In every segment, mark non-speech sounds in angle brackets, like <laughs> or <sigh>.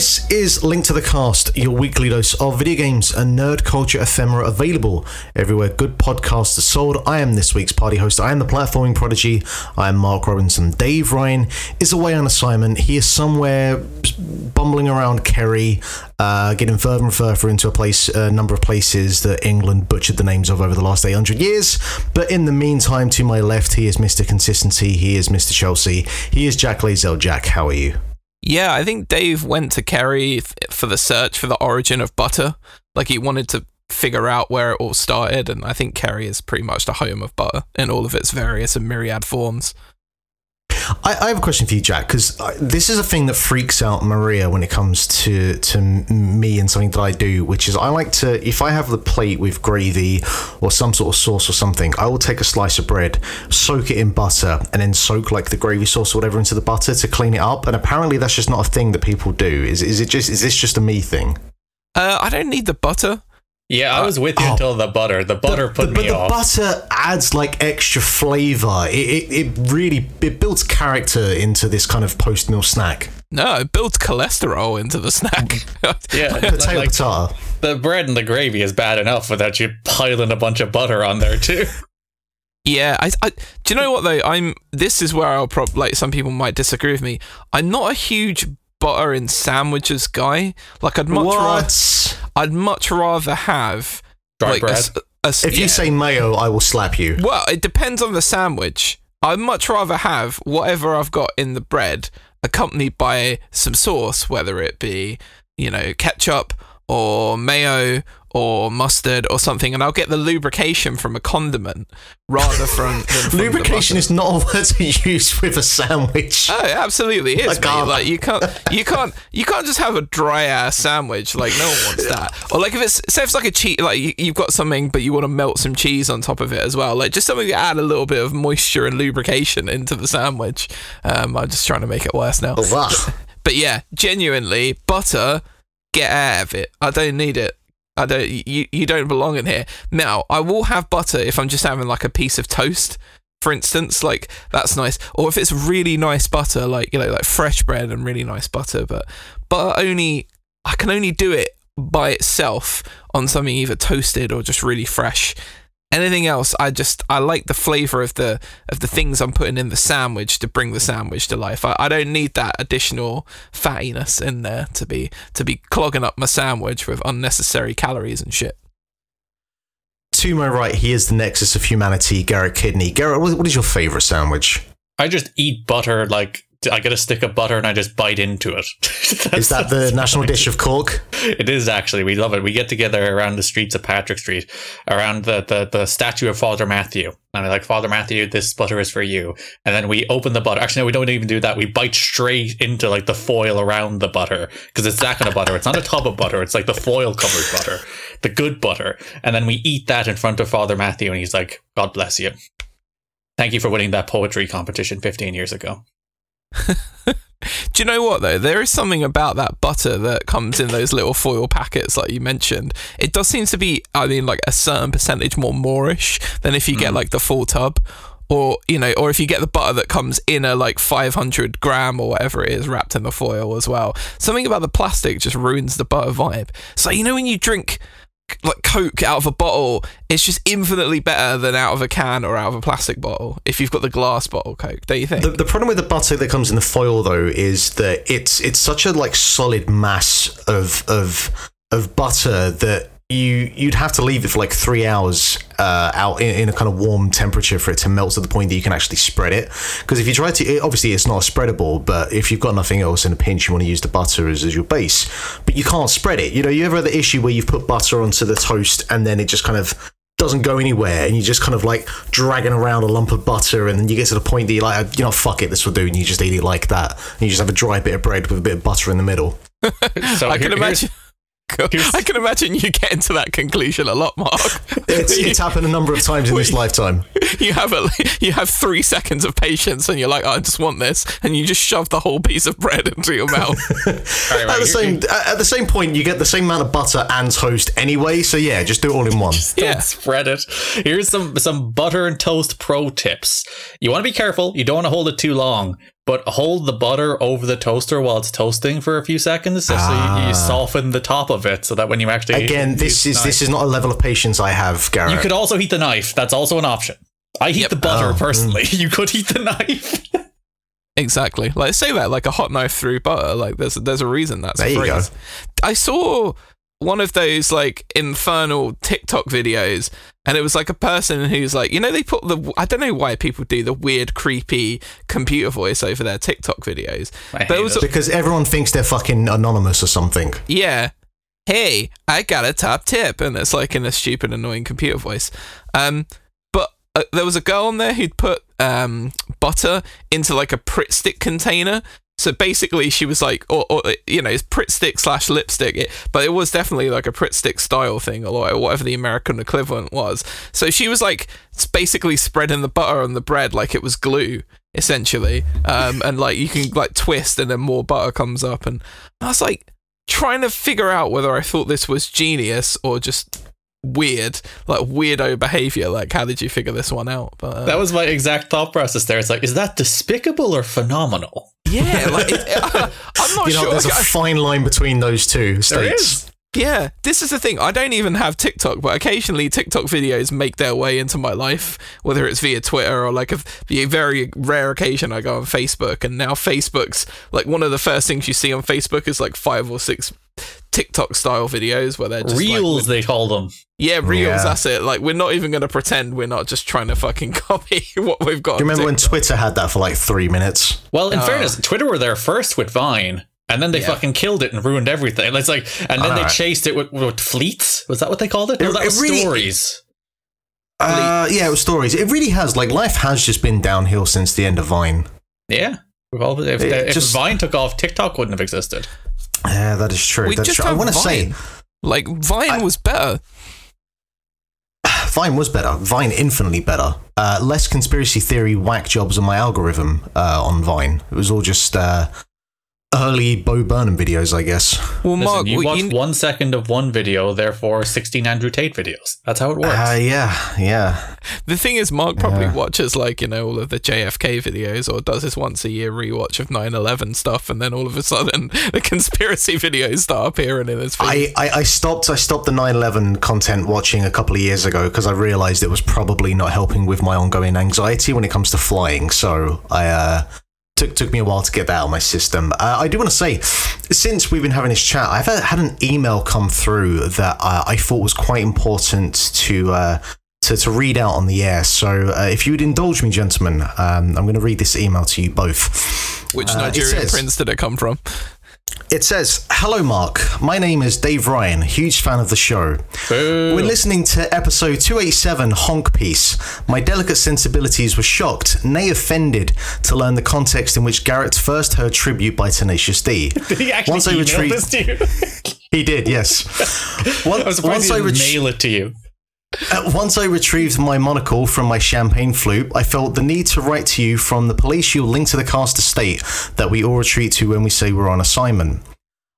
This is Link to the Cast, your weekly dose of video games and nerd culture ephemera available everywhere good podcasts are sold. I am this week's party host. I am the platforming prodigy. I am Mark Robinson. Dave Ryan is away on assignment. He is somewhere bumbling around Kerry, uh, getting further and further into a place, a number of places that England butchered the names of over the last 800 years. But in the meantime, to my left, he is Mr. Consistency. He is Mr. Chelsea. He is Jack Lazell. Jack, how are you? Yeah, I think Dave went to Kerry for the search for the origin of butter. Like he wanted to figure out where it all started, and I think Kerry is pretty much the home of butter in all of its various and myriad forms. I, I have a question for you, Jack, because this is a thing that freaks out Maria when it comes to to me and something that I do, which is I like to, if I have the plate with gravy or some sort of sauce or something, I will take a slice of bread, soak it in butter, and then soak like the gravy sauce or whatever into the butter to clean it up. And apparently, that's just not a thing that people do. Is is it just is this just a me thing? Uh, I don't need the butter. Yeah, I uh, was with you oh, until the butter. The butter the, put the, me but off. the butter adds like extra flavor. It, it, it really it builds character into this kind of post meal snack. No, it builds cholesterol into the snack. <laughs> yeah, like potato like, tartar. The bread and the gravy is bad enough without you piling a bunch of butter on there too. <laughs> Yeah, I, I, do you know what though? I'm. This is where I'll probably like some people might disagree with me. I'm not a huge butter in sandwiches guy. Like I'd much what? rather I'd much rather have dry like bread. A, a, if yeah. you say mayo, I will slap you. Well, it depends on the sandwich. I'd much rather have whatever I've got in the bread accompanied by some sauce, whether it be you know ketchup or mayo or mustard or something, and I'll get the lubrication from a condiment rather from, from lubrication is not a word to use with a sandwich. Oh, it absolutely is. Like, like you can't, you can't, you can't just have a dry ass sandwich. Like no one wants that. Or like if it's say if it's like a cheese, like you, you've got something, but you want to melt some cheese on top of it as well. Like just something to add a little bit of moisture and lubrication into the sandwich. Um, I'm just trying to make it worse now. <laughs> But yeah, genuinely, butter. Get out of it. I don't need it. Uh, I don't. You you don't belong in here. Now I will have butter if I'm just having like a piece of toast, for instance. Like that's nice. Or if it's really nice butter, like you know, like fresh bread and really nice butter. But but only I can only do it by itself on something either toasted or just really fresh anything else? I just i like the flavor of the of the things i'm putting in the sandwich to bring the sandwich to life. I, I don't need that additional fattiness in there to be to be clogging up my sandwich with unnecessary calories and shit. To my right he is the nexus of humanity garrett kidney. Garrett what is your favorite sandwich? I just eat butter like I get a stick of butter and I just bite into it. <laughs> is that the national dish of Cork? It is actually. We love it. We get together around the streets of Patrick Street, around the, the, the statue of Father Mathew. And we're like, Father Mathew, this butter is for you. And then we open the butter. Actually, no, we don't even do that. We bite straight into like the foil around the butter because it's that kind of butter. It's not a tub of butter. It's like the foil covered butter, the good butter. And then we eat that in front of Father Mathew. And he's like, God bless you. Thank you for winning that poetry competition 15 years ago. <laughs> Do you know what though? There is something about that butter that comes in those little foil packets, like you mentioned. It does seem to be, I mean, like a certain percentage more moreish than if you mm. get like the full tub, or you know, or if you get the butter that comes in a like 500 gram or whatever it is wrapped in the foil as well. Something about the plastic just ruins the butter vibe. So you know when you drink like Coke out of a bottle, it's just infinitely better than out of a can or out of a plastic bottle. If you've got the glass bottle Coke, don't you think? The, the problem with the butter that comes in the foil though is that it's it's such a like solid mass of of of butter that you you'd have to leave it for like three hours uh, out in, in, a kind of warm temperature for it to melt to the point that you can actually spread it. Because if you try to, it, obviously it's not a spreadable, but if you've got nothing else in a pinch, you want to use the butter as, as your base, but you can't spread it. You know, you ever had the issue where you've put butter onto the toast and then it just kind of doesn't go anywhere and you're just kind of like dragging around a lump of butter and then you get to the point that you're like you know fuck it this will do and you just eat it like that and you just have a dry bit of bread with a bit of butter in the middle <laughs> so I can imagine I can imagine you getting to that conclusion a lot, Mark. <laughs> It's, it's happened a number of times in this <laughs> lifetime. <laughs> You have a, you have three seconds of patience, and you're like, oh, I just want this, and you just shove the whole piece of bread into your mouth. right, at the same at the same point, you get the same amount of butter and toast anyway. So yeah, just do it all in one. Just yeah, spread it. Here's some some butter and toast pro tips. You want to be careful. You don't want to hold it too long but hold the butter over the toaster while it's toasting for a few seconds, just so you, Ah. you soften the top of it, so that when you actually Again, this use is the this is not a level of patience I have, Garrett. You could also heat the knife. That's also an option. I heat Yep. the butter Oh, personally. <laughs> You could heat the knife. Exactly. Like say that like a hot knife through butter. Like there's there's a reason that's There a you go. phrase. I saw one of those like infernal TikTok videos, and it was like a person who's like, you know, they put the I don't know why people do the weird, creepy computer voice over their TikTok videos. I There was because everyone thinks they're fucking anonymous or something. Yeah. Hey, I got a top tip, and it's like in a stupid, annoying computer voice. Um, but uh, there was a girl on there who'd put um butter into like a Pritt stick container. So basically, she was like, or, or you know, it's Pritt stick slash lipstick, it, but it was definitely like a Pritt stick style thing, or whatever the American equivalent was. So she was like, basically spreading the butter on the bread like it was glue, essentially. Um, and like you can like twist, and then more butter comes up, and I was like trying to figure out whether I thought this was genius or just weird, like weirdo behavior. Like, how did you figure this one out? But uh, That was my exact thought process there. It's like, is that despicable or phenomenal? yeah, like it, <laughs> I'm not You know, sure. there's a I- fine line between those two states. There is. Yeah, this is the thing. I don't even have TikTok, but occasionally TikTok videos make their way into my life, whether it's via Twitter or like a, a very rare occasion I go on Facebook. And now Facebook's like one of the first things you see on Facebook is like five or six TikTok style videos where they're just like, Reels, they call them. yeah, reels. Yeah. That's it. Like we're not even going to pretend we're not just trying to fucking <laughs> copy what we've got. Do you on remember when Twitter had that for like three minutes? Well, in Uh. fairness, Twitter were there first with Vine, and then they Yeah. fucking killed it and ruined everything. It's like, and then they Alright. chased it with, with fleets. Was that what they called it? No, It- that it was really- stories. Uh, yeah, it was stories. It really has. Like, life has just been downhill since the end of Vine. Yeah. We've all, if, if just- Vine took off, TikTok wouldn't have existed. Yeah, that is true. We That's just true. I want to say like Vine I- was better. <sighs> Vine was better. Vine infinitely better. Uh, less conspiracy theory whack jobs on my algorithm uh, on Vine. It was all just uh, early Bo Burnham videos, I guess. Well, Listen, Mark, you we- watch you- one second of one video, therefore 16 Andrew Tate videos. That's how it works. Uh, yeah, yeah. the thing is, Mark probably Yeah. watches like you know all of the JFK videos, or does his once a year rewatch of 9/11 stuff, and then all of a sudden <laughs> the conspiracy videos start appearing in his feed. I, I, I stopped I stopped the 9/11 content watching a couple of years ago because I realized it was probably not helping with my ongoing anxiety when it comes to flying. So I uh, took took me a while to get that out of my system. Uh, I do want to say, since we've been having this chat, I've had an email come through that uh, I thought was quite important to. Uh, to, to read out on the air. So, uh, if you would indulge me, gentlemen, um, I'm going to read this email to you both. Which uh, Nigerian says- prince did it come from? It says, Hello, Mark. My name is Dave Ryan, huge fan of the show. Boo. When listening to episode 287 Honk Piece, my delicate sensibilities were shocked, nay offended, to learn the context in which Garrett first heard tribute by Tenacious D. <laughs> Did he actually Once I email retrieve- this to you? <laughs> He did, yes. Once, <laughs> I was surprised once, he I ret- mail it to you. Uh, once I retrieved my monocle from my champagne flute, I felt the need to write to you from the police shield linked to the cast estate that we all retreat to when we say we're on assignment.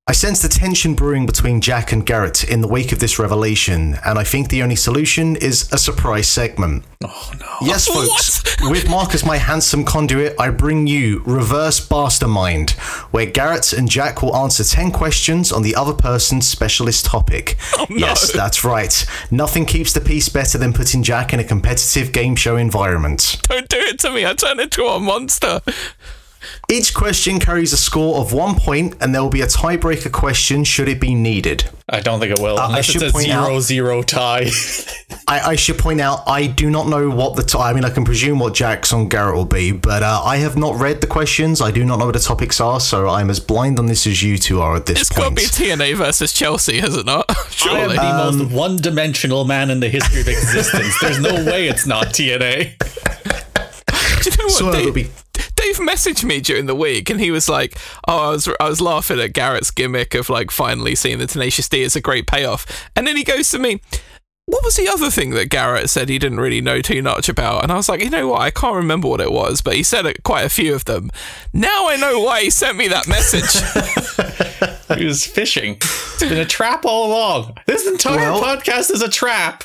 I sense the tension brewing between Jack and Garrett in the wake of this revelation, and I think the only solution is a surprise segment. Oh no. Yes, folks. with Mark as my handsome conduit, I bring you Reverse Mastermind, where Garrett and Jack will answer 10 questions on the other person's specialist topic. Oh, yes, that's right. Nothing keeps the peace better than putting Jack in a competitive game show environment. Don't do it to me. I turn into a monster. Each question carries a score of one point, and there will be a tiebreaker question should it be needed. I don't think it will. Uh, I should it's a point out- zero zero tie. I, I should point out I do not know what the. To- I mean, I can presume what Jack's on Garrett will be, but uh, I have not read the questions. I do not know what the topics are, so I'm as blind on this as you two are at this point It's got to be TNA versus Chelsea, has it not? <laughs> I am Surely. the Um, most one-dimensional man in the history of <laughs> existence. There's no way it's not TNA. <laughs> Do you know what? so Dave, it'll be. Dave messaged me during the week, and he was like, "Oh, I was I was laughing at Garrett's gimmick of like finally seeing the Tenacious D as a great payoff." And then he goes to me, "What was the other thing that Garrett said he didn't really know too much about?" And I was like, "You know what? I can't remember what it was, but he said quite a few of them. Now I know why he sent me that message." <laughs> He was fishing. It's been a trap all along. This entire Well- podcast is a trap.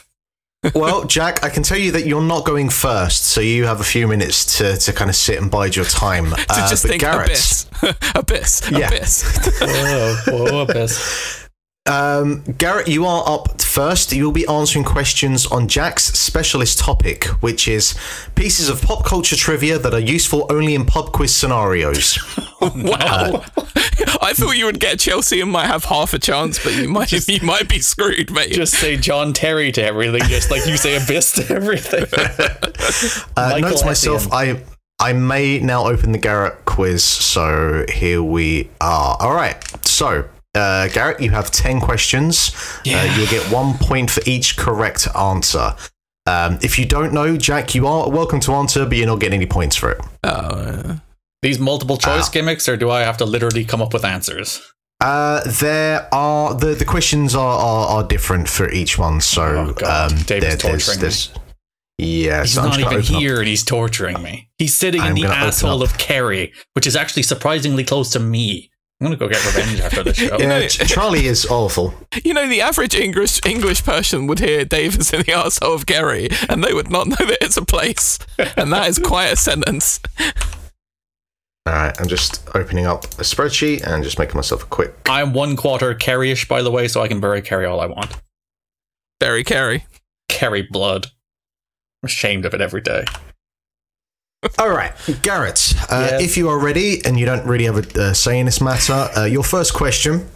Well, Jack, I can tell you that you're not going first, so you have a few minutes to, to kind of sit and bide your time. <laughs> To Uh, just but think Garrett, abyss, <laughs> abyss, Yeah. abyss. Whoa, <laughs> whoa, abyss. Um, Garrett, you are up first. You'll be answering questions on Jack's specialist topic, which is pieces of pop culture trivia that are useful only in pub quiz scenarios. <laughs> Wow. I thought you would get Chelsea and might have half a chance, but you might <laughs> you might be screwed, mate. Just say John Terry to everything, just like you say abyss to everything. <laughs> Uh, note to myself, I I may now open the Garrett quiz. So here we are. All right. So. Uh, Garrett, you have 10 questions. Yeah. Uh, you'll get one point for each correct answer. Um, if you don't know, Jack, you are welcome to answer, but you're not getting any points for it. Oh, uh, These multiple choice Ow. gimmicks, or do I have to literally come up with answers? Uh, there are the the questions are are, are different for each one. So Oh, um, David's there- there's, torturing me. yeah, He's so not even open up- here and he's torturing me. He's sitting in I'm the asshole of Kerry, which is actually surprisingly close to me. I'm gonna go get revenge after this show. <laughs> Yeah, know- Charlie is awful. you know, the average English English person would hear Davis in the arsehole of Gary, and they would not know that it's a place, and that is quite a sentence. All right, I'm just opening up a spreadsheet and just making myself a quick. I'm one quarter Kerry-ish, by the way, so I can bury Kerry all I want. Very Carey. Kerry blood. I'm ashamed of it every day. All right, Garrett, uh, Yeah. if you are ready and you don't really have a uh, say in this matter, uh, your first question.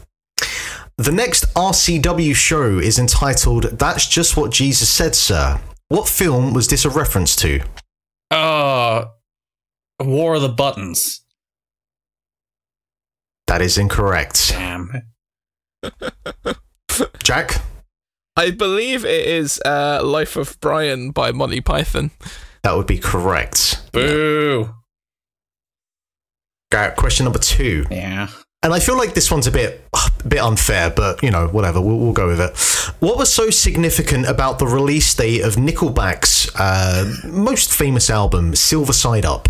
The next RCW show is entitled That's Just What Jesus Said, Sir. What film was this a reference to? Uh, War of the Buttons. That is incorrect. Damn. <laughs> Jack? I believe it is uh, Life of Brian by Monty Python. That would be correct. Boo. Garrett, question number two. Yeah. And I feel like this one's a bit, a bit unfair, but you know, whatever. We'll, we'll go with it. What was so significant about the release date of Nickelback's uh, most famous album, Silver Side Up?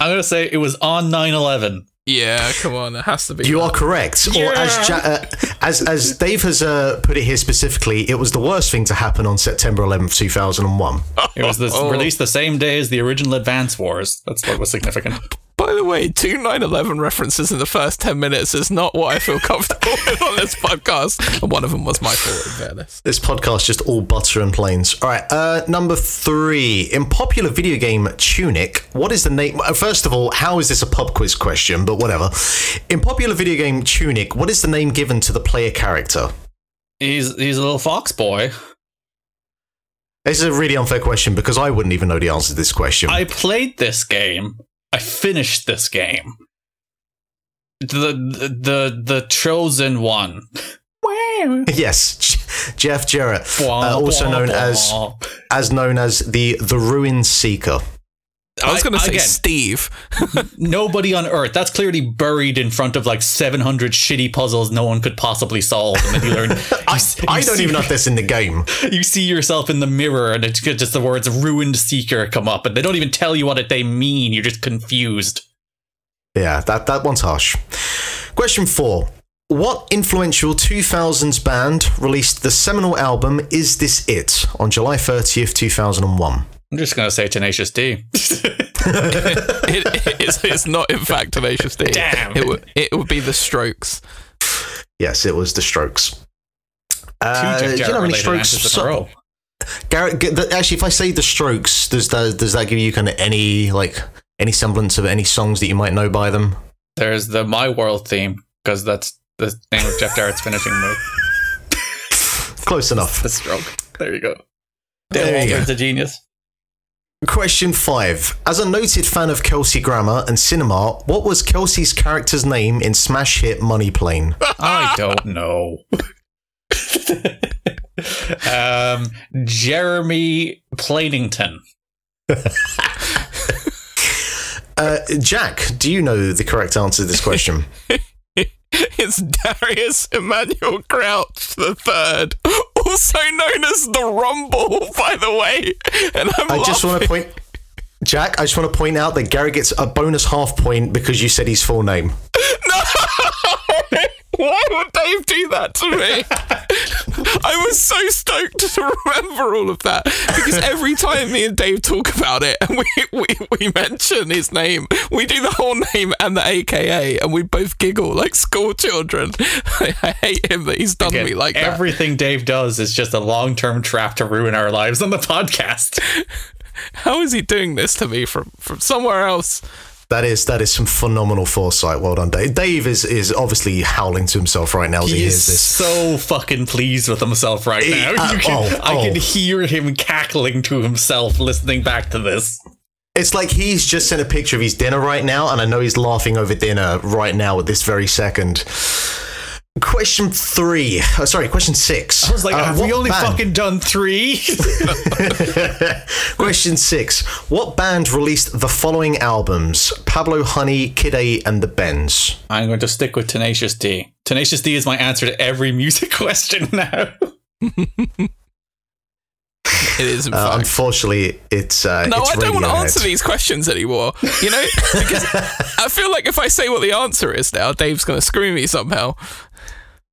I'm gonna say it was on 9/11. Yeah, come on, it has to be. You are correct. Or as ja- uh, as as Dave has uh, put it here specifically, it was the worst thing to happen on September 11th, 2001. It was this, <laughs> Oh. released the same day as the original Advance Wars. That's what was significant. By the way, two 9/11 references in the first ten minutes is not what I feel comfortable <laughs> with on this podcast, and one of them was my fault. In fairness, This podcast just all butter and planes. All right, uh, number three. In popular video game Tunic, what is the name? uh, First of all, how is this a pub quiz question? But whatever. In popular video game Tunic, what is the name given to the player character? He's he's a little fox boy. This is a really unfair question because I wouldn't even know the answer to this question. I played this game. I finished this game. The the the, the chosen one. <laughs> yes, Jeff Jarrett, uh, also known as as known as the the Ruin Seeker. I was going to say again, Steve. <laughs> nobody on Earth. That's clearly buried in front of like 700 shitty puzzles no one could possibly solve. And then you learn. <laughs> I, you I don't see- even have this in the game. <laughs> You see yourself in the mirror, and it's just the words "ruined seeker" come up, and they don't even tell you what it, they mean. You're just confused. Yeah, that, that one's harsh. Question four. What influential 2000s band released the seminal album Is This It on July 30th, 2001? I'm just gonna say Tenacious D. <laughs> It, it's, it's not, in fact, Tenacious D. Damn. It would, it would be The Strokes. Yes, it was The Strokes. Uh, do you know how many strokes? answers in a row. Garrett, g- th- actually, if I say The Strokes, does that, does that give you kind of any, like, any semblance of any songs that you might know by them? There's the My World theme because that's the name of Jeff Jarrett's finishing move. Close enough. <laughs> The stroke. There you go. There Dale you go. Walter's a genius. Question five. As a noted fan of Kelsey Grammer and cinema, what was Kelsey's character's name in smash hit Money Plane? <laughs> I don't know. <laughs> um, Jeremy Planington. <laughs> Uh, Jack, do you know the correct answer to this question? It's Darius Emmanuel Crouch the Third, also known as the Rumble, <laughs> by the way. And I'm I just want to point, Jack. I just want to point out that Gary gets a bonus half point because you said his full name. <laughs> No! Why would Dave do that to me? I was so stoked to remember all of that because every time me and Dave talk about it and we, we, we mention his name, we do the whole name and the AKA and we both giggle like school children. <laughs> I, hate him that he's done Again, me like that. everything Dave does is just a long term trap to ruin our lives on the <laughs> podcast. How is he doing this to me from, from somewhere else? That is that is some phenomenal foresight. Well done, Dave. Dave is is obviously howling to himself right now as he, He hears is this. so fucking pleased with himself right He- now. <laughs> uh, can, oh, I can oh. hear him cackling to himself listening back to this. It's like he's just sent a picture of his dinner right now, and I know he's laughing over dinner right now at this very second. Question three. Oh, sorry, question six. I was like, Uh, have we only band- fucking done three? <laughs> <laughs> Question six. What band released the following albums? Pablo Honey, Kid A, and the Bends. I'm going to stick with Tenacious D. Tenacious D is my answer to every music <laughs> question now. It is, Uh, unfortunately, it's uh, No, it's I don't want to answer these questions anymore. You know, because I feel like if I say what the answer is now, Dave's going to screw me somehow.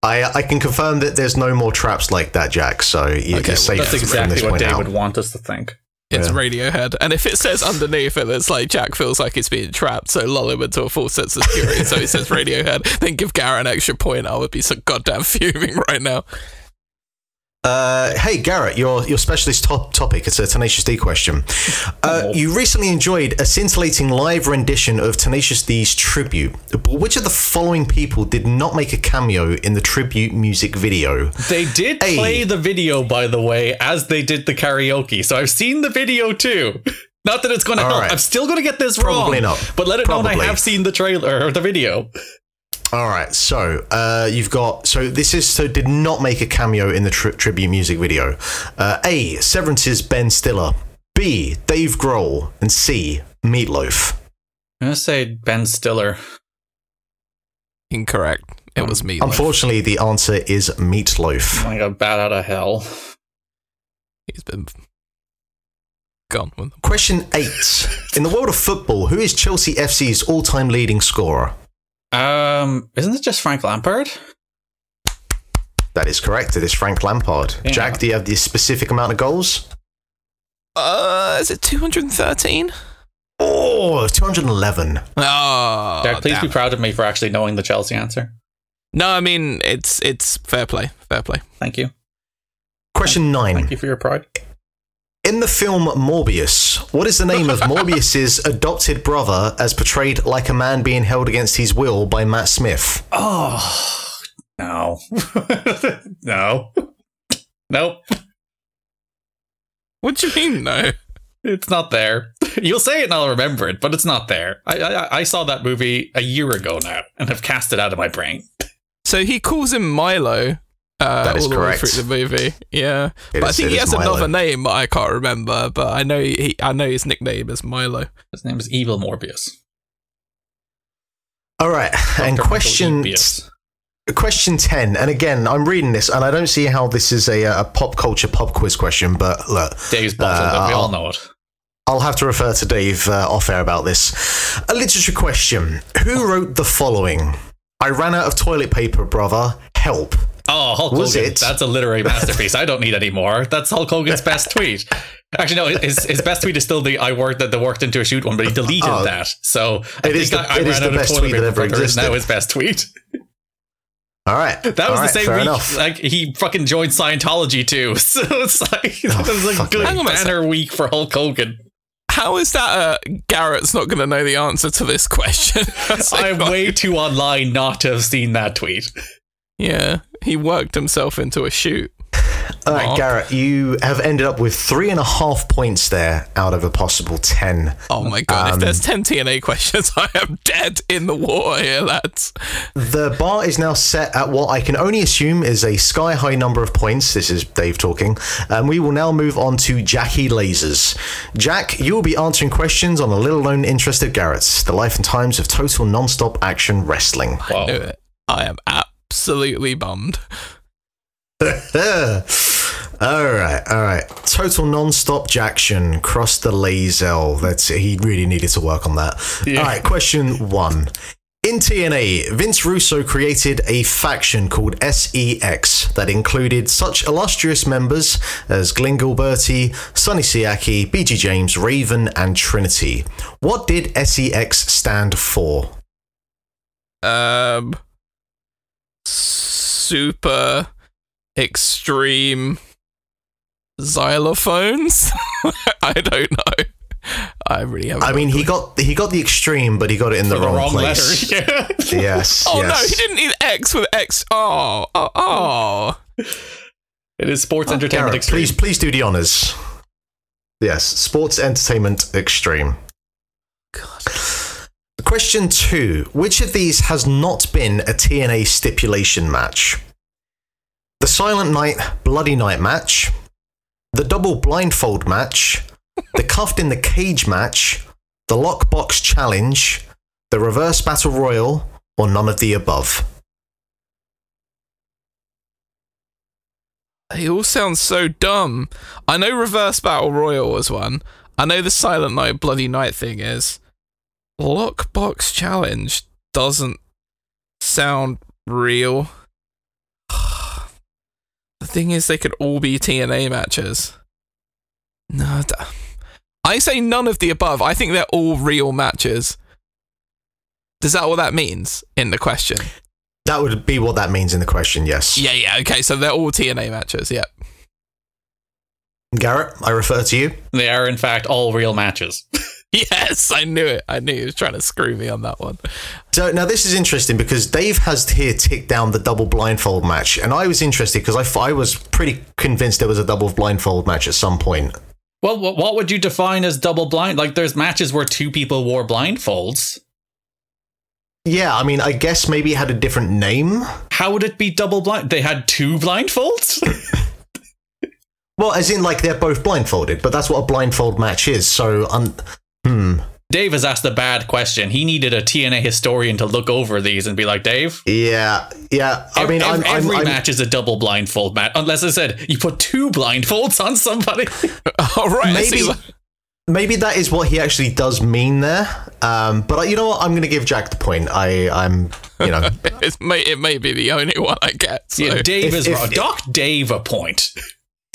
I I can confirm that there's no more traps like that, Jack. So you, Okay, you're safe well, That's exactly this what point Dave would want us to think. It's Yeah. Radiohead, and if it says underneath it, it's like Jack feels like he's being trapped, so lull him into a false sense of security. so he says Radiohead, <laughs> then give Garrett an extra point. I would be so goddamn fuming right now. Uh, hey Garrett, your your specialist top topic. It's a Tenacious D question. Uh, you recently enjoyed a scintillating live rendition of Tenacious D's tribute. But which of the following people did not make a cameo in the tribute music video? They did Hey. play the video, by the way, as they did the karaoke. So I've seen the video too. <laughs> Not that it's going to help. right. I'm still going to get this Probably wrong. not. But let it known I have seen the trailer or the video. All right, so uh, you've got so this is so did not make a cameo in the tri- tribute music video. Uh, A. Severance's Ben Stiller. B. Dave Grohl. And C. Meatloaf. I'm going to say Ben Stiller. Incorrect. It was Meatloaf. Unfortunately, the answer is Meatloaf. Like a bat out of hell. He's been gone. with them. Question eight. In the world of football, who is Chelsea FC's all time leading scorer? Um, isn't it just Frank Lampard? That is correct. It is Frank Lampard. Yeah. Jack, do you have the specific amount of goals? Uh, is it 213? Oh, 211. Oh, Jack, please damn. be proud of me for actually knowing the Chelsea answer. No, I mean it's it's fair play, fair play. Thank you. Question nine. Thank you for your pride. In the film Morbius, what is the name of <laughs> Morbius's adopted brother as portrayed like a man being held against his will by Matt Smith? Oh, no. <laughs> no. Nope. What do you mean, no? It's not there. You'll say it and I'll remember it, but it's not there. I, I I saw that movie a year ago now and have cast it out of my brain. So he calls him Milo. Uh, That is all the correct. way through the movie. Yeah, It but I think he has Milo. another name that I can't remember. But I know he, I know his nickname is Milo. His name is Evil Morbius. All right, and question question 10. And again, I'm reading this and I don't see how this is a, a pop culture pop quiz question, but look, Dave's bottled Uh. We all I'll- know it. I'll have to refer to Dave uh, off air about this. A literature question. Who wrote the following? I ran out of toilet paper, brother. Help. Oh, Hulk Was Hogan. it? That's a literary <laughs> masterpiece. I don't need any more. That's Hulk Hogan's <laughs> best tweet. Actually, no, his, his best tweet is still the I worked that the worked into a shoot one, but he deleted Oh. that. So I It is think the- I, I it is ran the out of best toilet tweet that paper ever brother is now his best tweet. <laughs> All right. That was All the right, same week. enough. Like he fucking joined Scientology too. So it's like that was a fuck good me. Hang on a banner week for Hulk Hogan. How is that? Uh, Garrett's not going to know the answer to this question. I'm way too online not to have seen that tweet. Yeah, he worked himself into a shoot. All right, Mark. Garrett, you have ended up with three and a half points there out of a possible 10. Oh my god! Um, if there's ten TNA questions, <laughs> I am dead in the water here, lads. The bar is now set at what I can only assume is a sky high number of points. This is Dave talking. And we will now move on to Jackie Lasers. Jack, you will be answering questions on a little known interest of Garrett's the life and times of total non stop action wrestling. Wow. Knew it. I am absolutely bummed. <laughs> <laughs> all right, all right. Total non-stop Jackson crossed the Lazel. That's he really needed to work on that. Yeah. All right, question one. In TNA, Vince Russo created a faction called SEX that included such illustrious members as Glenn Gilberti, Sonny Siaki, BG James, Raven, and Trinity. What did SEX stand for? Um, super extreme xylophones. <laughs> I don't know. I really haven't. I mean, he got he got the extreme, but he got it in the, For the wrong, wrong place. letter. Yeah. <laughs> <laughs> Yes. Oh yes. no, he didn't need X with X. Oh, oh, oh. It is sports oh, entertainment Garrett, extreme. please, please do the honors. Yes, sports entertainment extreme. Question two: Which of these has not been a TNA stipulation match? The Silent Night Bloody Night match, the Double Blindfold match, the Cuffed in the Cage match, the Lockbox Challenge, the Reverse Battle Royal, or none of the above. They all sound so dumb. I know Reverse Battle Royal was one. I know the Silent Night Bloody Night thing is. Lockbox Challenge doesn't sound real. <sighs> the thing is, they could all be TNA matches. No, I say none of the above. I think they're all real matches. Is that what that means in the question? That would be what that means in the question. Yes. Yeah, yeah. Okay, so they're all TNA matches. yep. Garrett, I refer to you. They are, in fact, all real matches. <laughs> <laughs> Yes, I knew it. I knew he was trying to screw me on that one. So now this is interesting because Dave has here ticked down the double blindfold match, and I was interested because I, I was pretty convinced there was a double blindfold match at some point. Well, wh- what would you define as double blind? Like, there's matches where two people wore blindfolds. Yeah, I mean, I guess maybe it had a different name. How would it be double blind? They had two blindfolds? <laughs> Well, as in like they're both blindfolded, but that's what a blindfold match is. So, um, hmm, Dave has asked a bad question. He needed a TNA historian to look over these and be like, Dave, yeah, yeah. I mean, ev- I'm, I'm, every I'm- match is a double blindfold match. Unless I said you put two blindfolds on somebody. <laughs> All right. Maybe <laughs> maybe that is what he actually does mean there. Um, but I- you know what? I'm going to give Jack the point. I, I'm, you know, <laughs> It's may, it may be the only one I get. So. Yeah, Dave If- is if- wrong. Doc Dave a point.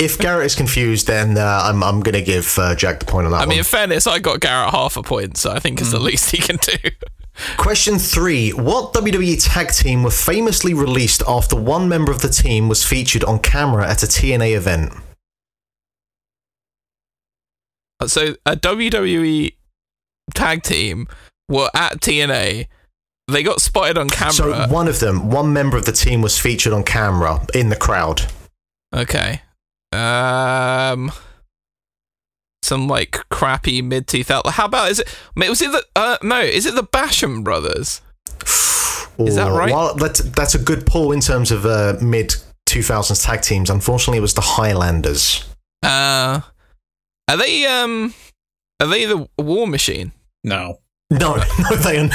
If Garrett is confused, then uh, I'm, I'm going to give uh, Jack the point on that I one. mean, in fairness, I got Garrett half a point, so I think it's the least he can do. Question three: What WWE tag team were famously released after one member of the team was featured on camera at a TNA event? So a WWE tag team were at TNA. They got spotted on camera. So one of them, one member of the team was featured on camera in the crowd. okay. Um. Some like crappy mid two thousand. How about is it? Was it the? Uh, no, is it the Basham brothers? Is that right? Well, that's, that's a good pull in terms of uh, mid 2000s tag teams. Unfortunately, it was the Highlanders. Uh, are they um? Are they the War Machine? No. No, <laughs> no, they are.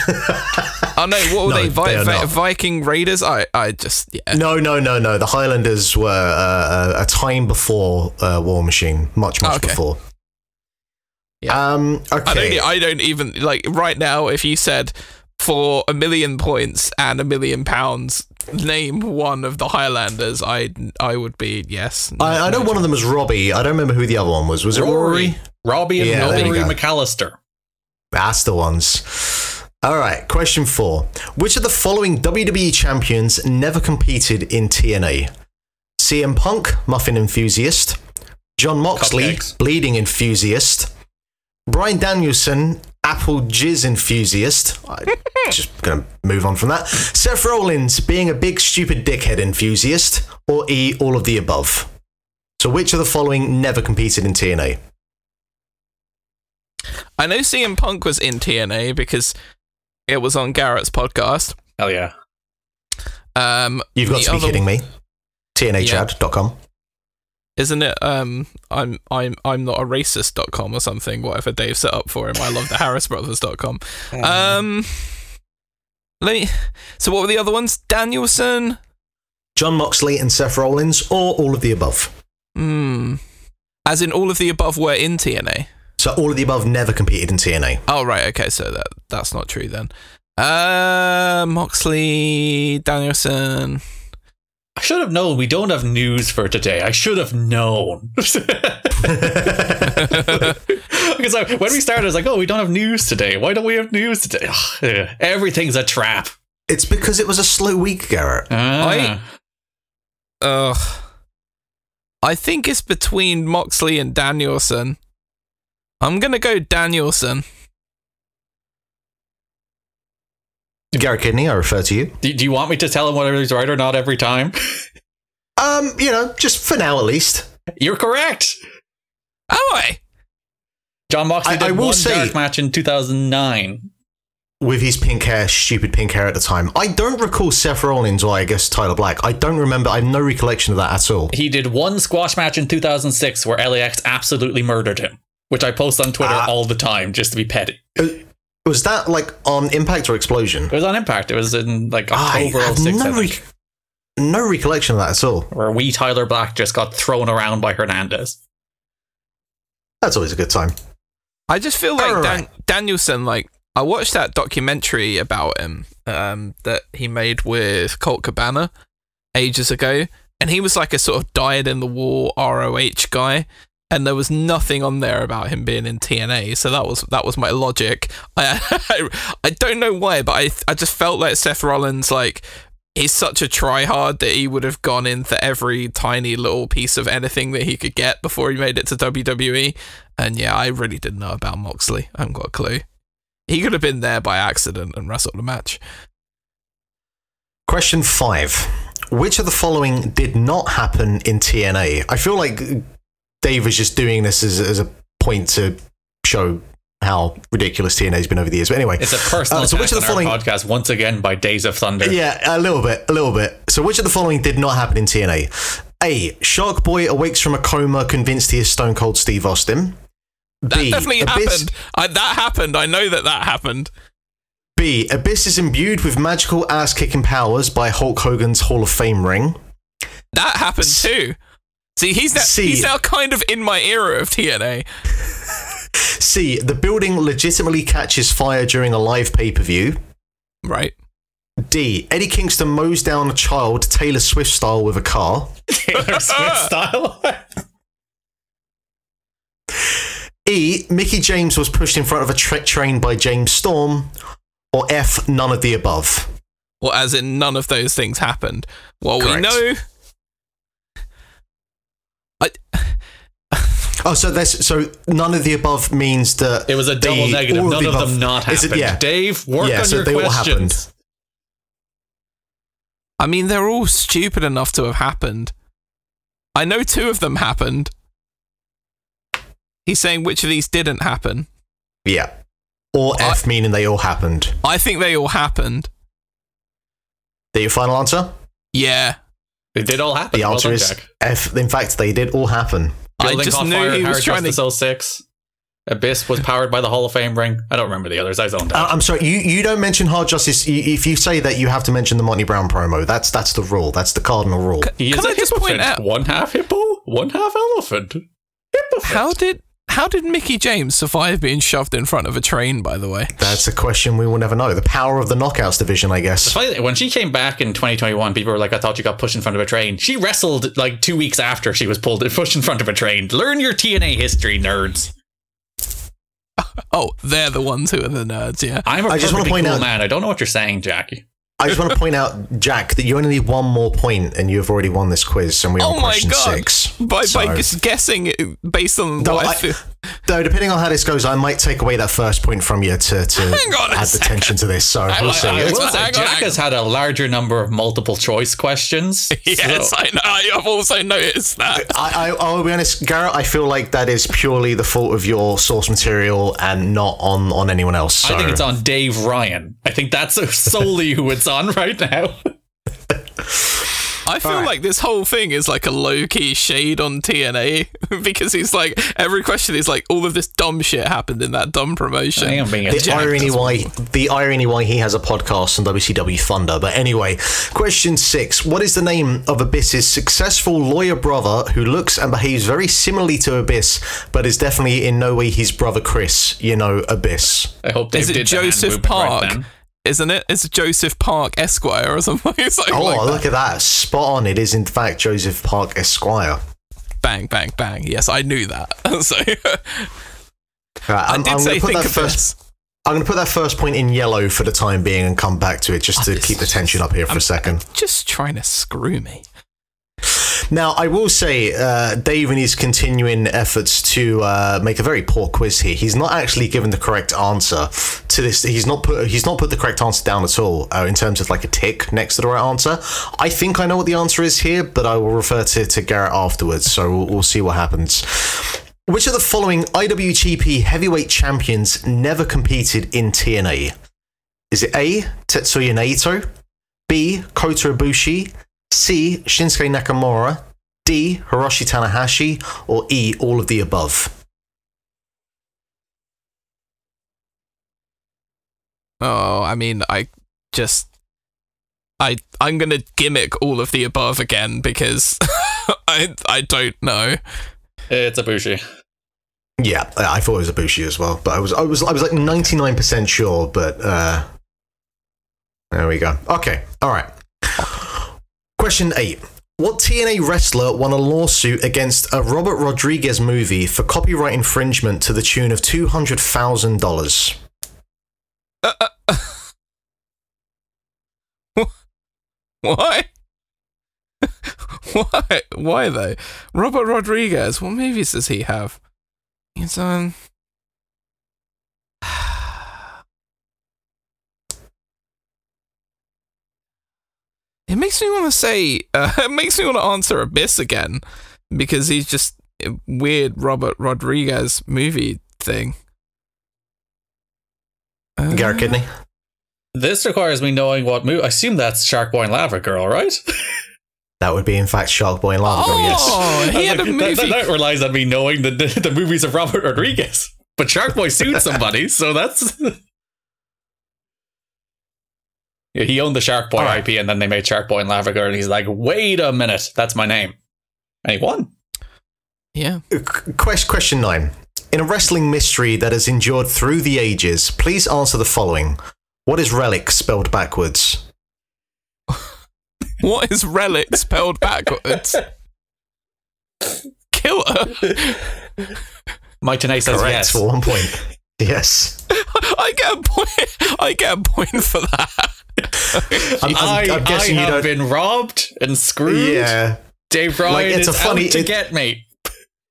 Oh no, what were No, they? Vi- they are Vi- not. Viking Raiders? I, I just yeah. no, no, no, no. The Highlanders were uh, a a time before uh, War Machine, much, much Okay. before. Yeah. Um. I don't. Okay. I don't even like right now. If you said for a million points and a million pounds, name one of the Highlanders, I I would be yes. I, I know one of them was Robbie. I don't remember who the other one was. Was it Rory? Robbie and Yeah, there Rory. McAllister. That's the ones. All right, question four. Which of the following WWE champions never competed in TNA? CM Punk, Muffin Enthusiast. Jon Moxley, Cupcakes. Bleeding Enthusiast. Bryan Danielson, Apple Jizz Enthusiast. I'm <laughs> just going to move on from that. Seth Rollins, being a big stupid dickhead enthusiast. Or E, all of the above. So, which of the following never competed in TNA? I know CM Punk was in TNA because it was on Garrett's podcast. Hell yeah. Um, You've got to be other- kidding me. TNAchad.com. Isn't it? Um, I'm I'm I'm not a racist.com or something. Whatever Dave set up for him. I love the Harrisbrothers.com. <laughs> Um, let me. So what were the other ones? Danielson. Jon Moxley and Seth Rollins, or all of the above. Hmm. As in, all of the above were in TNA. So all of the above never competed in TNA. Oh right, okay, so that that's not true then. Uh, Moxley, Danielson. I should have known. We don't have news for today. I should have known. <laughs> because I, when we started, I was like, "Oh, we don't have news today. Why don't we have news today? Ugh, everything's a trap." It's because it was a slow week, Garrett. Ah. Ugh. I think it's between Moxley and Danielson. I'm gonna go Danielson. Garrett Kidney, I refer to you. do, do you want me to tell him whether he's right or not every time? <laughs> Um, you know, just for now at least. You're correct. Am I? Jon Moxley I- did I will one say- dark match in 2009. With his pink hair, stupid pink hair at the time. I don't recall Seth Rollins or I guess Tyler Black. I don't remember. I have no recollection of that at all. He did one squash match in 2006 where LAX absolutely murdered him, which I post on Twitter Ah. all the time just to be petty. Uh, Was that like on Impact or Explosion? It was on Impact. It was in like I October have 06, I no, re- no recollection of that at all. where wee Tyler Black just got thrown around by Hernandez. That's always a good time. I just feel like Dan- Alright. Danielson. Like I watched that documentary about him um, that he made with Colt Cabana ages ago, and he was like a sort of died in the war ROH guy. And there was nothing on there about him being in TNA, so that was that was my logic. <laughs> I I don't know why, but I I just felt like Seth Rollins like he's such a tryhard that he would have gone in for every tiny little piece of anything that he could get before he made it to WWE. And yeah, I really didn't know about Moxley. I haven't got a clue. He could have been there by accident and wrestled a match. Question five. Which of the following did not happen in TNA? I feel like Dave is just doing this as, as a point to show how ridiculous TNA has been over the years. But anyway, It's a personal Uh, so which of the following- podcast once again by Days of Thunder. Yeah, a little bit, a little bit. So, which of the following did not happen in TNA? A. Shark Boy awakes from a coma, convinced he is Stone Cold Steve Austin. That B. definitely Abyss, happened. I, that happened. I know that that happened. B. Abyss is imbued with magical ass kicking powers by Hulk Hogan's Hall of Fame ring. That happened too. See, he's now, C. he's now kind of in my era of TNA. <laughs> See, The building legitimately catches fire during a live pay per view. Right. D. Eddie Kingston mows down a child Taylor Swift style with a car. Taylor Swift style. <laughs> E. Mickie James was pushed in front of a tra- train by James Storm. Or F. None of the above. Well, as in none of those things happened. Well, we know. I, Oh, so that's so none of the above means that It was a double the- negative. all None the of above- them not Is happened. it- yeah. Dave, work Yeah, on so your they all happened. I mean, they're all stupid enough to have happened. I know two of them happened. He's saying which of these didn't happen. Yeah. Or I- F meaning they all happened. I think they all happened. That your final answer? Yeah. They did all happen. The Well answer done, is Jack. F. In fact, they did all happen. I Building just caught knew fire he was Hard trying to. sell 06. Abyss was powered by the Hall of Fame ring. I don't remember the others. I zoned out. Uh, I'm sorry, you, you don't mention Hard Justice. You, if you say that, you have to mention the Monty Brown promo. That's that's the rule. That's the cardinal rule. he can is a I just point out- one half hippo, one half elephant. Hippofant. How did how did Mickie James survive being shoved in front of a train? By the way, That's a question we will never know. The power of the knockouts division, I guess. Funny, when she came back in 2021, people were like, "I thought you got pushed in front of a train." She wrestled like two weeks after she was pulled and <laughs> pushed in front of a train. Learn your TNA history, nerds. <laughs> oh, they're the ones who are the nerds. Yeah. I'm a I just wanna point cool out- man. I don't know what you're saying, Jackie. I just want to <laughs> point out, Jack, that you only need one more point, and you have already won this quiz, and we're Oh on my question god! six. By by So- just guessing based on No, what I. <laughs> Though, depending on how this goes, I might take away that first point from you to, to <laughs> Hang on a add the second. tension to this. So Hang we'll on, see. hang I on. It's- will say, hang on, Jack has had a larger number of multiple choice questions. <laughs> Yes, so- I know. I- I've also noticed that. I, I, I'll be honest, Garrett. I feel like that is purely the fault of your source material and not on, on anyone else. So. I think it's on Dave Ryan. I think that's solely who it's on right now. I feel Alright. like this whole thing is like a low key shade on TNA <laughs> because he's like every question is like all of this dumb shit happened in that dumb promotion. I am being the irony as why the irony why he has a podcast on WCW Thunder. But anyway, question six: What is the name of Abyss's successful lawyer brother who looks and behaves very similarly to Abyss, but is definitely in no way his brother Chris? You know, Abyss. I hope Dave Is it did the Joseph movement right Park? then. Isn't it? It's Joseph Park Esquire or something. <laughs> something Oh, like that. look at that. Spot on. It is, in fact, Joseph Park Esquire. Bang, bang, bang. Yes, I knew that. <laughs> so <laughs> Right, I I'm, did I'm say think of first. this. I'm going to put that first point in yellow for the time being and come back to it just to keep the tension up here for a second. Just trying to screw me. Now, I will say, uh, Dave, in his continuing efforts to uh, make a very poor quiz here, he's not actually given the correct answer to this. He's not put he's not put the correct answer down at all uh, in terms of like a tick next to the right answer. I think I know what the answer is here, but I will refer to, to Garrett afterwards, so we'll, we'll see what happens. Which of the following IWGP Heavyweight Champions never competed in TNA? Is it A. Tetsuya Naito, B. Kota Ibushi, C. Shinsuke Nakamura, D. Hiroshi Tanahashi, or E. All of the above? Oh, I mean, I just I I'm gonna gimmick all of the above again because <laughs> I I don't know. It's Ibushi. Yeah, I I thought it was Ibushi as well, but I was I was I was like ninety nine percent sure, but uh, there we go. Okay, all right. Question eight. What TNA wrestler won a lawsuit against a Robert Rodriguez movie for copyright infringement to the tune of two hundred thousand dollars? Uh, uh, <laughs> why? <laughs> Why? Why though? Robert Rodriguez. What movies does he have? He's on. It makes me want to say. Uh, <laughs> it makes me want to answer Abyss again because he's just a weird Robert Rodriguez movie thing. Uh, Garrett Kidney. This requires me knowing what movie. I assume that's Shark Boy and Lava Girl, right? <laughs> That would be in fact Shark Boy and Lava Girl. Yes. Oh, he had a That- movie. That, that relies on me knowing the, the, <laughs> the movies of Robert Rodriguez. But Shark Boy sued somebody, so that's. Yeah, he owned the Shark Boy All right. IP, and then they made Shark Boy and Lava Girl, and he's like, "Wait a minute, that's my name," and he won. yeah. Uh, question, question nine. In a wrestling mystery that has endured through the ages, please answer the following. What is relic spelled backwards? <laughs> What is relic spelled backwards? <laughs> Killer. Mike Tenay says Correct yes. for one point. Yes. <laughs> I get a point. I get a point for that. I'm, I'm- I, I'm guessing I you have don't. been robbed and screwed. Yeah, Dave Bryan Like, it's is a funny- out to it- get me.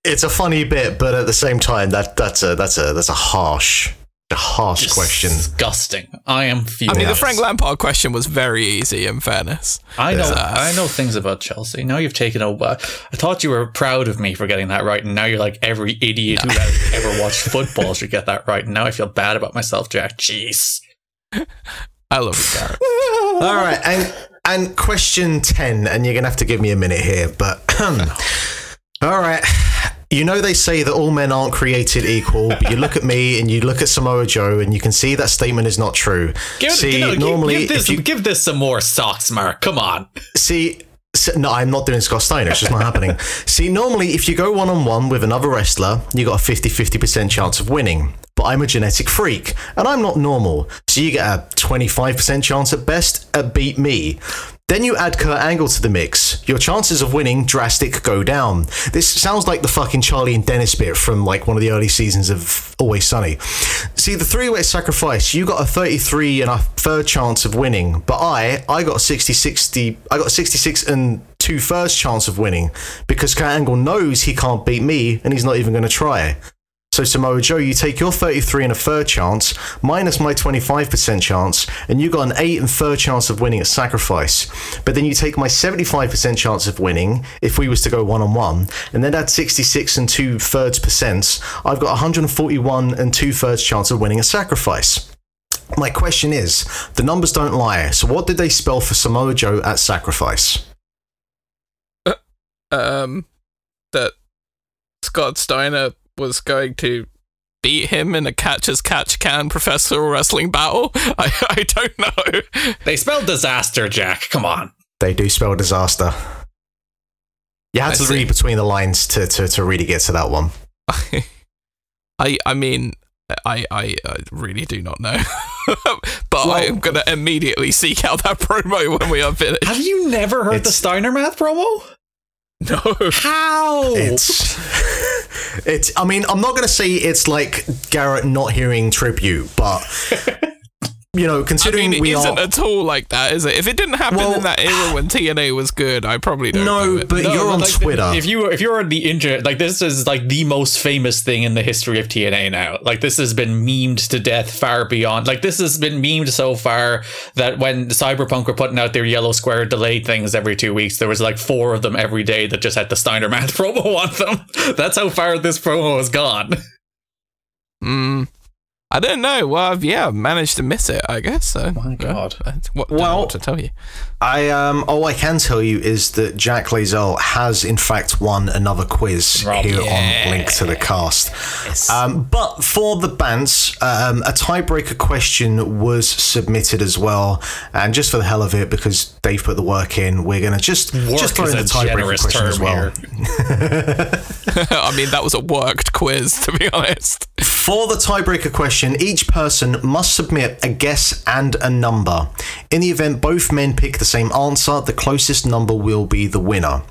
it's a funny bit, but at the same time, that that's a that's a that's a harsh, a harsh question. Disgusting. I am furious. I mean, the Frank Lampard question was very easy. In fairness, I know. Yeah. I know things about Chelsea. Now you've taken over. Uh, I thought you were proud of me for getting that right, and now you're like every idiot who ever watched football should get that right. And now I feel bad about myself, Jack. Jeez. I love you, Garrett. <laughs> All right, and and question ten, and you're gonna have to give me a minute here, but <clears throat> all right. You know they say that all men aren't created equal, but you look at me and you look at Samoa Joe, and you can see that statement is not true. Give, see, you know, normally give, this, you give this some more socks, Mark. Come on. See, s- no, I'm not doing Scott Steiner. It's just not happening. <laughs> See, normally, if you go one on one with another wrestler, you got a 50 50% chance of winning. But I'm a genetic freak, and I'm not normal. So you get a 25% chance at best at beat me. Then you add Kurt Angle to the mix. Your chances of winning drastic go down. This sounds like the fucking Charlie and Dennis bit from like one of the early seasons of Always Sunny. See, the three-way sacrifice, you got a 33 and a third chance of winning, but I, I got a 60-60, I got 66 and two thirds chance of winning because Kurt Angle knows he can't beat me and he's not even going to try. So Samoa Joe, you take your 33 and a third chance minus my 25% chance, and you got an 8 and third chance of winning at sacrifice. But then you take my 75% chance of winning if we was to go one on one, and then add 66 and two thirds percent. I've got 141 and two thirds chance of winning a sacrifice. My question is, the numbers don't lie. So what did they spell for Samoa Joe at sacrifice? Um, that Scott Steiner was going to beat him in a catch as catch can professional wrestling battle. <laughs> I I don't know. They spell disaster, Jack. Come on. They do spell disaster. You had I to see. read between the lines to, to, to really get to that one. <laughs> I I mean I I, I really do not know. <laughs> but I am gonna immediately seek out that promo when we are finished. Have you never heard the Steiner Math promo? <laughs> No, How? It's, <laughs> it's. I mean, I'm not going to say it's like Garrett not hearing tribute, but <laughs> you know, I considering mean it we isn't are. at all like that, is it? If it didn't happen Well- in that era when TNA was good, I probably don't know no, it. but No, you're on like, Twitter. If you if you're on the internet, like this is like the most famous thing in the history of TNA now. Like this has been memed to death far beyond. Like this has been memed so far that when Cyberpunk were putting out their yellow square delayed things every two weeks, there was like four of them every day that just had the Steiner Math <laughs> promo on them. That's how far this promo has gone. Mm, I don't know. Well, I've, yeah, I've managed to miss it, I guess. So, oh my God. What, Well- what to tell you? I um. All I can tell you is that Jack Lazell has in fact won another quiz Rob. here Yeah. on Link to the Cast. Um, but for the Bants, um, a tiebreaker question was submitted as well, and just for the hell of it, because Dave put the work in, we're gonna just Work just throw in the tiebreaker question as well. <laughs> <laughs> I mean, that was a worked quiz, to be honest. For the tiebreaker question, each person must submit a guess and a number. In the event both men pick the same answer, the closest number will be the winner.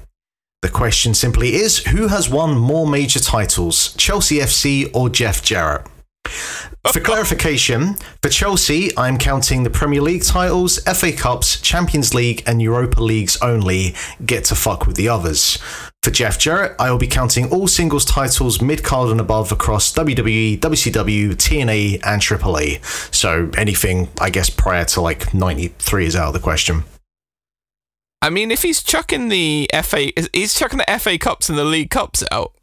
The question simply is who has won more major titles, Chelsea FC or Jeff Jarrett? For clarification, for Chelsea, I'm counting the Premier League titles, FA Cups, Champions League, and Europa Leagues only. Get to fuck with the others. For Jeff Jarrett, I will be counting all singles titles mid card and above across WWE, WCW, TNA, and AAA. So anything, I guess, prior to like 93 is out of the question. I mean, if he's chucking the FA, he's chucking the FA Cups and the League Cups out.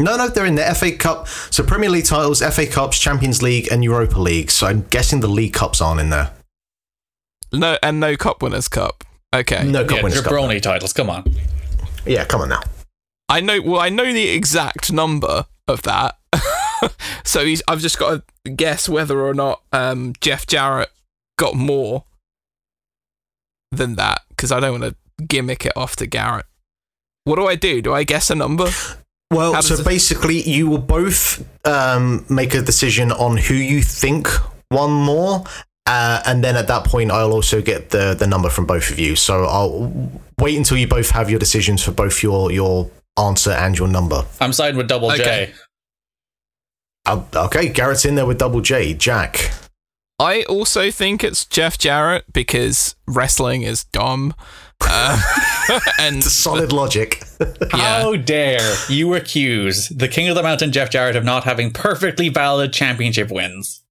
No, no, they're in the FA Cup. So Premier League titles, FA Cups, Champions League, and Europa League. So I'm guessing the League Cups aren't in there. No, and no Cup Winners' Cup. Okay. No Cup Yeah, Winners' Cup. jabroni titles. Come on. Yeah, come on now. I know. Well, I know the exact number of that. <laughs> so he's. I've just got to guess whether or not um, Jeff Jarrett got more than that because I don't want to gimmick it off to Garrett. What do I do? Do I guess a number? Well, so it- basically, you will both um, make a decision on who you think won more, uh, and then at that point, I'll also get the the number from both of you. So I'll wait until you both have your decisions for both your your answer and your number. I'm siding with Double Okay. J. Uh, okay, Garrett's in there with double J. Jack. I also think it's Jeff Jarrett because wrestling is dumb. Um, <laughs> and Solid logic. <laughs> yeah, How dare you accuse the King of the Mountain, Jeff Jarrett, of not having perfectly valid championship wins?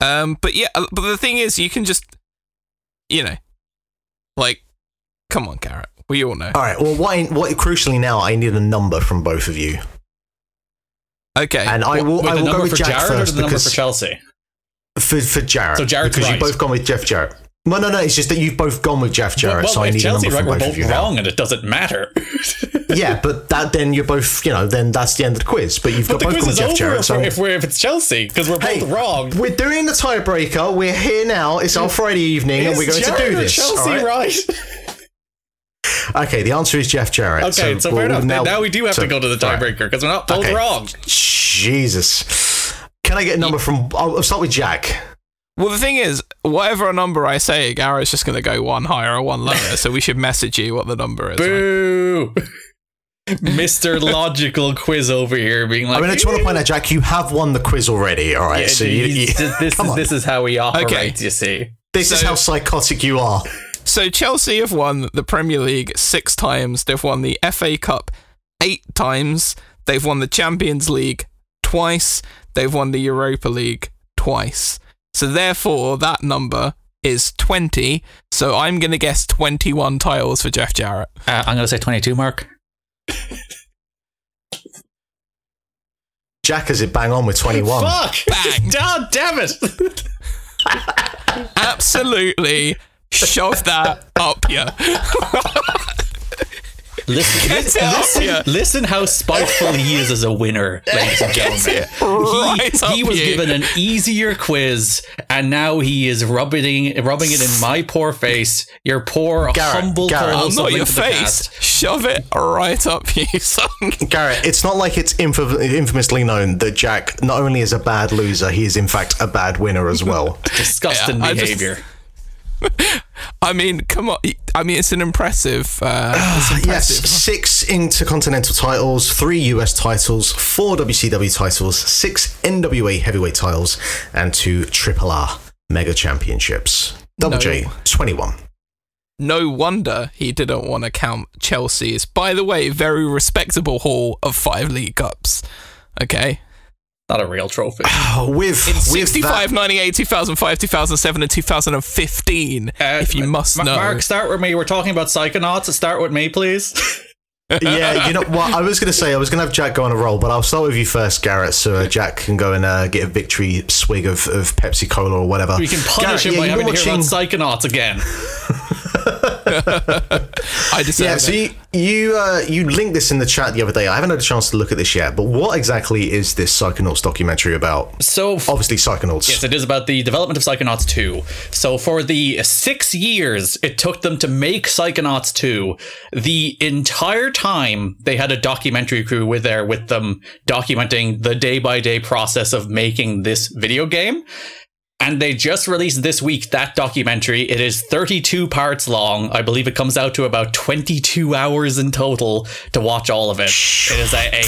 Um, but yeah, uh, but the thing is, you can just, you know, like, come on, Garrett. We all know. All right. Well, what, what crucially now, I need a number from both of you, Okay. and I will. With I will go number with for Jack Jarrett or first the number because for Chelsea? For, for Jarrett. So Jarrett's because right. you've both gone with Jeff Jarrett. No, no, no. It's just that you've both gone with Jeff Jarrett, well, so I need Chelsea a number we're from both both of you now. wrong, and it doesn't matter. <laughs> yeah, but that then you're both, you know, then that's the end of the quiz. But you've but got both gone with Jeff Jarrett. if, So if, we're, if it's Chelsea because we're Hey, both wrong. we're doing the tiebreaker. We're here now. It's our <laughs> Friday evening, and we're going Jarrett to do this. Chelsea right? right? <laughs> Okay, the answer is Jeff Jarrett. Okay, so, we'll- fair enough. Now, Now, we do have so- to go to the tiebreaker because we're not both Okay. wrong. Jesus. Can I get a number from? I'll, I'll start with Jack. well, the thing is, whatever a number I say, Garrett's just going to go one higher or one lower. so we should message you what the number is. right? Boo! <laughs> Mr. <laughs> Logical Quiz over here being like, I mean, I just want to point out, Jack, you have won the quiz already. All right, Yeah, so you, you, this, this <laughs> is on. this is how we operate. Okay. You see, this is how psychotic you are. So Chelsea have won the Premier League six times. They've won the FA Cup eight times. They've won the Champions League twice. They've won the Europa League twice. So therefore, that number is 20. So I'm going to guess 21 titles for Jeff Jarrett. uh, I'm gonna say 22. Mark. Jack has it bang on with 21. Fuck! <laughs> Bang. <laughs> God damn it! Absolutely shove that up you. <laughs> Listen, <laughs> listen, listen, listen how spiteful he is as a winner, <laughs> ladies and gentlemen. Right he, he was you. given an easier quiz, and now he is rubbing rubbing it in my poor face. Your poor, Garrett, humble Garrett. I'm not your face. Shove it right up you, son. <laughs> Garrett, it's not like it's infam- infamously known that Jack not only is a bad loser, he is in fact a bad winner as well. Disgusting Yeah, I just- behavior. <laughs> I mean, come on. I mean, it's an impressive. Uh, it's yes, six intercontinental titles, three US titles, four WCW titles, six NWA heavyweight titles, and two Triple A Mega Championships. Double No. J, 21. No wonder he didn't want to count Chelsea's, by the way, very respectable haul of five League Cups. Okay. Not a real trophy. Oh, <sighs> with, with 65, that, 98, 2005, 2007, and 2015, Uh, if you must Ma- know. Mark, start with me. We're talking about Psychonauts. Start with me, please. <laughs> yeah, you know what? I was going to say, I was going to have Jack go on a roll, but I'll start with you first, Garrett, so uh, Jack can go and uh, get a victory swig of, of Pepsi Cola or whatever. We can punish Garrett, him yeah, by you having were to hear about watching- Psychonauts again. <laughs> <laughs> I deserve Yeah, it. so you you, uh, you linked this in the chat the other day. I haven't had a chance to look at this yet, but what exactly is this Psychonauts documentary about? So Obviously, Psychonauts. Yes, it is about the development of Psychonauts 2. So, for the six years it took them to make Psychonauts 2, the entire time they had a documentary crew with there with them documenting the day by day process of making this video game. And they just released this week that documentary. It is 32 parts long. I believe it comes out to about 22 hours in total to watch all of it. It is a, a,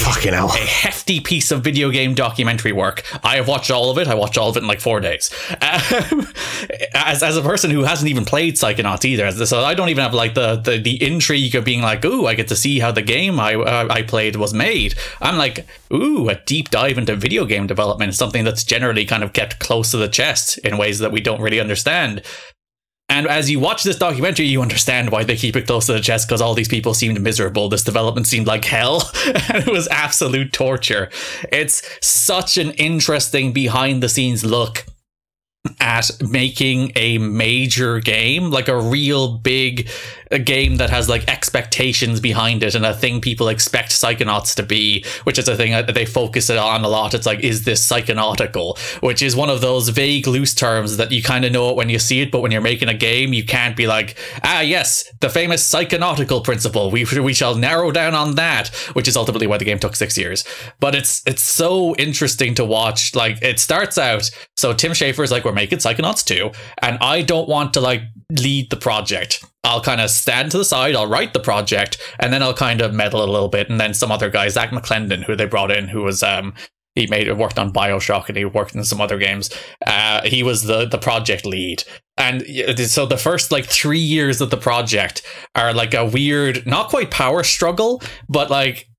a hefty piece of video game documentary work. I have watched all of it. I watched all of it in like four days. Um, <laughs> as, as a person who hasn't even played Psychonauts either, so I don't even have like the, the, the intrigue of being like, ooh, I get to see how the game I, uh, I played was made. I'm like, ooh, a deep dive into video game development, something that's generally kind of kept close to the chest in ways that we don't really understand. And as you watch this documentary, you understand why they keep it close to the chest because all these people seemed miserable. This development seemed like hell. <laughs> and it was absolute torture. It's such an interesting behind the scenes look at making a major game, like a real big a game that has like expectations behind it and a thing people expect Psychonauts to be, which is a thing that they focus it on a lot. It's like, is this psychonautical? Which is one of those vague, loose terms that you kind of know it when you see it, but when you're making a game, you can't be like, ah, yes, the famous psychonautical principle. We we shall narrow down on that, which is ultimately why the game took six years. But it's it's so interesting to watch. Like it starts out, so Tim Schafer is like, we're making Psychonauts 2, and I don't want to like lead the project. I'll kind of stand to the side, I'll write the project, and then I'll kind of meddle a little bit. And then some other guy, Zak McClendon, who they brought in, who was um he made worked on Bioshock and he worked in some other games. Uh, he was the the project lead, and so the first like three years of the project are like a weird, not quite power struggle, but like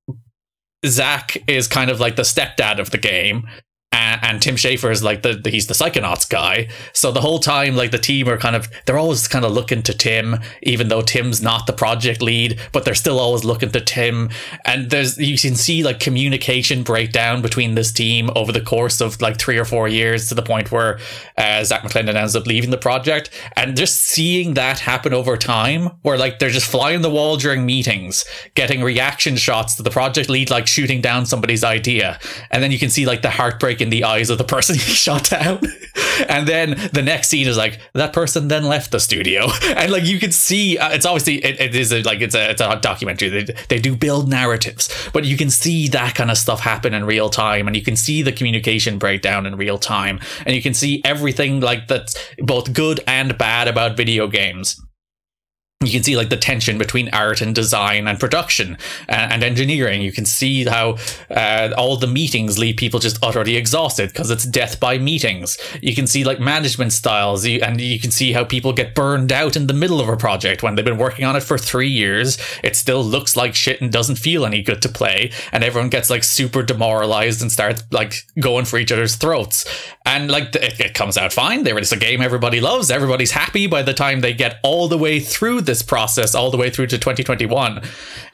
Zak is kind of like the stepdad of the game. And, and Tim Schafer is like the, the he's the psychonauts guy. So the whole time, like the team are kind of they're always kind of looking to Tim, even though Tim's not the project lead, but they're still always looking to Tim. And there's you can see like communication breakdown between this team over the course of like three or four years to the point where uh, Zak McClendon ends up leaving the project, and just seeing that happen over time, where like they're just flying the wall during meetings, getting reaction shots to the project lead like shooting down somebody's idea, and then you can see like the heartbreak in the eyes of the person <laughs> he shot down, and then the next scene is like that person then left the studio, <laughs> and like you can see uh, it's obviously it, it is a, like it's a it's a documentary. They they do build narratives, but you can see that kind of stuff happen in real time, and you can see the communication breakdown in real time, and you can see everything like that's both good and bad about video games you can see like the tension between art and design and production and, and engineering. You can see how uh, all the meetings leave people just utterly exhausted because it's death by meetings. You can see like management styles, and you can see how people get burned out in the middle of a project when they've been working on it for three years. It still looks like shit and doesn't feel any good to play, and everyone gets like super demoralized and starts like going for each other's throats. And like it, it comes out fine. They release a game everybody loves. Everybody's happy by the time they get all the way through this process, all the way through to 2021.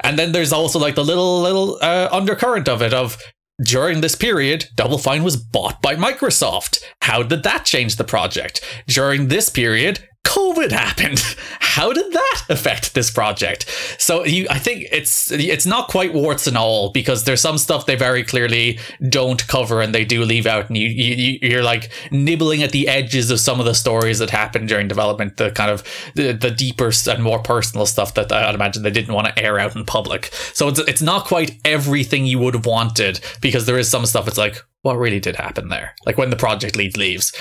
And then there's also like the little little uh, undercurrent of it of during this period, Double Fine was bought by Microsoft. How did that change the project? During this period, COVID happened. <laughs> How did that affect this project? So you, I think it's it's not quite warts and all because there's some stuff they very clearly don't cover and they do leave out, and you, you you're like nibbling at the edges of some of the stories that happened during development, the kind of the, the deeper and more personal stuff that I'd imagine they didn't want to air out in public. So it's it's not quite everything you would have wanted because there is some stuff. It's like what really did happen there, like when the project lead leaves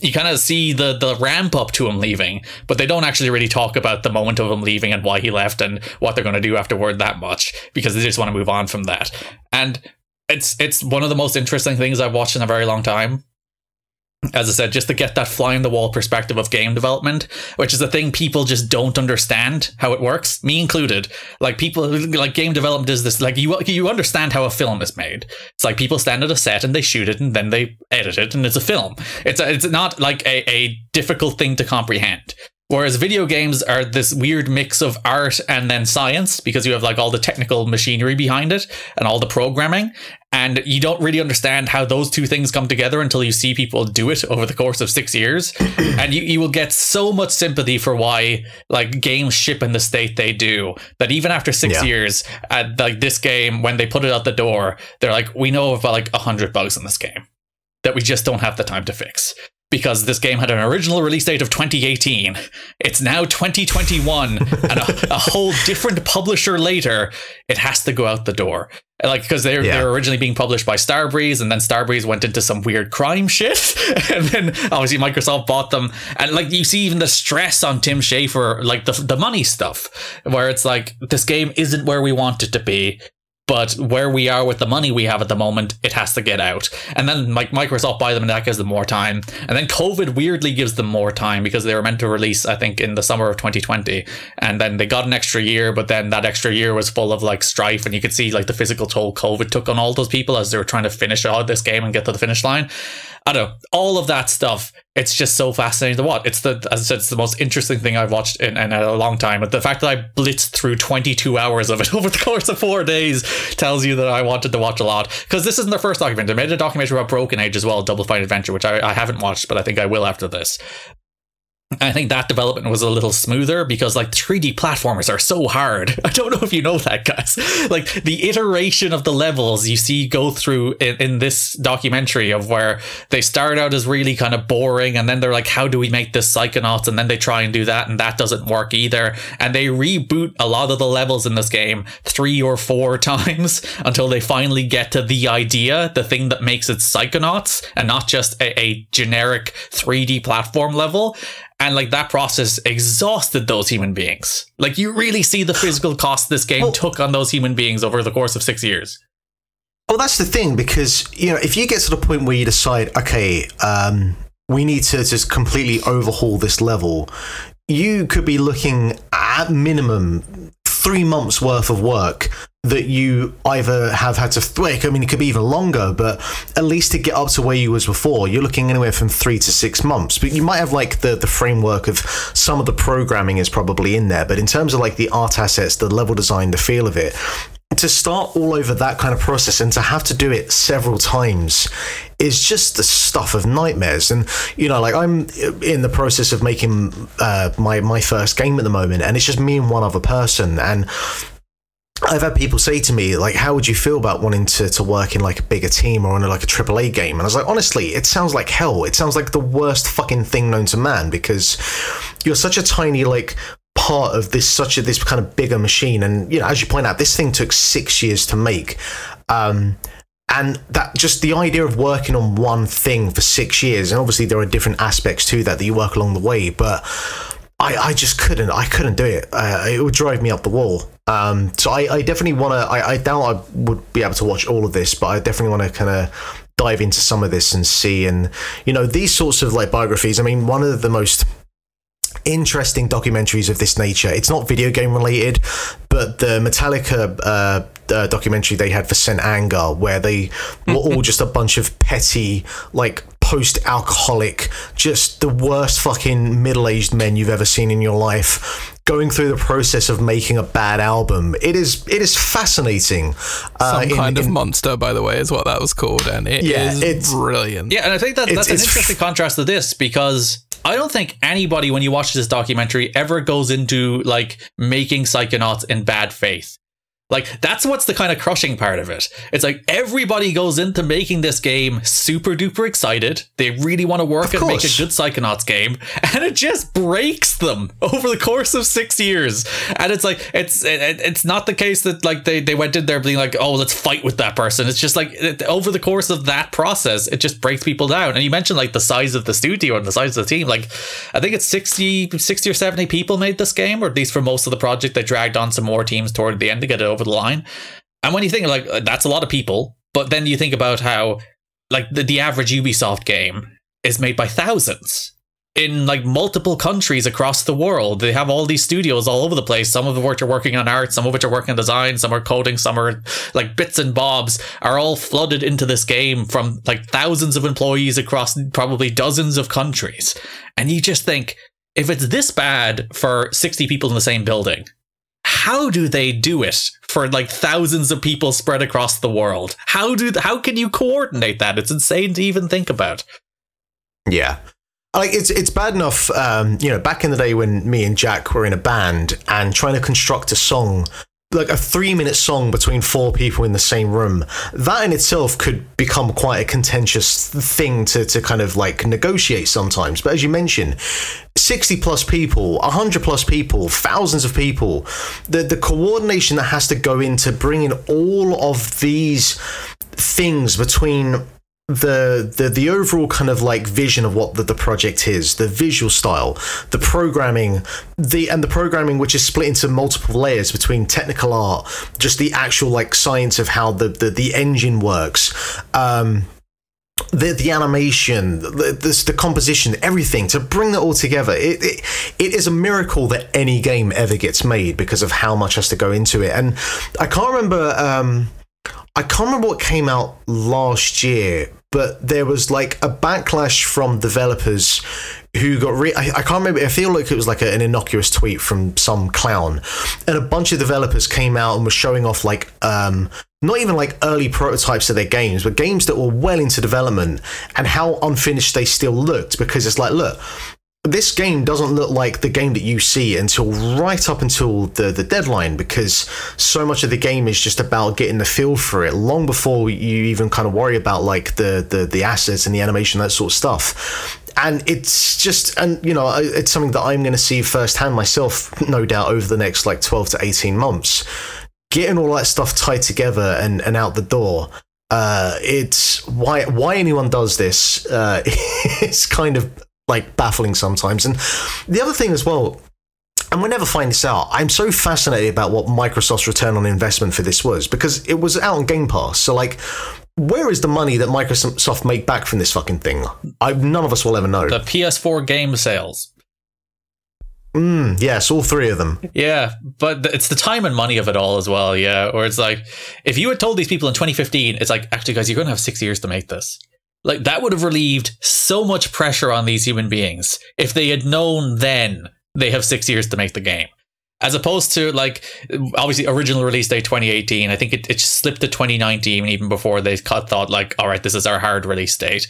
you kind of see the the ramp up to him leaving, but they don't actually really talk about the moment of him leaving and why he left and what they're going to do afterward that much because they just want to move on from that. And it's it's one of the most interesting things I've watched in a very long time as I said, just to get that fly in the wall perspective of game development, which is a thing people just don't understand how it works, me included. Like people, like game development is this, like you you understand how a film is made. It's like people stand at a set and they shoot it and then they edit it and it's a film. It's a, it's not like a, a difficult thing to comprehend. Whereas video games are this weird mix of art and then science because you have like all the technical machinery behind it and all the programming. And you don't really understand how those two things come together until you see people do it over the course of six years. <clears throat> and you, you will get so much sympathy for why like games ship in the state they do that even after six Yeah. years, at like this game, when they put it out the door, they're like, we know about like a hundred bugs in this game that we just don't have the time to fix because this game had an original release date of 2018. It's now 2021, <laughs> and a, a whole different publisher later, it has to go out the door. Like because they're Yeah. they're originally being published by Starbreeze, and then Starbreeze went into some weird crime shit, <laughs> and then obviously Microsoft bought them, and like you see even the stress on Tim Schafer, like the the money stuff, where it's like this game isn't where we want it to be but where we are with the money we have at the moment, it has to get out. And then like Microsoft buy them and that gives them more time. And then COVID weirdly gives them more time because they were meant to release, I think, in the summer of 2020. And then they got an extra year, but then that extra year was full of like strife and you could see like the physical toll COVID took on all those people as they were trying to finish out this game and get to the finish line. I don't know, all of that stuff. It's just so fascinating to watch. It's the, as I said, it's the most interesting thing I've watched in, in a long time. But the fact that I blitzed through 22 hours of it <laughs> over the course of four days tells you that I wanted to watch a lot. Because this isn't the first documentary. I made a documentary about Broken Age as well, Double Fine Adventure, which I, I haven't watched, but I think I will after this. I think that development was a little smoother because like 3D platformers are so hard. <laughs> I don't know if you know that, guys. <laughs> Like the iteration of the levels you see go through in, in this documentary of where they start out as really kind of boring and then they're like, how do we make this psychonauts? And then they try and do that and that doesn't work either. And they reboot a lot of the levels in this game three or four <laughs> times until they finally get to the idea, the thing that makes it psychonauts and not just a, a generic 3D platform level. And like that process exhausted those human beings. Like you really see the physical cost this game Well- took on those human beings over the course of six years. Well, that's the thing because you know if you get to the point where you decide, okay, um, we need to just completely overhaul this level, you could be looking at minimum three months worth of work that you either have had to th- I mean, it could be even longer, but at least to get up to where you was before, you're looking anywhere from three to six months. But you might have like the the framework of some of the programming is probably in there, but in terms of like the art assets, the level design, the feel of it, to start all over that kind of process and to have to do it several times is just the stuff of nightmares and you know like i'm in the process of making uh, my my first game at the moment and it's just me and one other person and I've had people say to me, like, how would you feel about wanting to, to work in like a bigger team or on a, like a AAA game? And I was like, honestly, it sounds like hell. It sounds like the worst fucking thing known to man because you're such a tiny, like, part of this, such a, this kind of bigger machine. And, you know, as you point out, this thing took six years to make. Um, and that just the idea of working on one thing for six years, and obviously there are different aspects to that that you work along the way, but I, I just couldn't I couldn't do it. Uh, it would drive me up the wall. Um, so I, I definitely want to. I, I doubt I would be able to watch all of this, but I definitely want to kind of dive into some of this and see. And you know these sorts of like biographies. I mean, one of the most interesting documentaries of this nature. It's not video game related, but the Metallica uh, uh, documentary they had for Saint Anger, where they were all just a bunch of petty, like post-alcoholic, just the worst fucking middle-aged men you've ever seen in your life. Going through the process of making a bad album, it is it is fascinating. uh, Some in- kind of monster, by the way, is what that was called, and it is Yeah, it's- brilliant. Yeah, and I think that It's- that's an it's- interesting contrast to this because I don't think anybody, when you watch this documentary, ever goes into like making Psychonauts in bad faith. Like that's what's the kind of crushing part of it. It's like everybody goes into making this game super duper excited. They really want to work and make a good Psychonauts game, <laughs> and it just breaks them <laughs> over the course of six years. And it's like it's it, it's not the case that like they they went in there being like, oh, let's fight with that person. It's just like it, over the course of that process, it just breaks people down. And you mentioned like the size of the studio and the size of the team. Like I think it's 60, 60 or seventy people made this game, or at least for most of the project, they dragged on some more teams toward the end to get it over the line. And when you think like uh, that's a lot of people, but then you think about how like the, the average Ubisoft game is made by thousands in like multiple countries across the world. They have all these studios all over the place. Some of which are working on art, some of which are working on design, some are coding, some are like bits and bobs are all flooded into this game from like thousands of employees across probably dozens of countries. And you just think if it's this bad for 60 people in the same building, how do they do it for like thousands of people spread across the world? How do how can you coordinate that? It's insane to even think about. Yeah. Like it's it's bad enough, um, you know. Back in the day when me and Jack were in a band and trying to construct a song like a three minute song between four people in the same room that in itself could become quite a contentious thing to, to kind of like negotiate sometimes. But as you mentioned 60 plus people 100 plus people thousands of people the the coordination that has to go into bringing all of these things between the, the the overall kind of like vision of what the, the project is, the visual style, the programming, the and the programming which is split into multiple layers between technical art, just the actual like science of how the the, the engine works. Um, the the animation, the, the, composition, everything to bring that all together. It, it it is a miracle that any game ever gets made because of how much has to go into it. And I can't remember. Um, I can't remember what came out last year, but there was like a backlash from developers who got re- I, I, can't remember I feel like it was like a, an innocuous tweet from some clown. And a bunch of developers came out and were showing off like um, not even like early prototypes of their games but games that were well into development and how unfinished they still looked. Because it's like look this game doesn't look like the game that you see until right up until the, the deadline because so much of the game is just about getting the feel for it long before you even kind of worry about like the the, the assets and the animation that sort of stuff. And it's just and you know it's something that i'm going to see firsthand myself no doubt over the next like 12 to 18 months. Getting all that stuff tied together and, and out the door uh, it's why why anyone does this uh, <laughs> it's kind of like baffling sometimes. And the other thing as well, and we'll never find this out. I'm so fascinated about what Microsoft's return on investment for this was because it was out on Game Pass. So like, where is the money that Microsoft make back from this fucking thing? I, none of us will ever know. The PS4 game sales. Mm, yes, all three of them. Yeah, but it's the time and money of it all as well. Yeah, or it's like if you had told these people in 2015, it's like actually, guys, you're going to have six years to make this. Like that would have relieved so much pressure on these human beings if they had known then they have six years to make the game. As opposed to like obviously original release date 2018, I think it, it slipped to 2019 even before they thought like, all right, this is our hard release date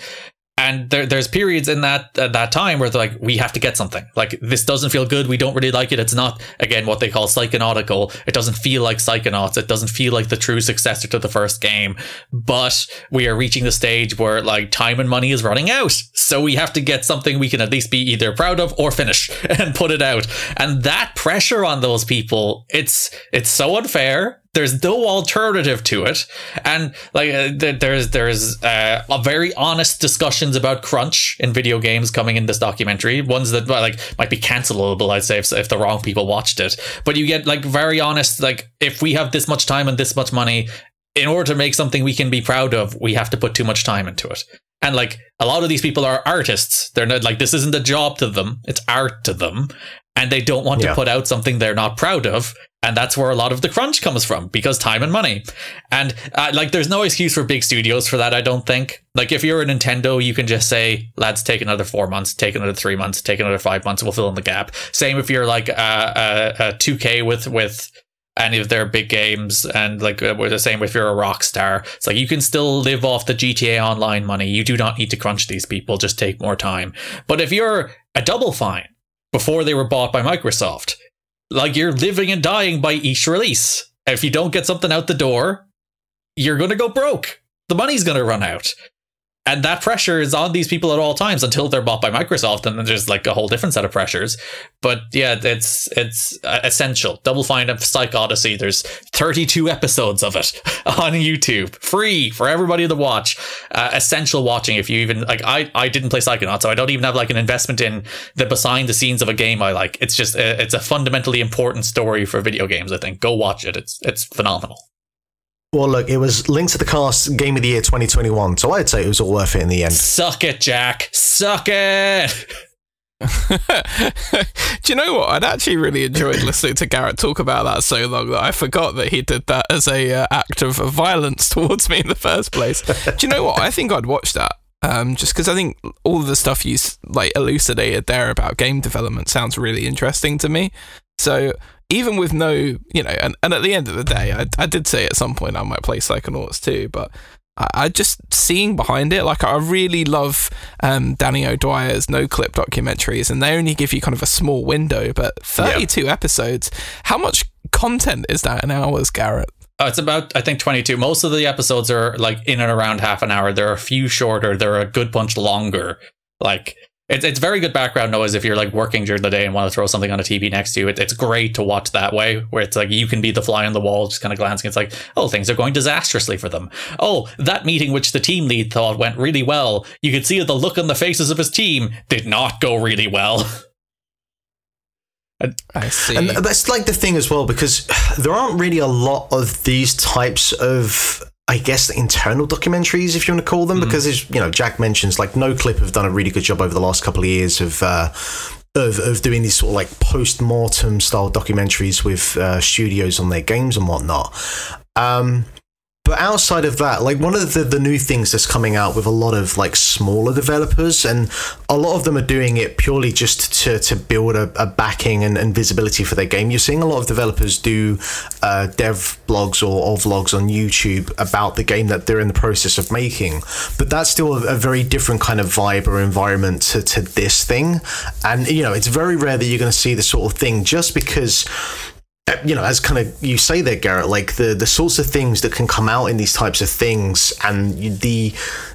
and there, there's periods in that uh, that time where they're like we have to get something. Like this doesn't feel good. We don't really like it. It's not again what they call psychonautical it doesn't feel like psychonauts. It doesn't feel like the true successor to the first game. But we are reaching the stage where like time and money is running out. So we have to get something we can at least be either proud of or finish <laughs> and put it out. And that pressure on those people it's it's so unfair there's no alternative to it. And like uh, there's there's uh, a very honest discussions about crunch in video games coming in this documentary. Ones that like might be cancelable i'd say if, if the wrong people watched it. But you get like very honest like if we have this much time and this much money in order to make something we can be proud of we have to put too much time into it. And like a lot of these people are artists. They're not like this isn't a job to them. It's art to them and they don't want yeah. to put out something they're not proud of. And that's where a lot of the crunch comes from because time and money. And uh, like there's no excuse for big studios for that i don't think. Like if you're a nintendo you can just say lads take another four months take another three months take another five months we'll fill in the gap. Same if you're like a, a, a 2k with with any of their big games and like uh, we're the same if you're a Rockstar. It's like you can still live off the gta online money. You do not need to crunch these people just take more time. But if you're a Double Fine before they were bought by Microsoft. Like you're living and dying by each release. If you don't get something out the door, you're going to go broke. The money's going to run out and that pressure is on these people at all times until they're bought by Microsoft, and then there's like a whole different set of pressures. But yeah, it's it's uh, essential. Double Fine of PsychOdyssey. There's 32 episodes of it <laughs> on YouTube, free for everybody to watch. Uh, essential watching if you even like. I I didn't play Psychonauts, so I don't even have like an investment in the behind the scenes of a game I like. It's just a, uh, it's a fundamentally important story for video games. I think go watch it. It's it's phenomenal. Well, look, it was Link to the Cast Game of the Year 2021, so I'd say it was all worth it in the end. Suck it, Jack. Suck it. <laughs> Do you know what? I'd actually really enjoyed listening to Garrett talk about that so long that I forgot that he did that as a uh, act of violence <laughs> towards me in the first place. Do you know what? I think I'd watch that. Um, just because I think all the stuff you like elucidated there about game development sounds really interesting to me. So even with no, you know, and, and at the end of the day, I, I did say at some point I might play Psychonauts too, but I, I just seeing behind it, like I really love um, Danny O'Dwyer's Noclip documentaries, and they only give you kind of a small window, but 32 yeah. episodes. How much content is that in hours, Garrett? Uh, it's about I think 22. Most of the episodes are like in and around half an hour. There are a few shorter. There are a good bunch longer. Like it's it's very good background noise if you're like working during the day and want to throw something on a TV next to you. It, it's great to watch that way, where it's like you can be the fly on the wall, just kind of glancing. It's like, oh, things are going disastrously for them. Oh, that meeting which the team lead thought went really well. You could see the look on the faces of his team did not go really well. <laughs> I see. And that's like the thing as well, because there aren't really a lot of these types of I guess the internal documentaries, if you want to call them, mm. because as you know, Jack mentions like Noclip have done a really good job over the last couple of years of uh, of, of doing these sort of like post mortem style documentaries with uh, studios on their games and whatnot. Um, but outside of that, like one of the, the new things that's coming out with a lot of like smaller developers, and a lot of them are doing it purely just to, to build a, a backing and, and visibility for their game. You're seeing a lot of developers do uh, dev blogs or, or vlogs on YouTube about the game that they're in the process of making, but that's still a, a very different kind of vibe or environment to, to this thing. And, you know, it's very rare that you're going to see this sort of thing just because you know, as kind of you say there, Garrett, like the the sorts of things that can come out in these types of things, and the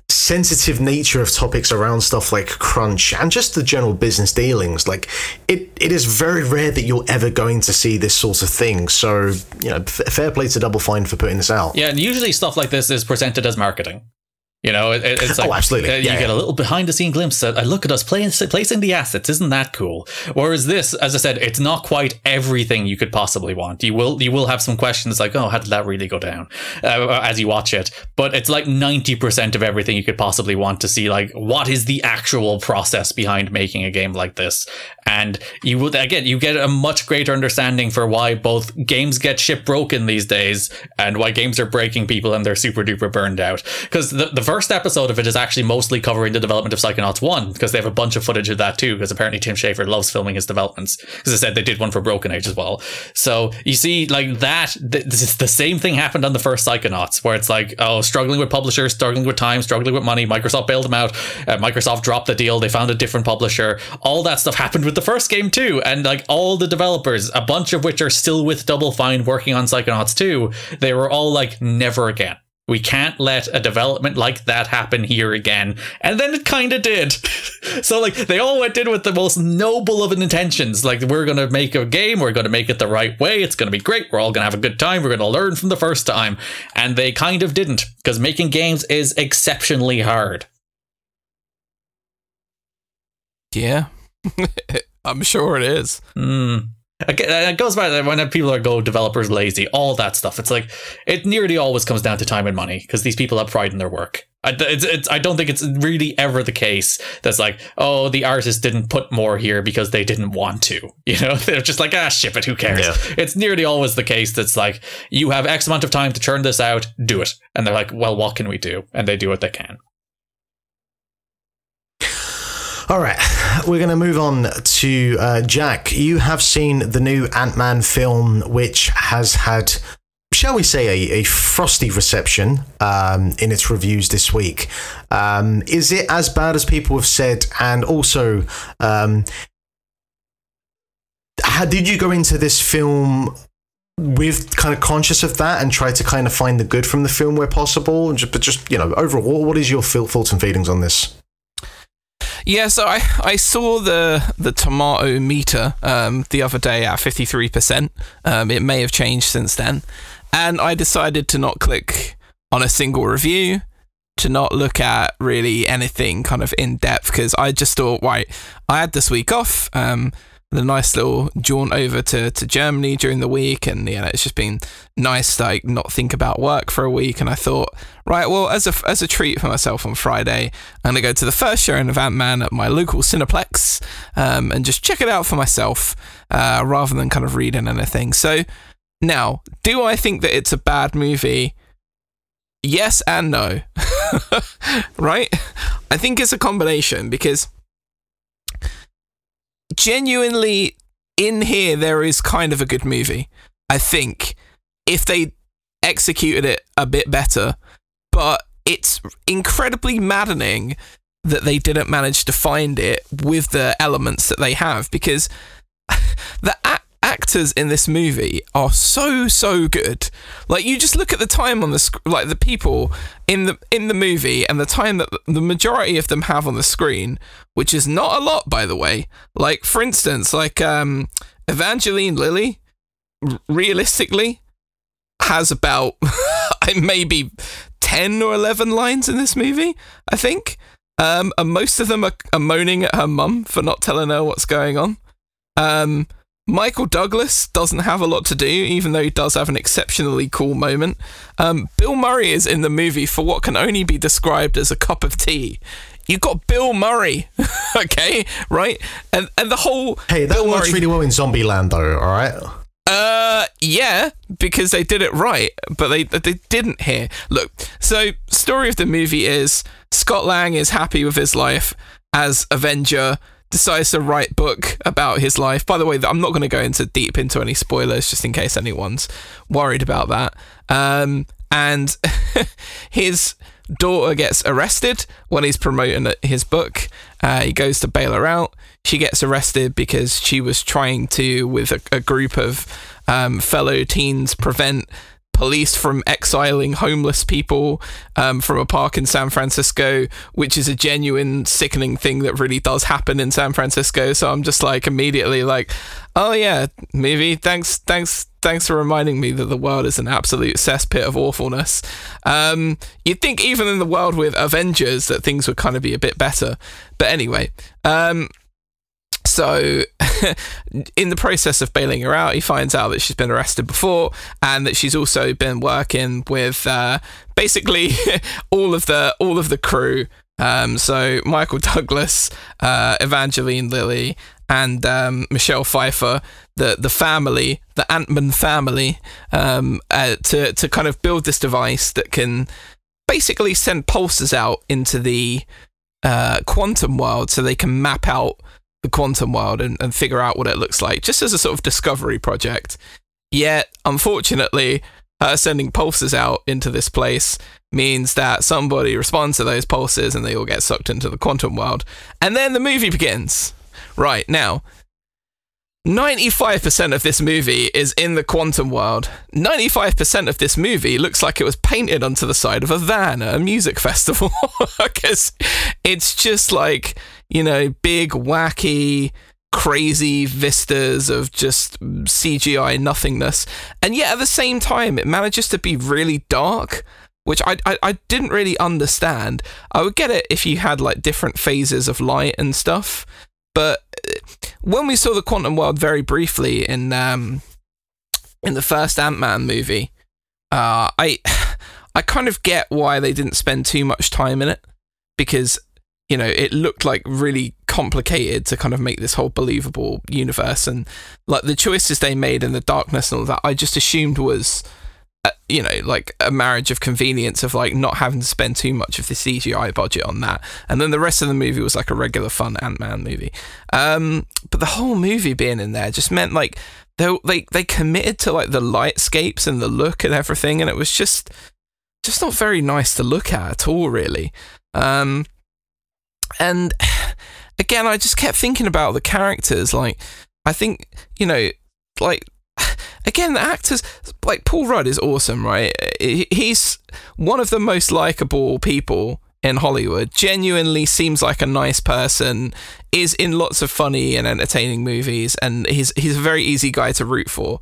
sensitive nature of topics around stuff like crunch and just the general business dealings, like it it is very rare that you're ever going to see this sort of thing. So you know, f- fair play to Double Fine for putting this out. Yeah, and usually stuff like this is presented as marketing. You know, it, it's like oh, absolutely. Uh, you yeah, get a little behind the scene glimpse. At, look at us playing, placing the assets. Isn't that cool? Whereas this, as I said, it's not quite everything you could possibly want. You will you will have some questions like, oh, how did that really go down? Uh, as you watch it, but it's like ninety percent of everything you could possibly want to see. Like, what is the actual process behind making a game like this? And you would again, you get a much greater understanding for why both games get ship broken these days and why games are breaking people and they're super duper burned out. Because the the first episode of it is actually mostly covering the development of Psychonauts 1 because they have a bunch of footage of that too because apparently Tim Schafer loves filming his developments because I said they did one for Broken Age as well. So you see like that this is the same thing happened on the first Psychonauts where it's like oh struggling with publishers, struggling with time, struggling with money, Microsoft bailed them out, uh, Microsoft dropped the deal, they found a different publisher. All that stuff happened with the first game too and like all the developers, a bunch of which are still with Double Fine working on Psychonauts 2, they were all like never again we can't let a development like that happen here again. And then it kind of did. <laughs> so, like, they all went in with the most noble of intentions. Like, we're going to make a game, we're going to make it the right way, it's going to be great, we're all going to have a good time, we're going to learn from the first time. And they kind of didn't, because making games is exceptionally hard. Yeah. <laughs> I'm sure it is. Mm. It goes back when people are go developers lazy, all that stuff. It's like it nearly always comes down to time and money because these people have pride in their work. I, it's, it's, I don't think it's really ever the case that's like, oh, the artist didn't put more here because they didn't want to. <laughs> You know, they're just like, ah, ship it, who cares? Yeah. It's nearly always the case that's like, you have X amount of time to churn this out, do it. And they're like, well, what can we do? And they do what they can. All right, we're going to move on to uh, Jack. You have seen the new Ant Man film, which has had shall we say, a, a frosty reception um, in its reviews this week. Um, is it as bad as people have said? And also, um, how did you go into this film with kind of conscious of that and try to kind of find the good from the film where possible? Just, but just you know, overall, what is your thoughts and feelings on this? Yeah, so I, I saw the the Tomatometer um, the other day at fifty three percent. Um, it may have changed since then, and I decided to not click on a single review, to not look at really anything kind of in depth because I just thought, right, I had this week off. Um, the nice little jaunt over to, to Germany during the week, and you know it's just been nice to like not think about work for a week. And I thought, right, well, as a as a treat for myself on Friday, I'm gonna go to the first showing of Ant Man at my local Cineplex, um, and just check it out for myself, uh, rather than kind of reading anything. So now, do I think that it's a bad movie? Yes and no. <laughs> right? I think it's a combination because genuinely in here there is kind of a good movie. I think if they executed it a bit better, but it's incredibly maddening that they didn't manage to find it with the elements that they have because <laughs> the actors in this movie are so so good. Like you just look at the time on the sc- like the people in the in the movie and the time that the majority of them have on the screen, which is not a lot by the way. Like for instance, like um Evangeline Lilly r- realistically has about <laughs> maybe 10 or 11 lines in this movie, I think. Um, and most of them are, are moaning at her mum for not telling her what's going on. Um, Michael Douglas doesn't have a lot to do, even though he does have an exceptionally cool moment. Um, Bill Murray is in the movie for what can only be described as a cup of tea. You got Bill Murray, <laughs> okay, right, and and the whole hey that Bill works Murray, really well in Zombieland, though. All right. Uh, yeah, because they did it right, but they they didn't here. Look, so story of the movie is Scott Lang is happy with his life as Avenger decides to write book about his life. By the way, I'm not going to go into deep into any spoilers, just in case anyone's worried about that. Um, and <laughs> his daughter gets arrested when he's promoting his book. Uh, he goes to bail her out. She gets arrested because she was trying to, with a, a group of um, fellow teens, prevent police from exiling homeless people um, from a park in San Francisco, which is a genuine sickening thing that really does happen in San Francisco. So I'm just like immediately like, oh yeah, movie. Thanks, thanks, thanks for reminding me that the world is an absolute cesspit of awfulness. Um, you'd think even in the world with Avengers that things would kind of be a bit better. But anyway, um, so, <laughs> in the process of bailing her out, he finds out that she's been arrested before and that she's also been working with uh, basically <laughs> all of the all of the crew. Um, so Michael Douglas, uh, Evangeline Lilly, and um, Michelle Pfeiffer, the the family, the Ant-Man family, um, uh, to to kind of build this device that can basically send pulses out into the uh, quantum world, so they can map out the quantum world and, and figure out what it looks like, just as a sort of discovery project. Yet, unfortunately, sending pulses out into this place means that somebody responds to those pulses and they all get sucked into the quantum world. And then the movie begins. Right, now, 95% of this movie is in the quantum world. 95% of this movie looks like it was painted onto the side of a van at a music <laughs> festival. Because it's just like you know, big, wacky, crazy vistas of just CGI nothingness. And yet at the same time, it manages to be really dark, which I, I, I didn't really understand. I would get it if you had like different phases of light and stuff. But uh, when we saw the quantum world very briefly in um, in the first Ant Man movie, uh, I <sighs> I kind of get why they didn't spend too much time in it because you know, it looked like really complicated to kind of make this whole believable universe. And like the choices they made in the darkness and all that, I just assumed was, uh, you know, like a marriage of convenience of like not having to spend too much of the CGI budget on that. And then the rest of the movie was like a regular fun Ant Man movie. Um, but the whole movie being in there just meant like they they they committed to like the lightscapes and the look and everything, and it was just just not very nice to look at at all, really. Um, and <sighs> again, I just kept thinking about the characters. Like, I think you know, like <sighs> again, the actors like Paul Rudd is awesome, right? He's one of the most likable people in Hollywood. Genuinely seems like a nice person. Is in lots of funny and entertaining movies, and he's he's a very easy guy to root for.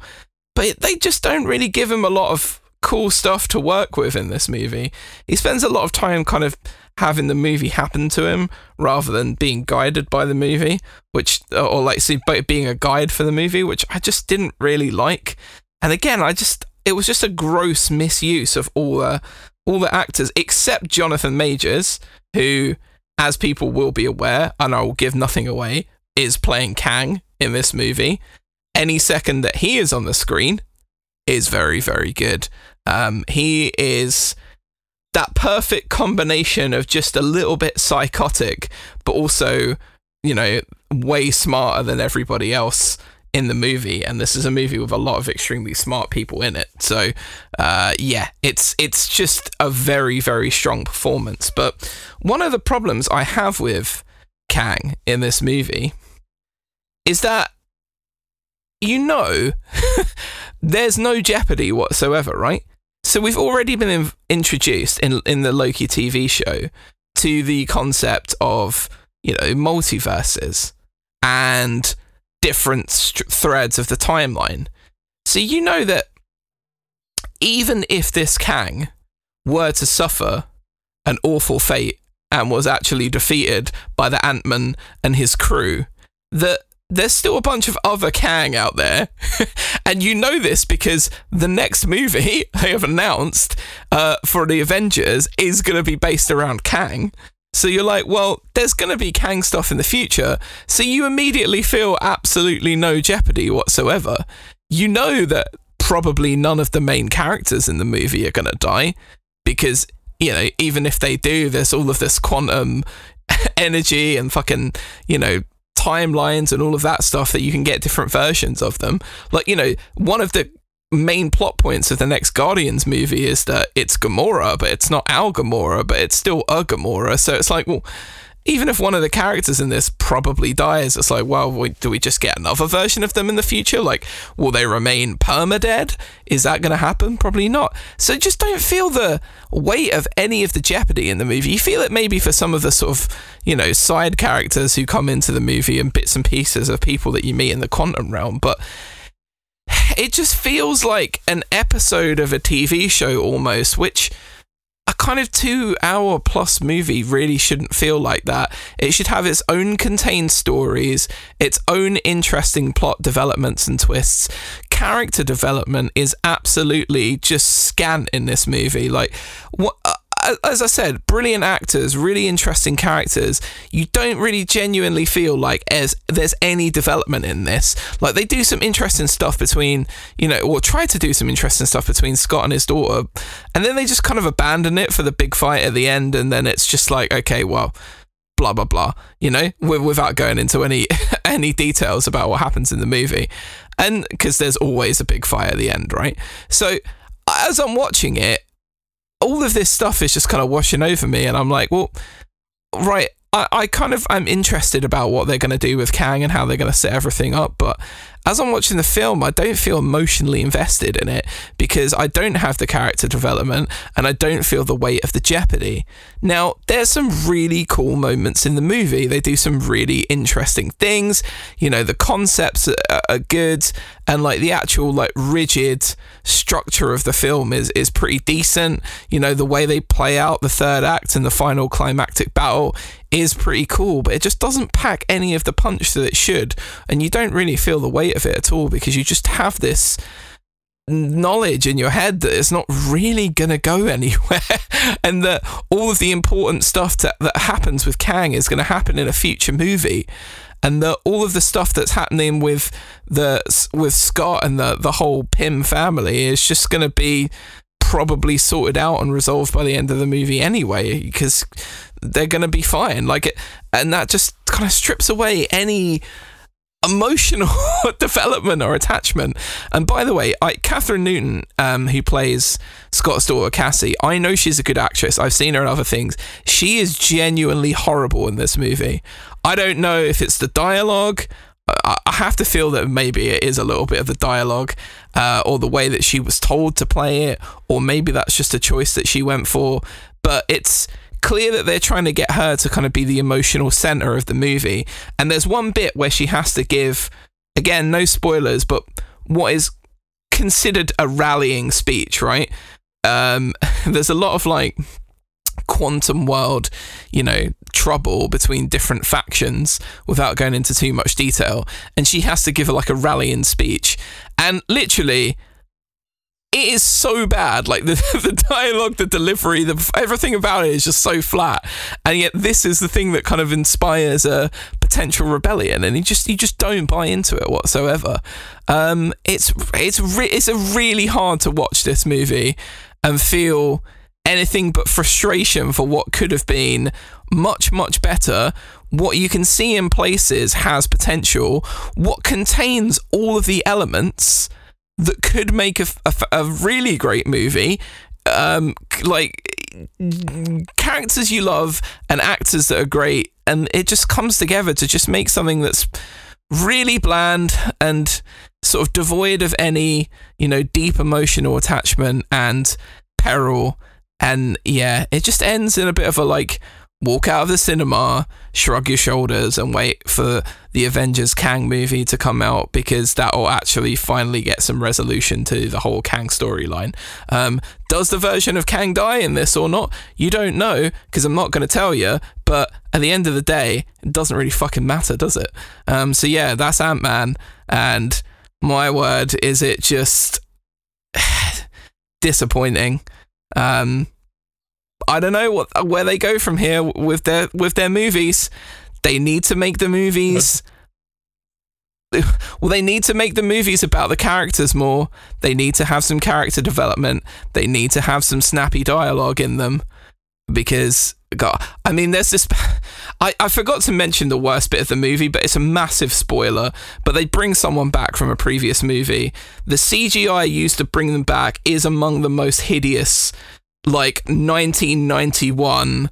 But they just don't really give him a lot of cool stuff to work with in this movie. He spends a lot of time kind of having the movie happen to him rather than being guided by the movie, which or like see being a guide for the movie, which I just didn't really like. And again, I just it was just a gross misuse of all the all the actors except Jonathan Majors, who, as people will be aware, and I will give nothing away, is playing Kang in this movie. Any second that he is on the screen is very, very good. Um, he is that perfect combination of just a little bit psychotic, but also, you know, way smarter than everybody else in the movie. And this is a movie with a lot of extremely smart people in it. So, uh, yeah, it's it's just a very very strong performance. But one of the problems I have with Kang in this movie is that you know <laughs> there's no jeopardy whatsoever, right? So we've already been in- introduced in in the Loki TV show to the concept of you know multiverses and different st- threads of the timeline. So you know that even if this Kang were to suffer an awful fate and was actually defeated by the Ant Man and his crew, that there's still a bunch of other Kang out there. <laughs> and you know this because the next movie <laughs> they have announced uh, for the Avengers is going to be based around Kang. So you're like, well, there's going to be Kang stuff in the future. So you immediately feel absolutely no jeopardy whatsoever. You know that probably none of the main characters in the movie are going to die because, you know, even if they do, there's all of this quantum <laughs> energy and fucking, you know, timelines and all of that stuff that you can get different versions of them. Like, you know, one of the main plot points of the next Guardians movie is that it's Gamora, but it's not our Gamora, but it's still a Gamora. So it's like, well, even if one of the characters in this probably dies, it's like, well, do we just get another version of them in the future? Like, will they remain permadead? Is that going to happen? Probably not. So just don't feel the weight of any of the jeopardy in the movie. You feel it maybe for some of the sort of, you know, side characters who come into the movie and bits and pieces of people that you meet in the quantum realm, but it just feels like an episode of a TV show almost, which a kind of two hour plus movie really shouldn't feel like that. It should have its own contained stories, its own interesting plot developments and twists. Character development is absolutely just scant in this movie. Like, what? Uh, as I said, brilliant actors, really interesting characters. You don't really genuinely feel like as there's any development in this. Like they do some interesting stuff between, you know, or try to do some interesting stuff between Scott and his daughter, and then they just kind of abandon it for the big fight at the end, and then it's just like, okay, well, blah blah blah, you know, without going into any <laughs> any details about what happens in the movie, and because there's always a big fight at the end, right? So as I'm watching it, all of this stuff is just kind of washing over me, and I'm like, well, right. I, I kind of I'm interested about what they're going to do with Kang and how they're going to set everything up, but as I'm watching the film, I don't feel emotionally invested in it because I don't have the character development and I don't feel the weight of the jeopardy. Now, there's some really cool moments in the movie. They do some really interesting things. You know, the concepts are, are good and like the actual like rigid structure of the film is is pretty decent. You know, the way they play out the third act and the final climactic battle is pretty cool, but it just doesn't pack any of the punch that it should, and you don't really feel the weight of it at all because you just have this knowledge in your head that it's not really going to go <laughs> anywhere and that all of the important stuff to, that happens with Kang is going to happen in a future movie and that all of the stuff that's happening with the with Scott and the the whole Pym family is just going to be probably sorted out and resolved by the end of the movie anyway because they're going to be fine. Like it and that just kind of strips away any emotional <laughs> development or attachment. And by the way, I, Kathryn Newton, um, who plays Scott's daughter Cassie, I know she's a good actress. I've seen her in other things. She is genuinely horrible in this movie. I don't know if it's the dialogue. I, have to feel that maybe it is a little bit of the dialogue uh, or the way that she was told to play it, or maybe that's just a choice that she went for. But it's clear that they're trying to get her to kind of be the emotional center of the movie. And there's one bit where she has to give, again, no spoilers, but what is considered a rallying speech, right? Um, <laughs> there's a lot of like quantum world, you know, trouble between different factions without going into too much detail. And she has to give like a rallying speech. And literally, it is so bad. Like <laughs> the, the dialogue, the delivery, the everything about it is just so flat. And yet this is the thing that kind of inspires a potential rebellion, and you just you just don't buy into it whatsoever. Um, it's it's re- it's a really hard to watch this movie and feel anything but frustration for what could have been much much better what you can see in places has potential what contains all of the elements that could make a, a, a really great movie. Um, like characters you love and actors that are great, and it just comes together to just make something that's really bland and sort of devoid of any, you know, deep emotional attachment and peril. And yeah, it just ends in a bit of a like walk out of the cinema, shrug your shoulders, and wait for the Avengers Kang movie to come out because that will actually finally get some resolution to the whole Kang storyline. Um, does the version of Kang die in this or not? You don't know because I'm not going to tell you. But at the end of the day, it doesn't really fucking matter, does it? Um, so yeah, that's Ant Man, and my word, is it just <sighs> disappointing. Um, I don't know what where they go from here with their with their movies. They need to make the movies. Well, they need to make the movies about the characters more. They need to have some character development. They need to have some snappy dialogue in them. Because, God, I mean, there's this. <laughs> I, I forgot to mention the worst bit of the movie, but it's a massive spoiler. But they bring someone back from a previous movie. The CGI used to bring them back is among the most hideous like 1991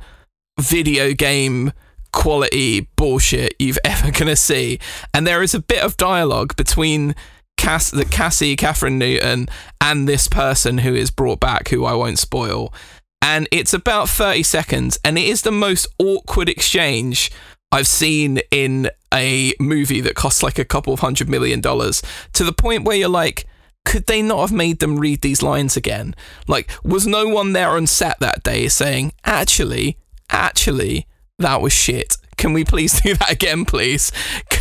video game quality bullshit you've <laughs> ever gonna see. And there is a bit of dialogue between Cass, the Cassie, Kathryn Newton, and this person who is brought back, who I won't spoil. And it's about 30 seconds, and it is the most awkward exchange I've seen in a movie that costs like a couple of hundred million dollars to the point where you're like, could they not have made them read these lines again? Like, was no one there on set that day saying, actually, actually, that was shit. Can we please do that again, please?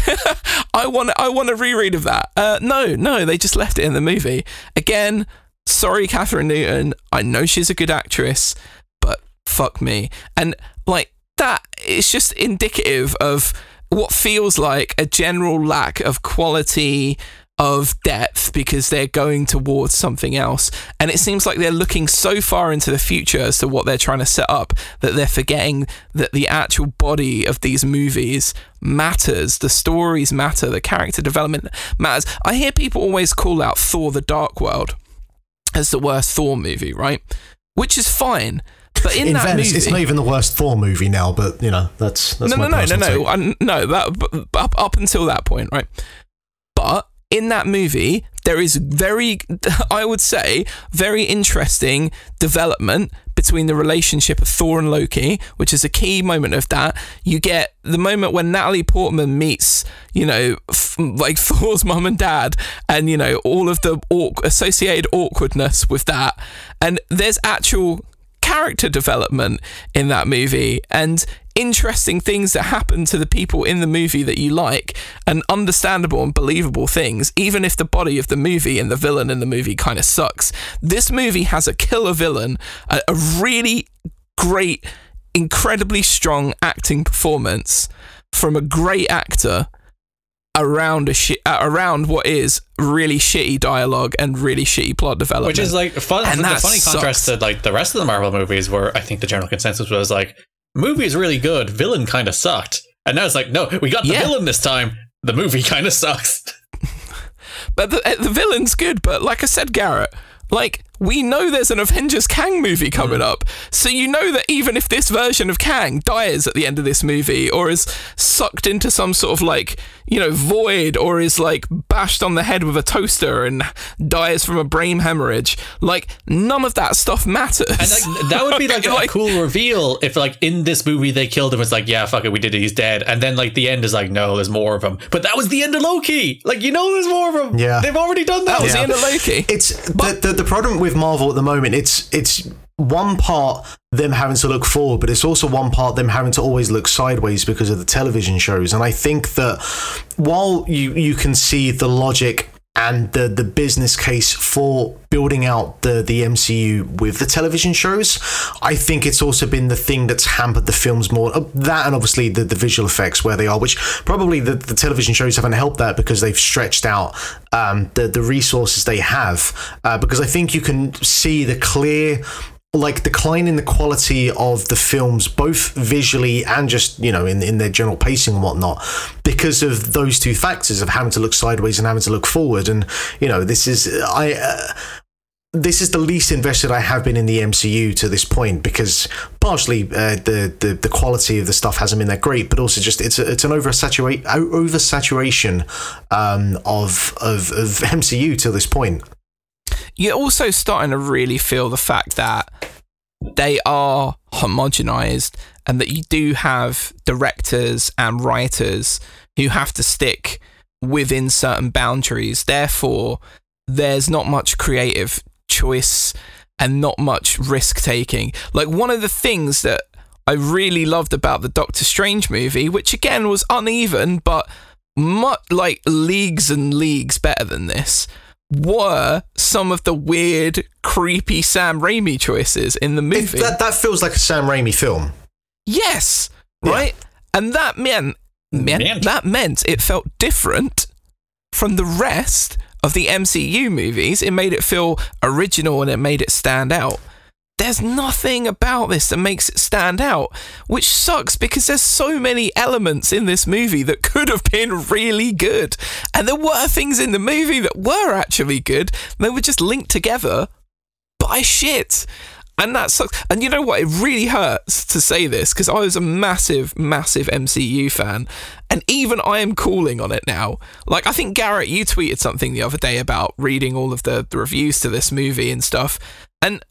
<laughs> I want I want a reread of that. Uh, no, no, they just left it in the movie. Again, sorry, Kathryn Newton. I know she's a good actress, but fuck me. And like that, it's just indicative of what feels like a general lack of quality of depth because they're going towards something else. And it seems like they're looking so far into the future as to what they're trying to set up that they're forgetting that the actual body of these movies matters. The stories matter. The character development matters. I hear people always call out Thor the Dark World as the worst Thor movie, right? Which is fine. But in, In that fairness, movie, it's not even the worst Thor movie now, but you know that's that's no, no, no, no, no, take. No. That up up until that point, right? But in that movie, there is very, <laughs> I would say, very interesting development between the relationship of Thor and Loki, which is a key moment of that. You get the moment when Natalie Portman meets, you know, f- like <laughs> Thor's mum and dad, and you know all of the awk- associated awkwardness with that, and there's actual character development in that movie and interesting things that happen to the people in the movie that you like and understandable and believable things even if the body of the movie and the villain in the movie kind of sucks. This movie has a killer villain a, a really great incredibly strong acting performance from a great actor around a shi- uh, around what is really shitty dialogue and really shitty plot development Which is like fun. And the funny contrast to like the rest of the Marvel movies, where I think the general consensus was like, movie is really good, villain kind of sucked, and now it's like, no, we got the Yeah. villain this time. the movie <laughs> kind of sucks. But the, the villain's good. But like I said, Garrett, like we know there's an Avengers Kang movie coming up, so you know that even if this version of Kang dies at the end of this movie, or is sucked into some sort of like you know void, or is like bashed on the head with a toaster and dies from a brain hemorrhage, like none of that stuff matters. And like that would be <laughs> like, a cool reveal if like in this movie they killed him. It's like yeah, fuck it, we did it. He's dead. And then like the end is like no, there's more of him. But that was the end of Loki. Like you know, there's more of him. Yeah. they've already done that. that was Yeah. the end of Loki. It's the, the the problem with Marvel at the moment. It's it's one part them having to look forward, but it's also one part them having to always look sideways because of the television shows. And I think that while you you can see the logic and the the business case for building out the the MCU with the television shows, I think it's also been the thing that's hampered the films more. Uh, That and obviously the, the visual effects where they are, which probably the, the television shows haven't helped that because they've stretched out um, the the resources they have. Uh, because I think you can see the clear like decline in the quality of the films, both visually and just you know in in their general pacing and whatnot, because of those two factors of having to look sideways and having to look forward. And you know, this is I. Uh, this is the least invested I have been in the MCU to this point because partially uh, the, the the quality of the stuff hasn't been that great, but also just it's a, it's an oversaturate oversaturation um, of of of MCU to this point. you're also starting to really feel the fact that they are homogenized and that you do have directors and writers who have to stick within certain boundaries. Therefore, there's not much creative choice and not much risk taking. Like, one of the things that I really loved about the Doctor Strange movie, which again was uneven, but much like leagues and leagues better than this, were some of the weird, creepy Sam Raimi choices in the It, movie. that that feels like a Sam Raimi film. yes, Yeah. right? And that meant, meant Meant. that meant it felt different from the rest of the MCU movies. It made it feel original and it made it stand out. There's nothing about this that makes it stand out, which sucks because there's so many elements in this movie that could have been really good. And there were things in the movie that were actually good. They were just linked together by shit. And that sucks. And you know what? It really hurts to say this because I was a massive, massive MCU fan. And even I am calling on it now. Like, I think, Garrett, you tweeted something the other day about reading all of the, the reviews to this movie and stuff. And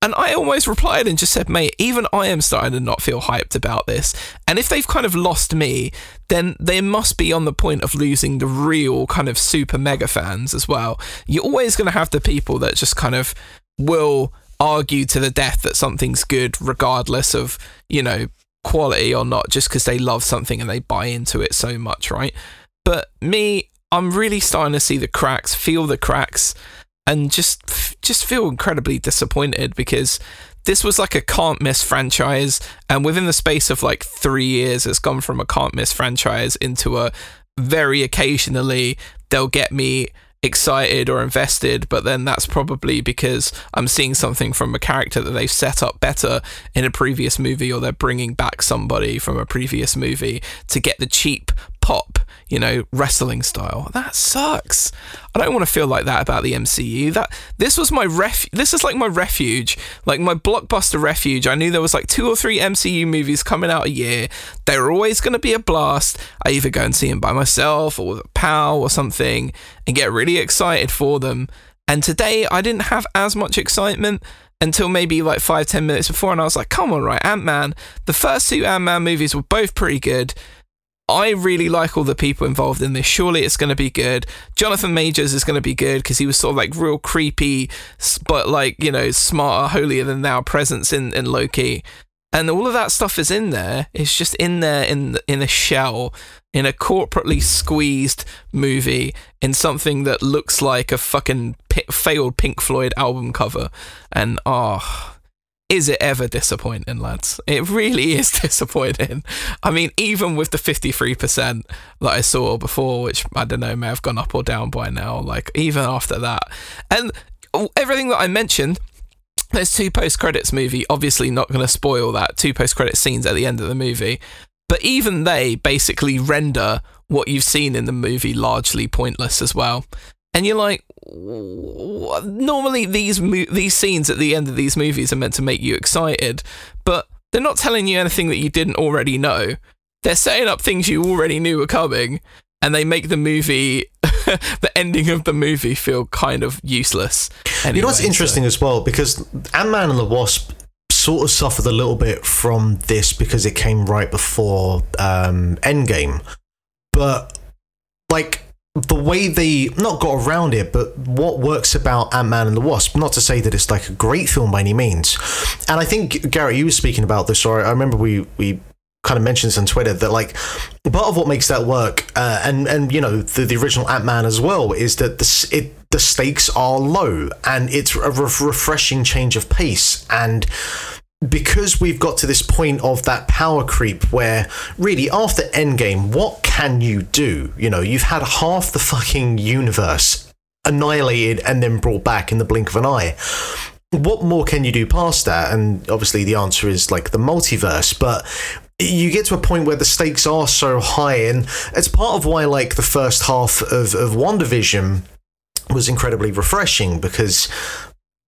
and I almost replied and just said, mate, even I am starting to not feel hyped about this. And if they've kind of lost me, then they must be on the point of losing the real kind of super mega fans as well. You're always going to have the people that just kind of will argue to the death that something's good, regardless of, you know, quality or not, just because they love something and they buy into it so much, right? But me, I'm really starting to see the cracks, feel the cracks and just just feel incredibly disappointed because this was like a can't miss franchise and within the space of like 3 years it's gone from a can't miss franchise into a very occasionally they'll get me excited or invested but then that's probably because I'm seeing something from a character that they've set up better in a previous movie or they're bringing back somebody from a previous movie to get the cheap pop you know wrestling style. That sucks. I don't want to feel like that about the mcu that this was my ref this is like my refuge like my blockbuster refuge. I knew there was like two or three mcu movies coming out a year. They were always going to be a blast. I either go and see them by myself or with a pal or something and get really excited for them. And today i didn't have as much excitement until maybe like five ten minutes before and i was like come on right ant-man. The first two ant-man movies were both pretty good I really like all the people involved in this. Surely it's going to be good. Jonathan Majors is going to be good because he was sort of like real creepy, but like, you know, smarter, holier than thou presence in, in Loki. And all of that stuff is in there. It's just in there in in a shell, in a corporately squeezed movie, in something that looks like a fucking pi- failed Pink Floyd album cover. And oh, is it ever disappointing, lads? It really <laughs> is disappointing. I mean, even with the 53% that I saw before, which I don't know, may have gone up or down by now, like even after that. And everything that I mentioned, there's two post credits movie, obviously not going to spoil that, two post credit scenes at the end of the movie. But even they basically render what you've seen in the movie largely pointless as well. And you're like, "Wha- normally these mo- these scenes at the end of these movies are meant to make you excited, but they're not telling you anything that you didn't already know. They're setting up things you already knew were coming, and they make the movie, <laughs> the ending of the movie, feel kind of useless. You know what's anyway, so- interesting as well because Ant Man and the Wasp sort of suffered a little bit from this because it came right before um, Endgame, but like the way they not got around it, but what works about Ant Man and the Wasp. Not to say that it's like a great film by any means, and I think Garrett, you were speaking about this, or I remember we we kind of mentioned this on Twitter that like part of what makes that work, uh, and and you know the, the original Ant Man as well, is that the it the stakes are low and it's a re- refreshing change of pace and because we've got to this point of that power creep where really after endgame what can you do? You know you've had half the fucking universe annihilated and then brought back in the blink of an eye. What more can you do past that? And obviously the answer is like the multiverse but you get to a point where the stakes are so high. And it's part of why like the first half of, of WandaVision was incredibly refreshing because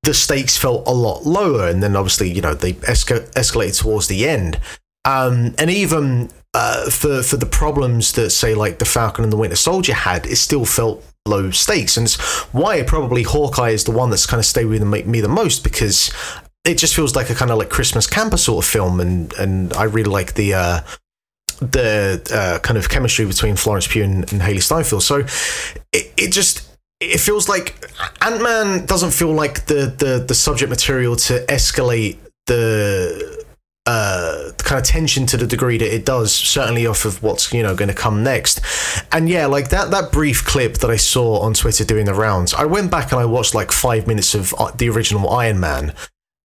the stakes felt a lot lower and then obviously you know they esca- escalated towards the end. Um, and even uh, for for the problems that say like the Falcon and the Winter Soldier had it still felt low stakes. And it's why probably Hawkeye is the one that's kind of stayed with me the most because it just feels like a kind of like Christmas camper sort of film. And and I really like the uh the uh, kind of chemistry between Florence Pugh and, and Hailee Steinfeld. So it, it just it feels like Ant Man doesn't feel like the, the the subject material to escalate the uh kind of tension to the degree that it does certainly off of what's you know going to come next. And yeah like that that brief clip that i saw on twitter doing the rounds i went back and i watched like five minutes of uh, the original iron man.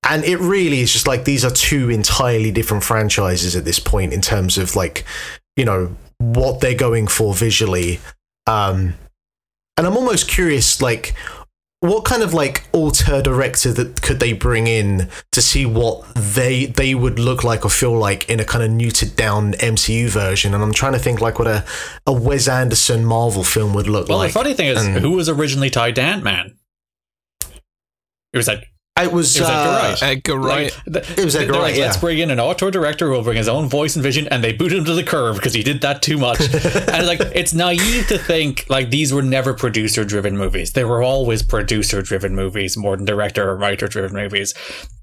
And it really is just like these are two entirely different franchises at this point in terms of like you know what they're going for visually. Um and i'm almost curious like what kind of like auteur director that could they bring in to see what they they would look like or feel like in a kind of neutered down MCU version? And I'm trying to think like what a a Wes Anderson Marvel film would look Well, like. Well, the funny thing is, and- who was originally tied to Ant Man? It was like it was, It was Edgar uh, Wright. Edgar Wright. Like, It was Edgar they're Wright, like, Let's yeah. bring in an auteur director who will bring his own voice and vision, and they booted him to the curb because he did that too much. <laughs> and like, it's naive to think like these were never producer-driven movies. They were always producer-driven movies more than director or writer-driven movies.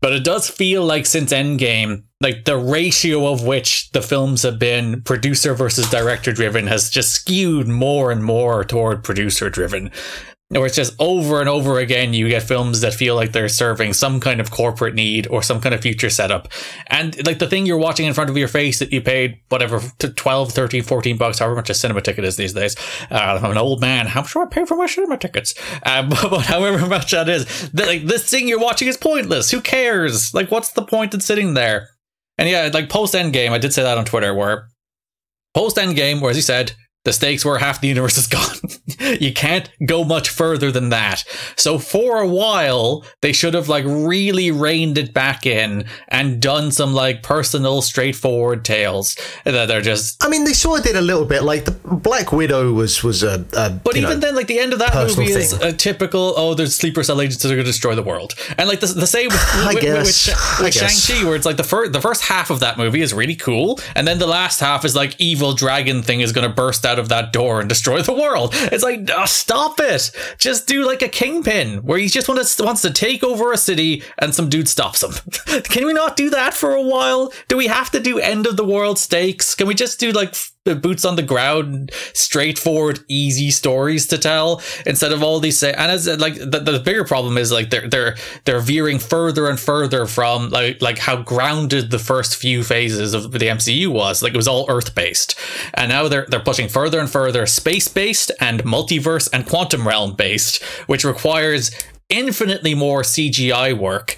But it does feel like since Endgame, like the ratio of which the films have been producer versus director-driven has just skewed more and more toward producer-driven where it's just over and over again you get films that feel like they're serving some kind of corporate need or some kind of future setup. And like the thing you're watching in front of your face that you paid whatever to 12 13 14 bucks however much a cinema ticket is these days. Uh, i'm an old man. How much do i pay for my cinema tickets? Uh, <laughs> but, however much that is like this thing you're watching is pointless. Who cares? Like what's the point in sitting there? And yeah like post endgame i did say that on twitter where post endgame where as you said the stakes were half the universe is gone. <laughs> you can't go much further than that. So for a while, they should have like really reined it back in and done some like personal, straightforward tales that are just. I mean, they sort of did a little bit. Like the Black Widow was was a, a But even know, then, like the end of that movie is thing. a typical. Oh, there's sleeper cell agents that are going to destroy the world, and like the, the same with, <laughs> I with, guess. with, with. Shang Chi, where it's like the first the first half of that movie is really cool, and then the last half is like evil dragon thing is going to burst out of that door and destroy the world. It's like oh, stop it, just do like a kingpin where he just wants wants to take over a city and some dude stops him. <laughs> Can we not do that for a while? Do we have to do end of the world stakes? Can we just do like boots on the ground, straightforward, easy stories to tell instead of all these? Say- and as like the, the bigger problem is like they're they're they're veering further and further from like like how grounded the first few phases of the MCU was. Like it was all Earth based, and now they're they're pushing further and further space based and multiverse and quantum realm based, which requires infinitely more CGI work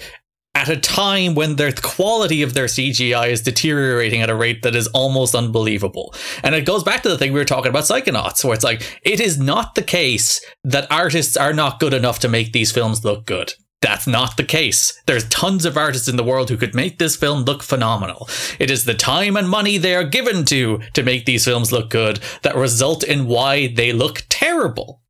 at a time when the quality of their CGI is deteriorating at a rate that is almost unbelievable. And it goes back to the thing we were talking about Psychonauts, where it's like, it is not the case that artists are not good enough to make these films look good. That's not the case. There's tons of artists in the world who could make this film look phenomenal. It is the time and money they are given to to make these films look good that result in why they look terrible.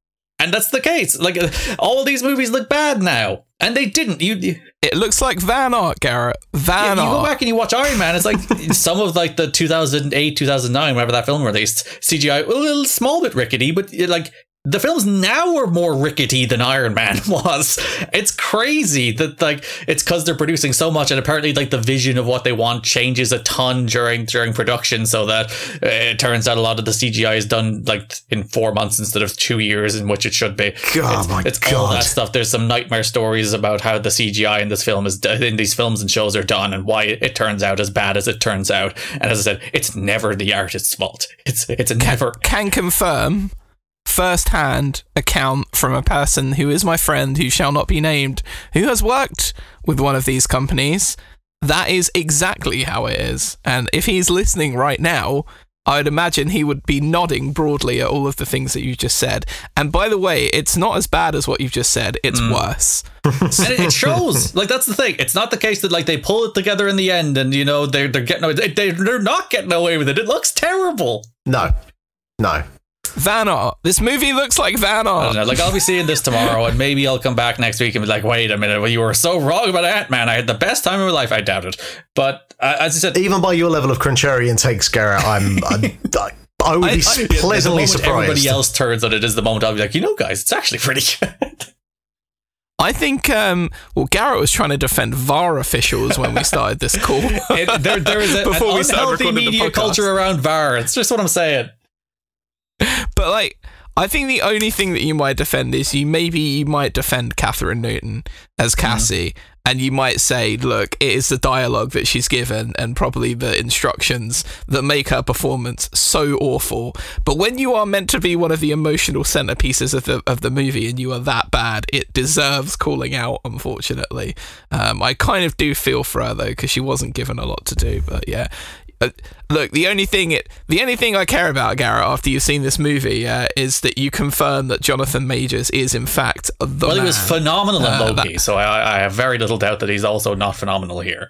And that's the case. Like all these movies look bad now, and they didn't. You, you It looks like van art, Garrett. Van yeah, you go art. back and you watch Iron Man. It's like <laughs> some of like the 2008, 2009, whenever that film released, CGI a little small bit rickety, but like the films now are more rickety than Iron Man <laughs> was. It's crazy that like it's because they're producing so much, and apparently like the vision of what they want changes a ton during during production, so that uh, it turns out a lot of the CGI is done like in four months instead of two years, in which it should be. God, it's, my it's all that stuff. There's some nightmare stories about how the CGI in this film is in these films and shows are done, and why it turns out as bad as it turns out. And as I said, it's never the artist's fault. It's it's never. Can confirm first-hand account from a person who is my friend who shall not be named who has worked with one of these companies that is exactly how it is and if he's listening right now I'd imagine he would be nodding broadly at all of the things that you just said. And by the way, it's not as bad as what you've just said. It's mm. worse. <laughs> and it, it shows. Like that's the thing. It's not the case that like they pull it together in the end, and you know they're they're getting away. They, they they're not getting away with it. It looks terrible. No, no. Van art. This movie looks like Van I don't know. Like I'll be seeing this tomorrow, and maybe I'll come back next week and be like, "Wait a minute, well, you were so wrong about Ant Man. I had the best time of my life. I doubt it." But uh, as I said, Even by your level of Cruncherian takes, Garrett, I'm, <laughs> I'm I, I would be I- I- pleasantly moment surprised. everybody else turns on it is the moment I'll be like, you know, guys, it's actually pretty good. I think, um, well, Garrett was trying to defend VAR officials when we started this call. <laughs> It, there, there is a, <laughs> Before an we started unhealthy recording the media culture around VAR. It's just what I'm saying. But like, I think the only thing that you might defend is you maybe you might defend Kathryn Newton as Cassie, and you might say, look, it is the dialogue that she's given and probably the instructions that make her performance so awful. But when you are meant to be one of the emotional centerpieces of the of the movie and you are that bad, it deserves calling out. Unfortunately, um, I kind of do feel for her though because she wasn't given a lot to do. But yeah. Uh, look, the only thing it, the only thing I care about, Garrett, after you've seen this movie, uh, is that you confirm that Jonathan Majors is in fact the Well, man. he was phenomenal in Uh, Loki, so I, I have very little doubt that he's also not phenomenal here.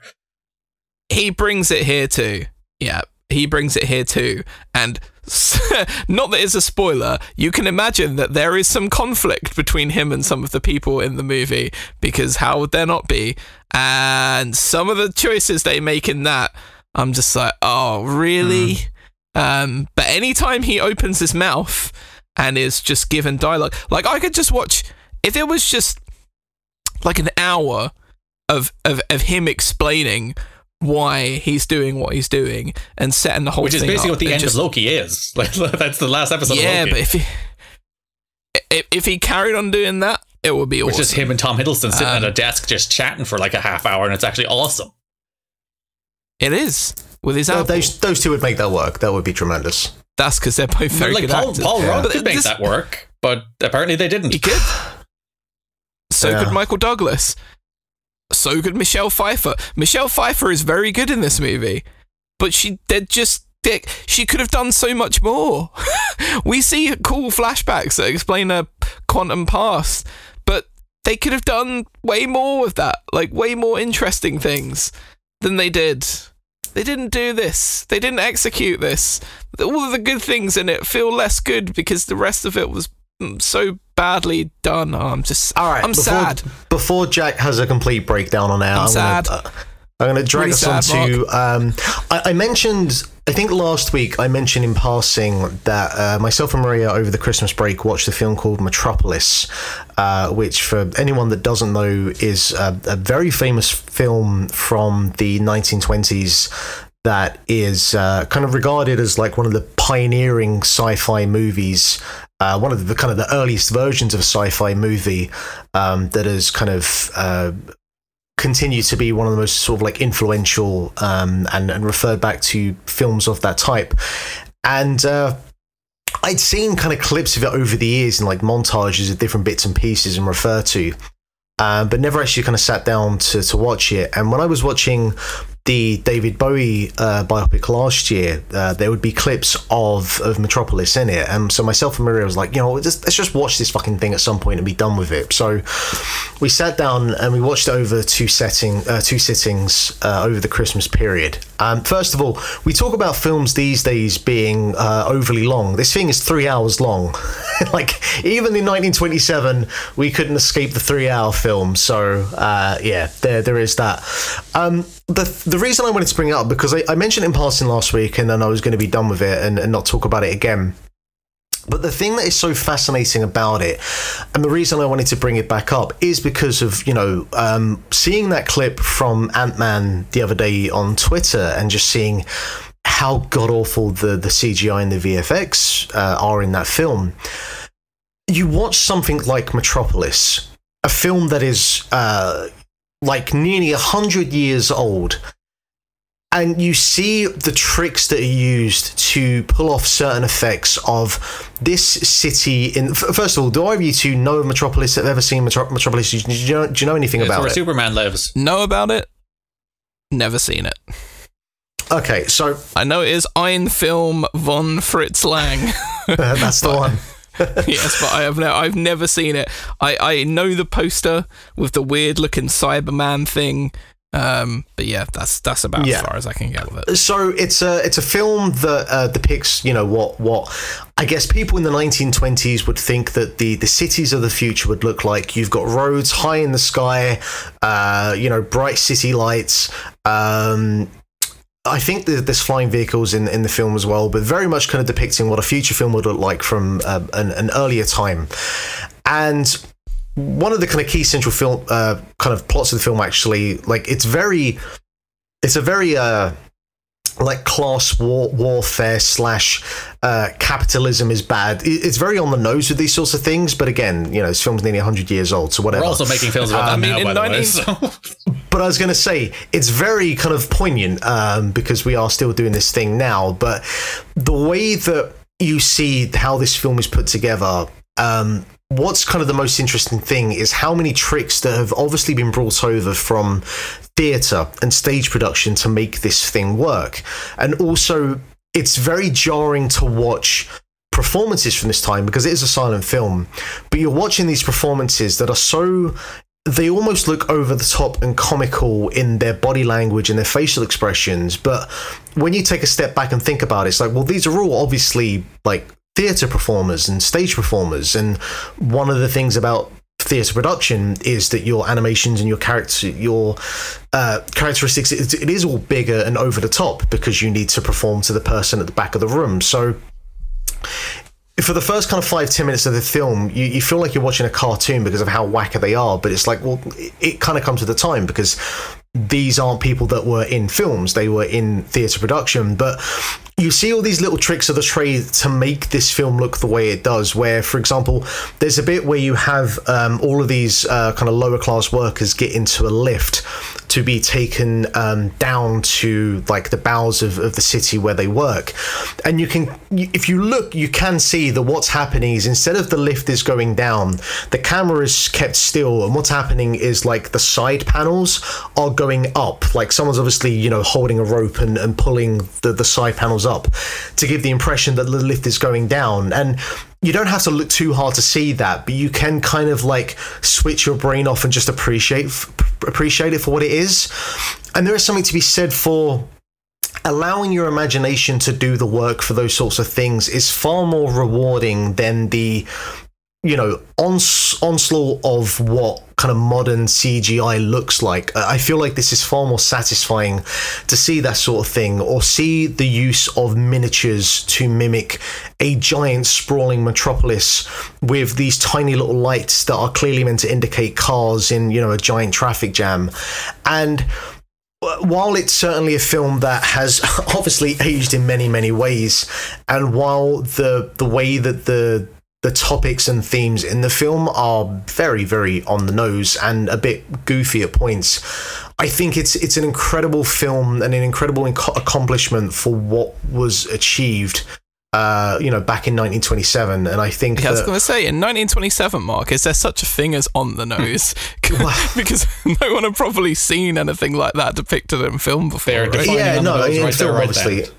he brings it here too. Yeah, he brings it here too. And <laughs> not that it's a spoiler, you can imagine that there is some conflict between him and some of the people in the movie because how would there not be? And some of the choices they make in that, I'm just like, oh, really? Um, but anytime he opens his mouth and is just given dialogue, like I could just watch if it was just like an hour of of, of him explaining why he's doing what he's doing and setting the whole Which is basically what the end just, of Loki is. <laughs> Like that's the last episode yeah, of Loki. but if he if, if he carried on doing that, it would be which awesome. is him and Tom Hiddleston sitting Um, at a desk just chatting for like a half hour, and it's actually awesome. It is with his apple. those those two would make that work. That would be tremendous. That's because they're both very like good Paul, actors. Paul Yeah. Rudd could make this- that work, but apparently they didn't. He could. <sighs> So Yeah. could Michael Douglas. So could Michelle Pfeiffer. Michelle Pfeiffer is very good in this movie, but she did just they- she could have done so much more. <laughs> we see cool flashbacks that explain her quantum past, but they could have done way more with that, like way more interesting things than they did. They didn't do this. They didn't execute this. All of the good things in it feel less good because the rest of it was mm, so badly done. Oh, I'm just, All right, I'm before, sad. Before Jack has a complete breakdown on it, I'm I'm, sad. Gonna, uh, I'm going to drag Really us on to. Um, I, I mentioned, I think last week, I mentioned in passing that uh, myself and Maria over the Christmas break watched a film called Metropolis, uh, which, for anyone that doesn't know, is a, a very famous film from the 1920s that is uh, kind of regarded as like one of the pioneering sci-fi movies, uh, one of the kind of the earliest versions of a sci-fi movie um, that has kind of uh, continued to be one of the most sort of like influential um, and, and referred back to films of that type. And uh, I'd seen kind of clips of it over the years and like montages of different bits and pieces and refer to, um, but never actually kind of sat down to, to watch it. And when I was watching the David Bowie uh, biopic last year, uh, there would be clips of, of Metropolis in it. And so myself and Maria was like, you know, just, let's just watch this fucking thing at some point and be done with it. So we sat down and we watched over two setting, uh, two sittings uh, over the Christmas period. Um, first of all, we talk about films these days being uh, overly long. This thing is three hours long. <laughs> like even in 1927, we couldn't escape the three-hour film. So uh, yeah, there there is that. Um, the the reason I wanted to bring it up because I, I mentioned it in passing last week, and then I was going to be done with it and, and not talk about it again. But the thing that is so fascinating about it, and the reason I wanted to bring it back up, is because of you know um, seeing that clip from Ant Man the other day on Twitter, and just seeing how god awful the the CGI and the VFX uh, are in that film. You watch something like Metropolis, a film that is uh, like nearly a hundred years old, and you see the tricks that are used to pull off certain effects of this city. In first of all, do either of you two know of Metropolis? Have ever seen Metro- Metropolis? Do you, know, do you know anything It's about where it? Superman lives. Know about it? Never seen it. okay, so I know it is Ein Film von Fritz Lang. <laughs> that's the <laughs> one. <laughs> yes, but I have no, I've never seen it. I, I know the poster with the weird looking Cyberman thing. Um, but yeah, that's that's about Yeah. as far as I can get with it. So it's a it's a film that uh, depicts you know what what I guess people in the 1920s would think that the the cities of the future would look like. You've got roads high in the sky, uh, you know, bright city lights. Um, I think that there's flying vehicles in in the film as well, but very much kind of depicting what a future film would look like from uh, an, an earlier time. And one of the kind of key central film uh, kind of plots of the film actually, like it's very, it's a very uh, like class war warfare slash uh, capitalism is bad. It's very on the nose with these sorts of things, but again, you know, this film's nearly hundred years old, so whatever. We're also making films about that I mean, now, in by the way. So. <laughs> But I was going to say it's very kind of poignant um, because we are still doing this thing now. But the way that you see how this film is put together, um, what's kind of the most interesting thing is how many tricks that have obviously been brought over from theatre and stage production to make this thing work, and also it's very jarring to watch performances from this time because it is a silent film but you're watching these performances that are so they almost look over the top and comical in their body language and their facial expressions. But when you take a step back and think about it, it's like, well, these are all obviously like theatre performers and stage performers. And one of the things about theatre production is that your animations and your character, your uh, characteristics, it, it is all bigger and over the top because you need to perform to the person at the back of the room. So for the first kind of five ten minutes of the film, you, you feel like you're watching a cartoon because of how wacker they are. But it's like, well, it, it kind of comes with the time because these aren't people that were in films; they were in theatre production. But you see all these little tricks of the trade to make this film look the way it does. Where, for example, there's a bit where you have um, all of these uh, kind of lower class workers get into a lift to be taken um, down to like the bowels of, of the city where they work and you can if you look you can see that what's happening is instead of the lift is going down the camera is kept still and what's happening is like the side panels are going up like someone's obviously you know holding a rope and, and pulling the, the side panels up to give the impression that the lift is going down and you don't have to look too hard to see that, but you can kind of like switch your brain off and just appreciate appreciate it for what it is. And there is something to be said for allowing your imagination to do the work for those sorts of things is far more rewarding than the you know ons- onslaught of what kind of modern CGI looks like. I feel like this is far more satisfying to see that sort of thing or see the use of miniatures to mimic a giant sprawling metropolis with these tiny little lights that are clearly meant to indicate cars in, you know, a giant traffic jam. And while it's certainly a film that has <laughs> obviously aged in many many ways and while the the way that the the topics and themes in the film are very very on the nose and a bit goofy at points i think it's it's an incredible film and an incredible inc- accomplishment for what was achieved uh, you know, back in 1927, and I think Yeah, I was going to say, in 1927, Mark, is there such a thing as on the nose? <laughs> <laughs> because no one had probably seen anything like that depicted in film before. Right? yeah, no, nose in right there, film, right obviously. then.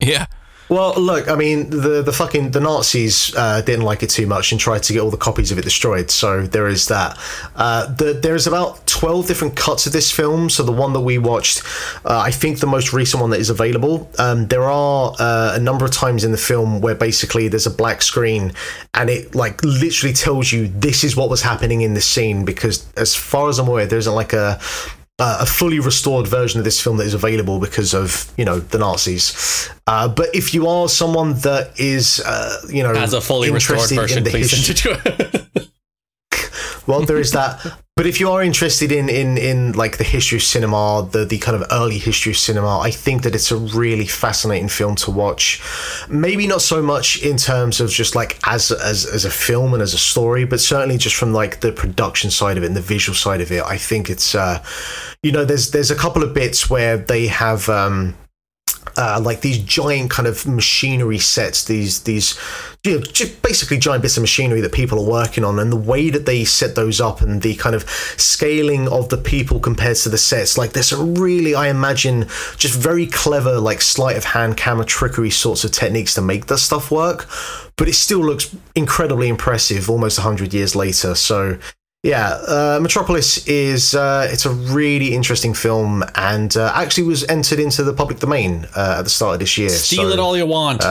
Yeah. Well, look, I mean, the the fucking the Nazis uh, didn't like it too much and tried to get all the copies of it destroyed. So there is that. Uh, the, there is about twelve different cuts of this film. So the one that we watched, uh, I think the most recent one that is available. Um, there are uh, a number of times in the film where basically there's a black screen and it like literally tells you this is what was happening in this scene because as far as I'm aware, there isn't like a uh, a fully restored version of this film that is available because of you know the Nazis. Uh, but if you are someone that is uh, you know As a fully restored in version, the please history- <laughs> send it to us. Well, there is that. <laughs> But if you are interested in in in like the history of cinema, the the kind of early history of cinema, I think that it's a really fascinating film to watch. Maybe not so much in terms of just like as as as a film and as a story, but certainly just from like the production side of it and the visual side of it. I think it's uh, you know, there's there's a couple of bits where they have. um uh, like these giant kind of machinery sets, these these you know, just basically giant bits of machinery that people are working on, and the way that they set those up, and the kind of scaling of the people compared to the sets, like there's some really, I imagine, just very clever, like sleight of hand camera trickery sorts of techniques to make that stuff work, but it still looks incredibly impressive almost hundred years later. So yeah, uh, Metropolis is uh, it's a really interesting film, and uh, actually was entered into the public domain uh, at the start of this year. Steal so, it all you want.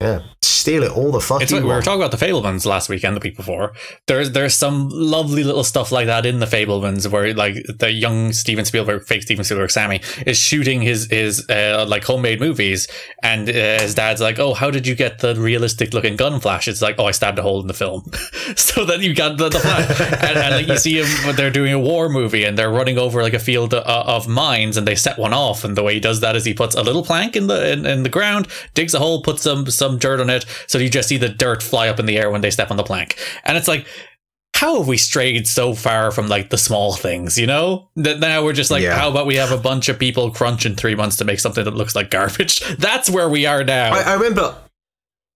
Uh, yeah, steal it all the fuck It's like we were talking about the Fabelmans last weekend, the week before. There's there's some lovely little stuff like that in the Fabelmans, where like the young Steven Spielberg, fake Steven Spielberg, Sammy is shooting his his uh, like homemade movies, and uh, his dad's like, "Oh, how did you get the realistic looking gun flash?" It's like, "Oh, I stabbed a hole in the film," <laughs> so that you got the, the flash. <laughs> and, and like you see him when they're doing a war movie, and they're running over like a field of, of mines, and they set one off, and the way he does that is he puts a little plank in the in, in the ground, digs a hole, puts some some dirt on it, so you just see the dirt fly up in the air when they step on the plank. And it's like, how have we strayed so far from like the small things, you know? That now we're just like, Yeah. how about we have a bunch of people crunch in three months to make something that looks like garbage? <laughs> That's where we are now. I, I remember.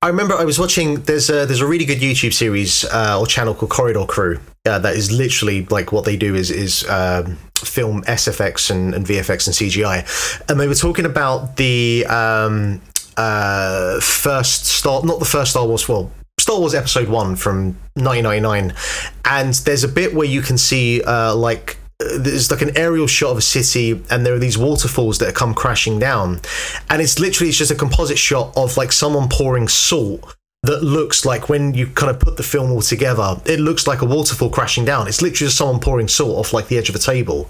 I remember I was watching. There's a there's a really good YouTube series uh, or channel called Corridor Crew. Uh, that is literally like what they do is is um, film SFX and, and VFX and CGI, and they were talking about the um, uh, first Star, not the first Star Wars, well, Star Wars Episode One from 1999, and there's a bit where you can see uh, like there's like an aerial shot of a city and there are these waterfalls that come crashing down. And it's literally it's just a composite shot of like someone pouring salt that looks like when you kind of put the film all together it looks like a waterfall crashing down. It's literally just someone pouring salt off like the edge of a table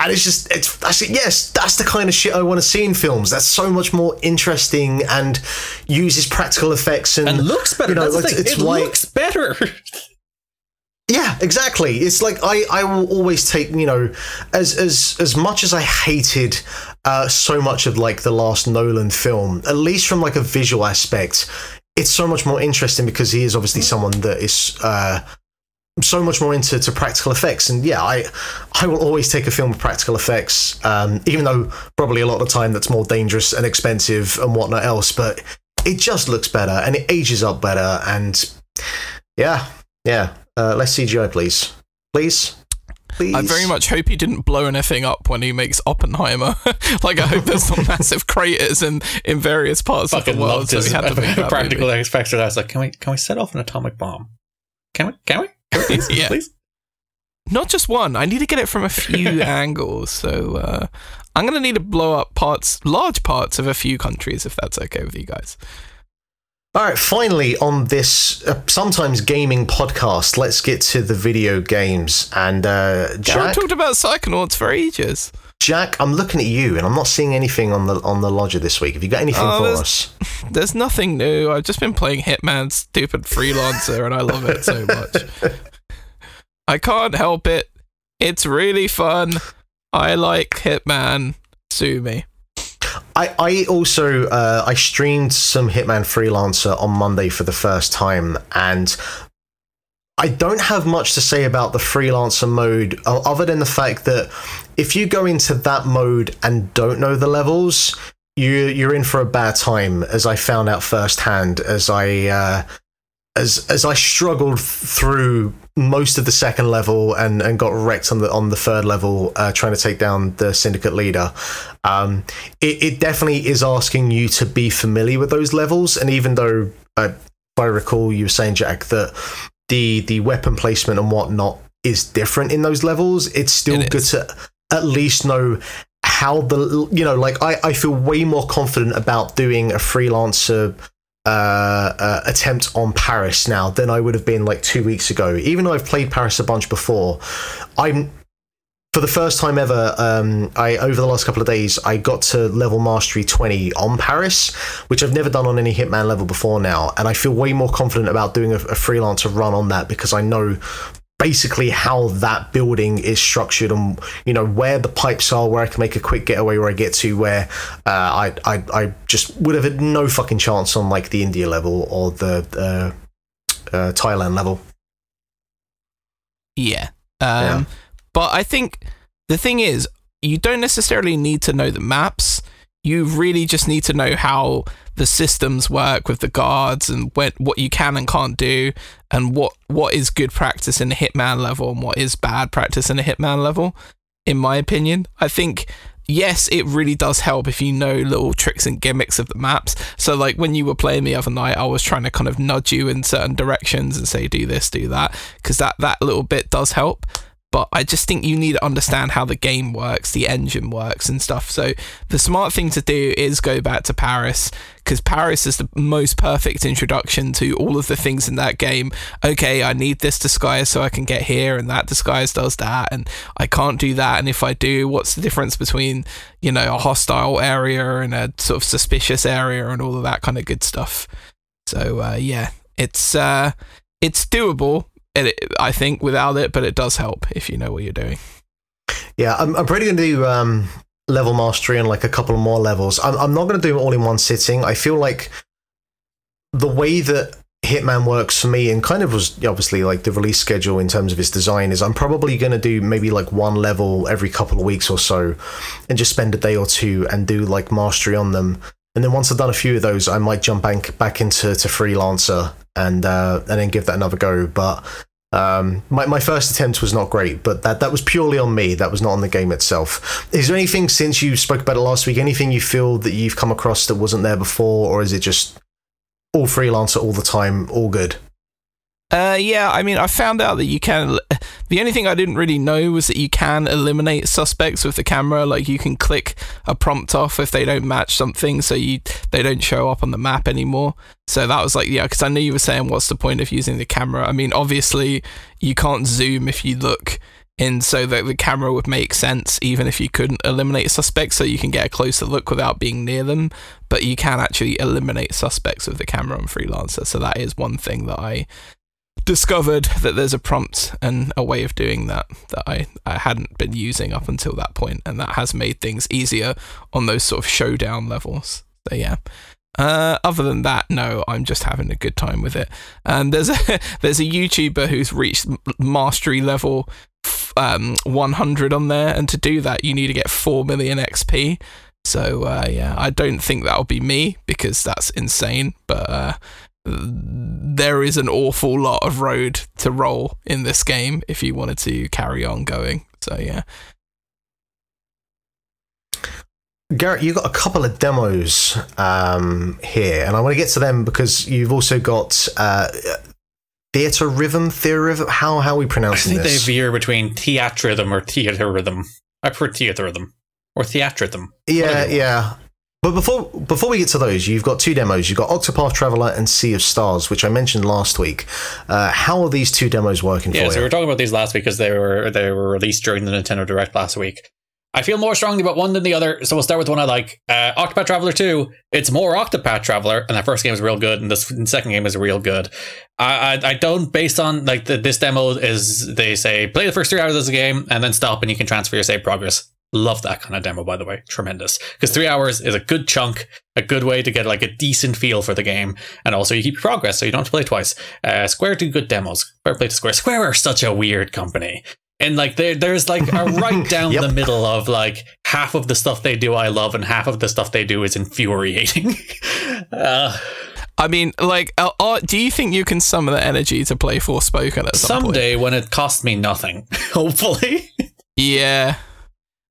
and it's just it's I said yes that's the kind of shit I want to see in films that's so much more interesting and uses practical effects and, and looks better. you know, That's the it's- it why- looks better. Yeah, exactly. It's like I, I will always take you know as as as much as I hated uh, so much of like the last Nolan film, at least from like a visual aspect, it's so much more interesting because he is obviously someone that is uh, so much more into to practical effects. And yeah, I I will always take a film with practical effects, um, even though probably a lot of the time that's more dangerous and expensive and whatnot else. But it just looks better and it ages up better. And yeah, yeah. Uh, less CGI, please, please, please. I very much hope he didn't blow anything up when he makes Oppenheimer. <laughs> like, I hope there's not <laughs> massive craters in, in various parts of the world. loved So his he had to <laughs> make that practical effects. I was like, can we can we set off an atomic bomb? Can we? Can we? <laughs> Yeah. please? Not just one. I need to get it from a few <laughs> angles. So uh, I'm going to need to blow up parts, large parts of a few countries, if that's okay with you guys. All right, finally on this uh, sometimes gaming podcast, let's get to the video games. And uh, Jack Jack, talked about Psychonauts for ages. Jack, I'm looking at you, and I'm not seeing anything on the on the lodger this week. Have you got anything Oh, for there's- us? <laughs> There's nothing new. I've just been playing Hitman, stupid freelancer, and I love it so much. I can't help it. It's really fun. I like Hitman. Sue me. I, I also uh, I streamed some Hitman Freelancer on Monday for the first time, and I don't have much to say about the freelancer mode other than the fact that if you go into that mode and don't know the levels, you you're in for a bad time, as I found out firsthand as I uh, as as I struggled through most of the second level and, and got wrecked on the on the third level uh, trying to take down the syndicate leader. Um, it, it definitely is asking you to be familiar with those levels, and even though uh, if I recall you were saying Jack that the the weapon placement and whatnot is different in those levels, it's still It good is. to at least know how the you know like I, I feel way more confident about doing a freelancer uh, uh, attempt on Paris now than I would have been like two weeks ago. Even though I've played Paris a bunch before, I'm for the first time ever. Um, I over the last couple of days I got to level mastery twenty on Paris, which I've never done on any Hitman level before now, and I feel way more confident about doing a, a freelancer run on that because I know basically how that building is structured and you know where the pipes are where i can make a quick getaway where i get to where uh, I, I i just would have had no fucking chance on like the india level or the uh, uh, thailand level Yeah. Um, Yeah. But I think the thing is, you don't necessarily need to know the maps. You really just need to know how the systems work with the guards and when, what you can and can't do, and what, what is good practice in a hitman level and what is bad practice in a hitman level. In my opinion, I think yes, it really does help if you know little tricks and gimmicks of the maps. So, like when you were playing the other night, I was trying to kind of nudge you in certain directions and say, do this, do that, because that, that little bit does help. But I just think you need to understand how the game works, the engine works, and stuff. So, the smart thing to do is go back to Paris, because Paris is the most perfect introduction to all of the things in that game. Okay, I need this disguise so I can get here, and that disguise does that, and I can't do that. And if I do, what's the difference between, you know, a hostile area and a sort of suspicious area and all of that kind of good stuff? So, uh, yeah, it's uh, it's doable. It, I think without it, but it does help if you know what you're doing. yeah i'm, I'm probably going to do um, level mastery and like a couple more levels i'm, I'm not going to do it all in one sitting i feel like the way that Hitman works for me, and kind of was obviously like the release schedule in terms of its design, is I'm probably going to do maybe like one level every couple of weeks or so, and just spend a day or two and do like mastery on them. And then once I've done a few of those, I might jump back back into to freelancer and uh, and then give that another go. But um, my my first attempt was not great, but that that was purely on me. That was not on the game itself. Is there anything since you spoke about it last week? Anything you feel that you've come across that wasn't there before, or is it just all freelancer all the time, all good? Uh, yeah, I mean, I found out that you can. The only thing I didn't really know was that you can eliminate suspects with the camera. Like you can click a prompt off if they don't match something, so you they don't show up on the map anymore. So that was like, yeah, because I knew you were saying, what's the point of using the camera? I mean, obviously you can't zoom if you look in, so that the camera would make sense even if you couldn't eliminate suspects, so you can get a closer look without being near them. But you can actually eliminate suspects with the camera on Freelancer, so that is one thing that I discovered that there's a prompt and a way of doing that that I, I hadn't been using up until that point, and that has made things easier on those sort of showdown levels. So yeah. Uh, other than that, no, I'm just having a good time with it. And there's a <laughs> there's a YouTuber who's reached mastery level um, 100 on there, and to do that, you need to get four million XP. So uh, yeah, I don't think that'll be me because that's insane. But uh, there is an awful lot of road to roll in this game if you wanted to carry on going. So yeah. Garrett, you've got a couple of demos um, here, and I want to get to them because you've also got uh, theatre rhythm, theatre rhythm. How how are we I pronouncing think they veer between theatrhythm or theater rhythm. I prefer theater rhythm or theatrhythm. Yeah, yeah. But before before we get to those, you've got two demos. You've got Octopath Traveler and Sea of Stars, which I mentioned last week. Uh, how are these two demos working for you? Yeah, for so we you? were talking about these last week because they were they were released during the Nintendo Direct last week. I feel more strongly about one than the other, so we'll start with one I like. Uh, Octopath Traveler 2, it's more Octopath Traveler, and that first game is real good, and this second game is real good. I, I, I don't, based on, like, the, this demo is, they say, play the first three hours of the game, and then stop, and you can transfer your save progress. Love that kind of demo, by the way. Tremendous. Because three hours is a good chunk, a good way to get, like, a decent feel for the game, and also you keep your progress, so you don't have to play twice. Uh, Square do good demos. Fair play to Square. Square are such a weird company and like there there's like a <laughs> right down Yep. the middle of like half of the stuff they do I love, and half of the stuff they do is infuriating. <laughs> uh, I mean, like, uh, uh, do you think you can summon the energy to play Forspoken at some point? someday when it costs me nothing, <laughs> hopefully. Yeah.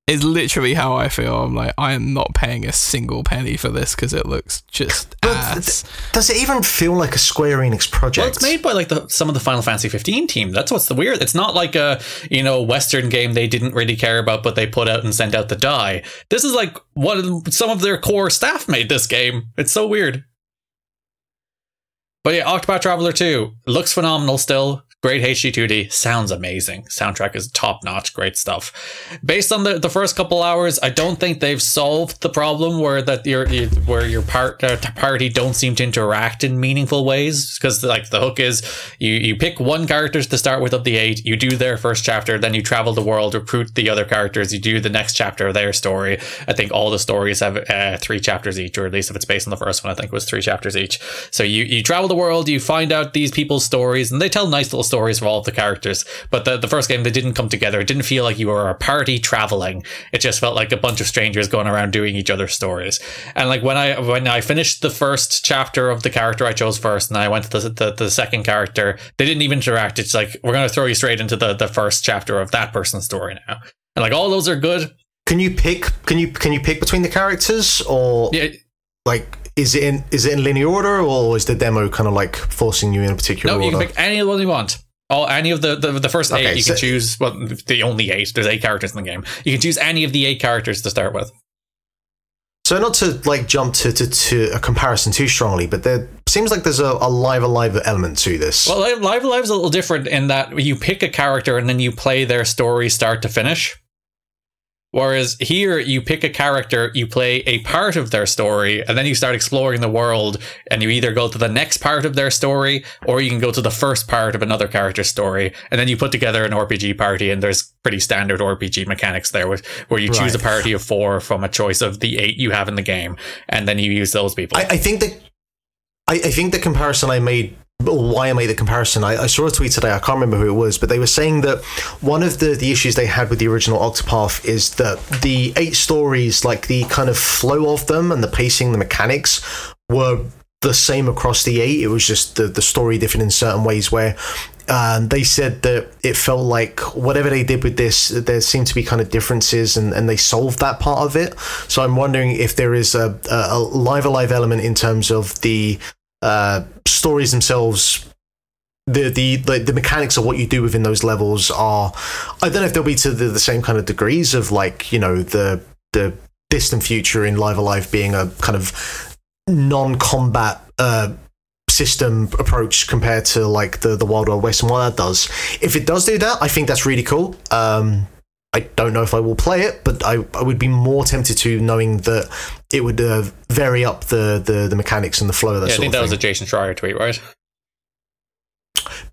It's literally how I feel. I'm like, I am not paying a single penny for this because it looks just But ass. th- does it even feel like a Square Enix project? Well, it's made by like the some of the Final Fantasy 15 team. That's what's the weird. It's not like a you know Western game they didn't really care about, but they put out and sent out the die. This is like one of the- some of their core staff made this game. It's so weird. But yeah, Octopath Traveler 2 looks phenomenal still. Great HD2D, sounds amazing. Soundtrack is top notch, great stuff. Based on the, the first couple hours, I don't think they've solved the problem where that your you, where your part uh, party don't seem to interact in meaningful ways. Because like the hook is you you pick one character to start with of the eight, you do their first chapter, then you travel the world, recruit the other characters, you do the next chapter of their story. I think all the stories have uh, three chapters each, or at least if it's based on the first one, I think it was three chapters each. So you you travel the world, you find out these people's stories, and they tell nice little stories for all of the characters. But the, the first game, they didn't come together. It didn't feel like you were a party traveling. It just felt like a bunch of strangers going around doing each other's stories. And like when I when I finished the first chapter of the character I chose first, and I went to the the, the second character, they didn't even interact. It's like we're gonna throw you straight into the the first chapter of that person's story now. And like all those are good. Can you pick? Can you can you pick between the characters, or Yeah, like is it in is it in linear order, or is the demo kind of like forcing you in a particular no, you order? can pick any of one you want. All any of the the, the first eight you so- can choose. Well, the only eight. There's eight characters in the game. You can choose any of the eight characters to start with. So not to like jump to, to, to a comparison too strongly, but there seems like there's a, a Live A Live element to this. Well, Live Live A Live's a little different in that you pick a character and then you play their story start to finish. Whereas here, you pick a character, you play a part of their story, and then you start exploring the world, and you either go to the next part of their story, or you can go to the first part of another character's story, and then you put together an RPG party, and there's pretty standard RPG mechanics there, with, where you choose a party of four from a choice of the eight you have in the game, and then you use those people. I, I think that I, I think the comparison I made why am I the comparison, I, I saw a tweet today, I can't remember who it was, but they were saying that one of the, the issues they had with the original Octopath is that the eight stories, like the kind of flow of them and the pacing, the mechanics, were the same across the eight. It was just the, the story different in certain ways where um, they said that it felt like whatever they did with this, there seemed to be kind of differences, and, and they solved that part of it. So I'm wondering if there is a, a, a Live A Live element in terms of the uh, stories themselves. The, the the the mechanics of what you do within those levels are, I don't know if they'll be to the, the same kind of degrees of like you know the the distant future in Live A Live being a kind of non-combat uh, system approach compared to like the the Wild Wild West and what that does. If it does do that, I think that's really cool. Um, I don't know if I will play it, but I, I would be more tempted to knowing that it would uh, vary up the, the, the mechanics and the flow of that yeah, I think that was a. Jason Schreier tweet, right?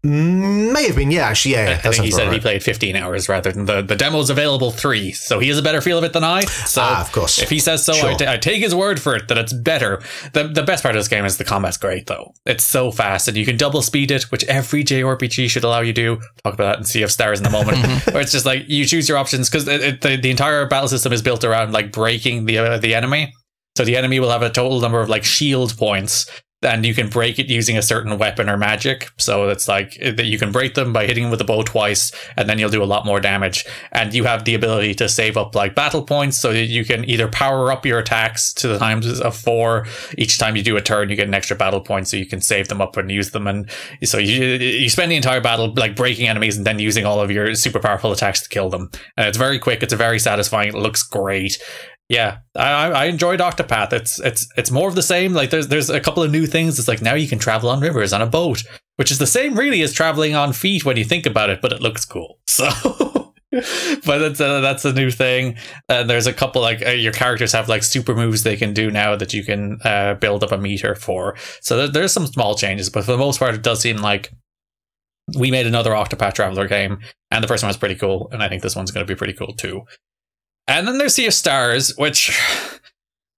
May have been, yeah, actually, yeah. I think he said about he played 15 hours rather than the the demo's available three, so he has a better feel of it than I. So Ah, of course. if he says so, Sure. I, take his word for it that it's better. the The best part of this game is the combat's great though. It's so fast, and you can double speed it, which every JRPG should allow you to. Talk about that and Sea of Stars in the moment. <laughs> Where it's just like you choose your options because the, the entire battle system is built around like breaking the uh, the enemy. So the enemy will have a total number of like shield points, and you can break it using a certain weapon or magic. So it's like that you can break them by hitting them with a bow twice, and then you'll do a lot more damage. And you have the ability to save up like battle points, so that you can either power up your attacks to the times of four. Each time you do a turn, you get an extra battle point, so you can save them up and use them. And so you you spend the entire battle like breaking enemies and then using all of your super powerful attacks to kill them. And it's very quick. It's very satisfying. It looks great yeah, I, I enjoyed Octopath. It's it's it's more of the same. Like there's there's a couple of new things. It's like now you can travel on rivers on a boat, which is the same really as traveling on feet when you think about it, but it looks cool. <laughs> So. but that's a, that's a new thing. And there's a couple like uh, your characters have like super moves they can do now that you can uh, build up a meter for. So there, there's some small changes, but for the most part, it does seem like we made another Octopath Traveler game, and the first one was pretty cool, and I think this one's going to be pretty cool too. And then there's Sea of Stars, which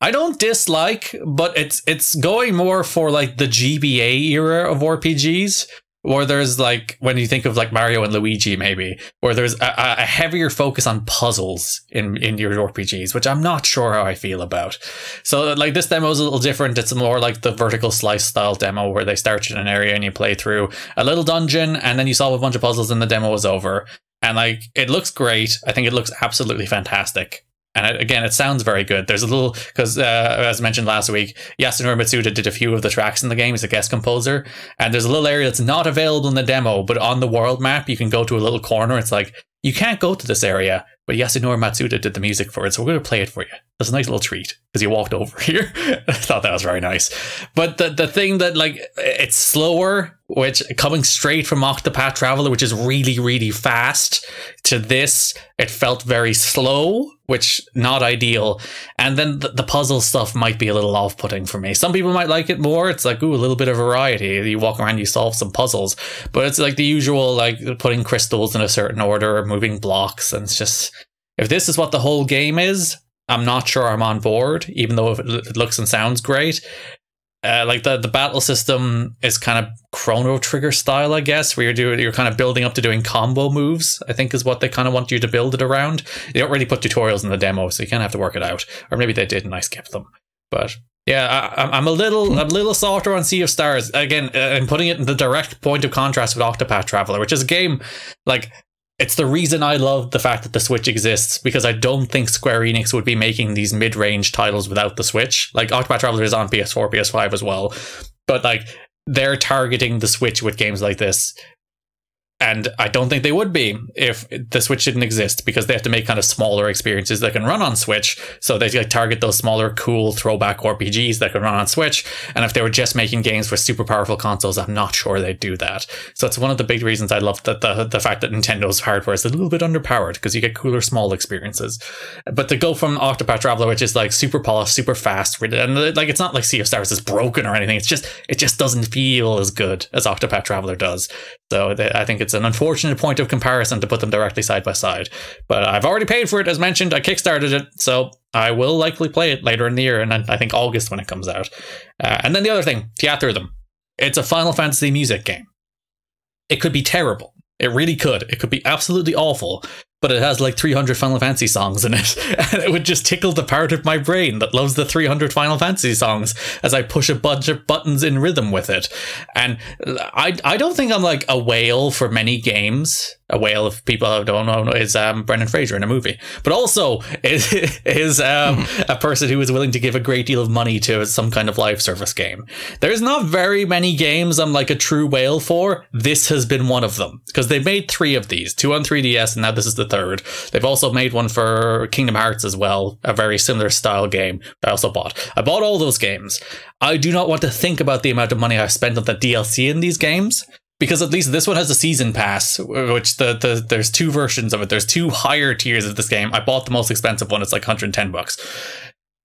I don't dislike, but it's it's going more for like the GBA era of RPGs, where there's like when you think of like Mario and Luigi, maybe where there's a, a heavier focus on puzzles in in your RPGs, which I'm not sure how I feel about. So like this demo is a little different. It's more like the vertical slice style demo where they start you in an area and you play through a little dungeon and then you solve a bunch of puzzles and the demo is over. And like it looks great. I think it looks absolutely fantastic. And it, again, it sounds very good. There's a little because, uh, as mentioned last week, Yasunori Mitsuda did a few of the tracks in the game. He's a guest composer, and there's a little area that's not available in the demo, but on the world map, you can go to a little corner. It's like you can't go to this area, but Yasunori Mitsuda did the music for it, so we're going to play it for you. That's a nice little treat because you walked over <laughs> here. I thought that was very nice. But the the thing that like it's slower, which coming straight from Octopath Traveler, which is really really fast, to this it felt very slow, which not ideal. And then the, the puzzle stuff might be a little off putting for me. Some people might like it more. It's like ooh a little bit of variety. You walk around, you solve some puzzles, but it's like the usual like putting crystals in a certain order, or moving blocks, and it's just if this is what the whole game is, I'm not sure I'm on board, even though it looks and sounds great. Uh, like the, the battle system is kind of chrono trigger style, I guess, where you're doing you're kind of building up to doing combo moves. I think is what they kind of want you to build it around. They don't really put tutorials in the demo, so you kind of have to work it out. Or maybe they did, and I skipped them. But yeah, I, am a little a little softer on Sea of Stars. Again, uh, I'm putting it in the direct point of contrast with Octopath Traveler, which is a game like it's the reason I love the fact that the Switch exists because I don't think Square Enix would be making these mid-range titles without the Switch. Like Octopath Traveler is on PS4, PS5 as well, but like they're targeting the Switch with games like this and I don't think they would be if the Switch didn't exist because they have to make kind of smaller experiences that can run on Switch. So they like target those smaller, cool throwback RPGs that can run on Switch. And if they were just making games for super powerful consoles, I'm not sure they'd do that. So it's one of the big reasons I love that the, the fact that Nintendo's hardware is a little bit underpowered because you get cooler, small experiences. But to go from Octopath Traveler, which is like super polished, super fast, and like it's not like Sea of Stars is broken or anything. It's just it just doesn't feel as good as Octopath Traveler does. So I think it's an unfortunate point of comparison to put them directly side by side. But I've already paid for it, as mentioned. I kickstarted it, so I will likely play it later in the year, and I think August when it comes out. Uh, and then the other thing, Theatrhythm. It's a Final Fantasy music game. It could be terrible. It really could. It could be absolutely awful but it has like 300 Final Fantasy songs in it. <laughs> And it would just tickle the part of my brain that loves the 300 Final Fantasy songs as I push a bunch of buttons in rhythm with it. And I, I don't think I'm like a whale for many games. A whale, if people don't know, is um, Brendan Fraser in a movie, but also <laughs> is, is um, a person who is willing to give a great deal of money to some kind of live service game. There's not very many games I'm like a true whale for. This has been one of them because they made three of these, two on 3DS, and now this is the third. They've also made one for Kingdom Hearts as well, a very similar style game I also bought. I bought all those games. I do not want to think about the amount of money I've spent on the DLC in these games because at least this one has a season pass, which the, the there's two versions of it. There's two higher tiers of this game. I bought the most expensive one. It's like 110 bucks.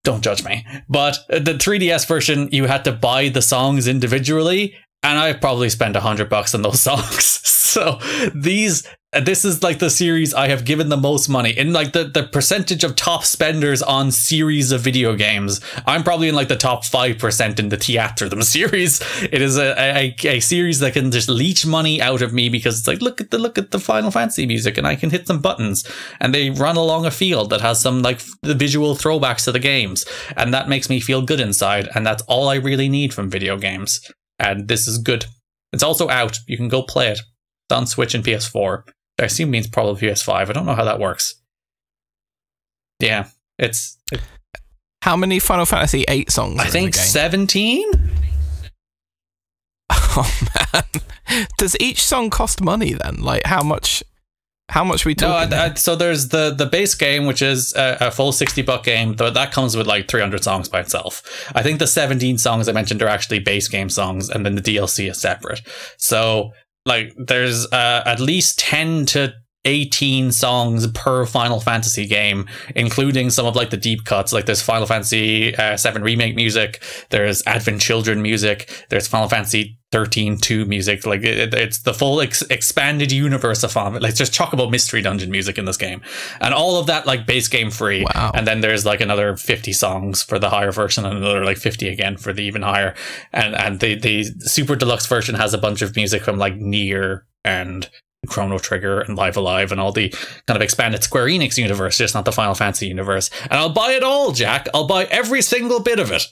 Don't judge me. But the 3DS version, you had to buy the songs individually, and I probably spent 100 bucks on those <laughs> songs. <laughs> so these uh, this is like the series I have given the most money in like the, the percentage of top spenders on series of video games. I'm probably in like the top 5% in the Theatrhythm <laughs> series. It is a, a, a series that can just leech money out of me because it's like, look at the, look at the Final Fantasy music and I can hit some buttons and they run along a field that has some like the visual throwbacks to the games. And that makes me feel good inside. And that's all I really need from video games. And this is good. It's also out. You can go play it. It's on Switch and PS4. I assume means probably PS5. I don't know how that works. Yeah, it's. It, how many Final Fantasy VIII songs? I think seventeen. <laughs> Oh man, does each song cost money then? Like how much? How much we talking? No, I, I, so there's the the base game, which is a, a full sixty buck game. Though that comes with like three hundred songs by itself. I think the seventeen songs I mentioned are actually base game songs, and then the DLC is separate. So like there's uh, at least 10 to 18 songs per Final Fantasy game, including some of like the deep cuts. Like there's Final Fantasy uh, 7 remake music, there's Advent Children music, there's Final Fantasy 13 2 music. Like it, it's the full ex- expanded universe of Final Like there's Chocobo Mystery Dungeon music in this game. And all of that like base game free. Wow. And then there's like another 50 songs for the higher version and another like 50 again for the even higher. And and the, the super deluxe version has a bunch of music from like NieR and Chrono Trigger and Live A Live and all the kind of expanded Square Enix universe, just not the Final Fantasy universe. And I'll buy it all, Jack. I'll buy every single bit of it.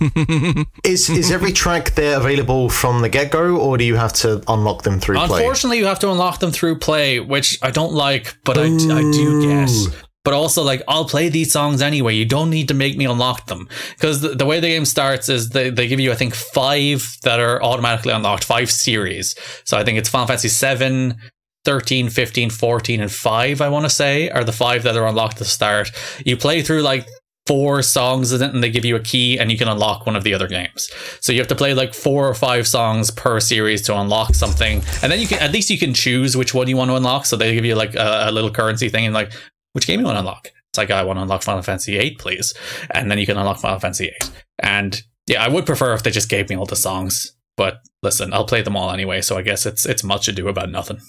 <laughs> Is is every track there available from the get go, or do you have to unlock them through play? Unfortunately, you have to unlock them through play, which I don't like, but I, I do guess. But also, like, I'll play these songs anyway. You don't need to make me unlock them. Because the, the way the game starts is they, they give you, I think, five that are automatically unlocked, five series. So I think it's Final Fantasy 7, 13, 15, 14, and 5, I want to say, are the five that are unlocked at the start. You play through like four songs in it and they give you a key and you can unlock one of the other games. So you have to play like four or five songs per series to unlock something. And then you can, at least you can choose which one you want to unlock. So they give you like a, a little currency thing and like, which game you want to unlock? It's like, I want to unlock Final Fantasy VIII, please. And then you can unlock Final Fantasy 8. And yeah, I would prefer if they just gave me all the songs. But listen, I'll play them all anyway. So I guess it's, it's much ado about nothing.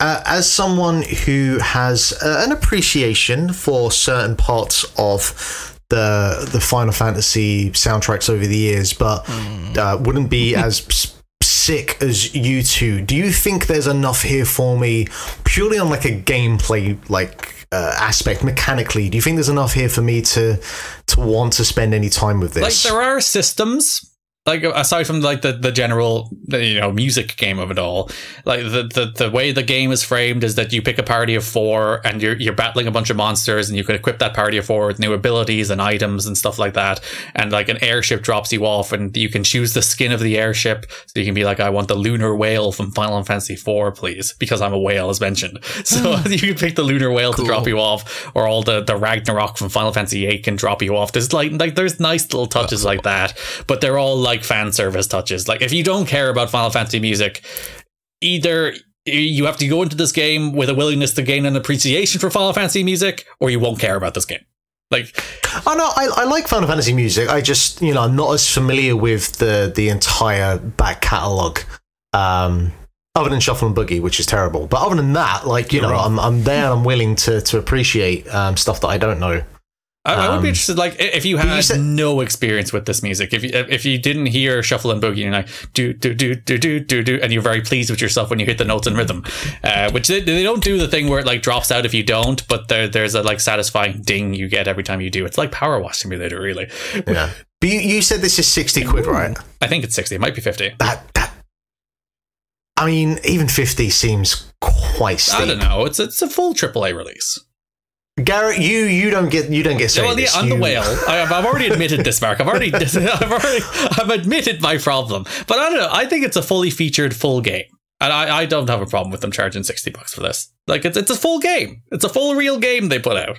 Uh, as someone who has uh, an appreciation for certain parts of the the Final Fantasy soundtracks over the years, but uh, wouldn't be as s- sick as you two. Do you think there's enough here for me, purely on like a gameplay like uh, aspect, mechanically? Do you think there's enough here for me to to want to spend any time with this? Like there are systems like aside from like the, the general you know music game of it all like the, the the way the game is framed is that you pick a party of four and you're you're battling a bunch of monsters and you can equip that party of four with new abilities and items and stuff like that. And like an airship drops you off and you can choose the skin of the airship. So you can be like I want the lunar whale from Final Fantasy 4 please because I'm a whale as mentioned. <laughs> So hmm. <laughs> you can pick the lunar whale to drop you off or all the the Ragnarok from Final Fantasy 8 can drop you off. There's like like there's nice little touches like that but they're all like fan service touches like if you don't care about Final Fantasy music either you have to go into this game with a willingness to gain an appreciation for Final Fantasy music or you won't care about this game like Oh no, I, I like Final Fantasy music. I just you know I'm not as familiar with the the entire back catalogue. Um, other than Shuffle and Boogie, which is terrible. But other than that, like you know, I'm I'm there. I'm willing to to appreciate um, stuff that I don't know. I, I would Um, be interested, like, if you you had said- no experience with this music, if you if you didn't hear shuffle and boogie, and you're like do do do do do do do, and you're very pleased with yourself when you hit the notes and rhythm, uh, which they, they don't do the thing where it like drops out if you don't, but there there's a like satisfying ding you get every time you do. It's like Power Wash Simulator, really. Yeah. But you, you said this is sixty quid, right? I think it's sixty, it might be fifty. That that. I mean, even fifty seems quite steep. I don't know. It's it's a full AAA release. Garrett, you you don't get you don't get say well, yeah, this. I'm the whale. I, have I've already admitted this, Mark. I've already, <laughs> I've already, I've admitted my problem. But I don't know. I think it's a fully featured full game, and I, I don't have a problem with them charging sixty bucks for this. Like it's, it's a full game. It's a full real game they put out.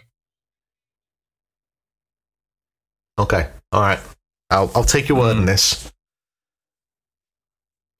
Okay, all right. I'll I'll take your word Hmm. on this.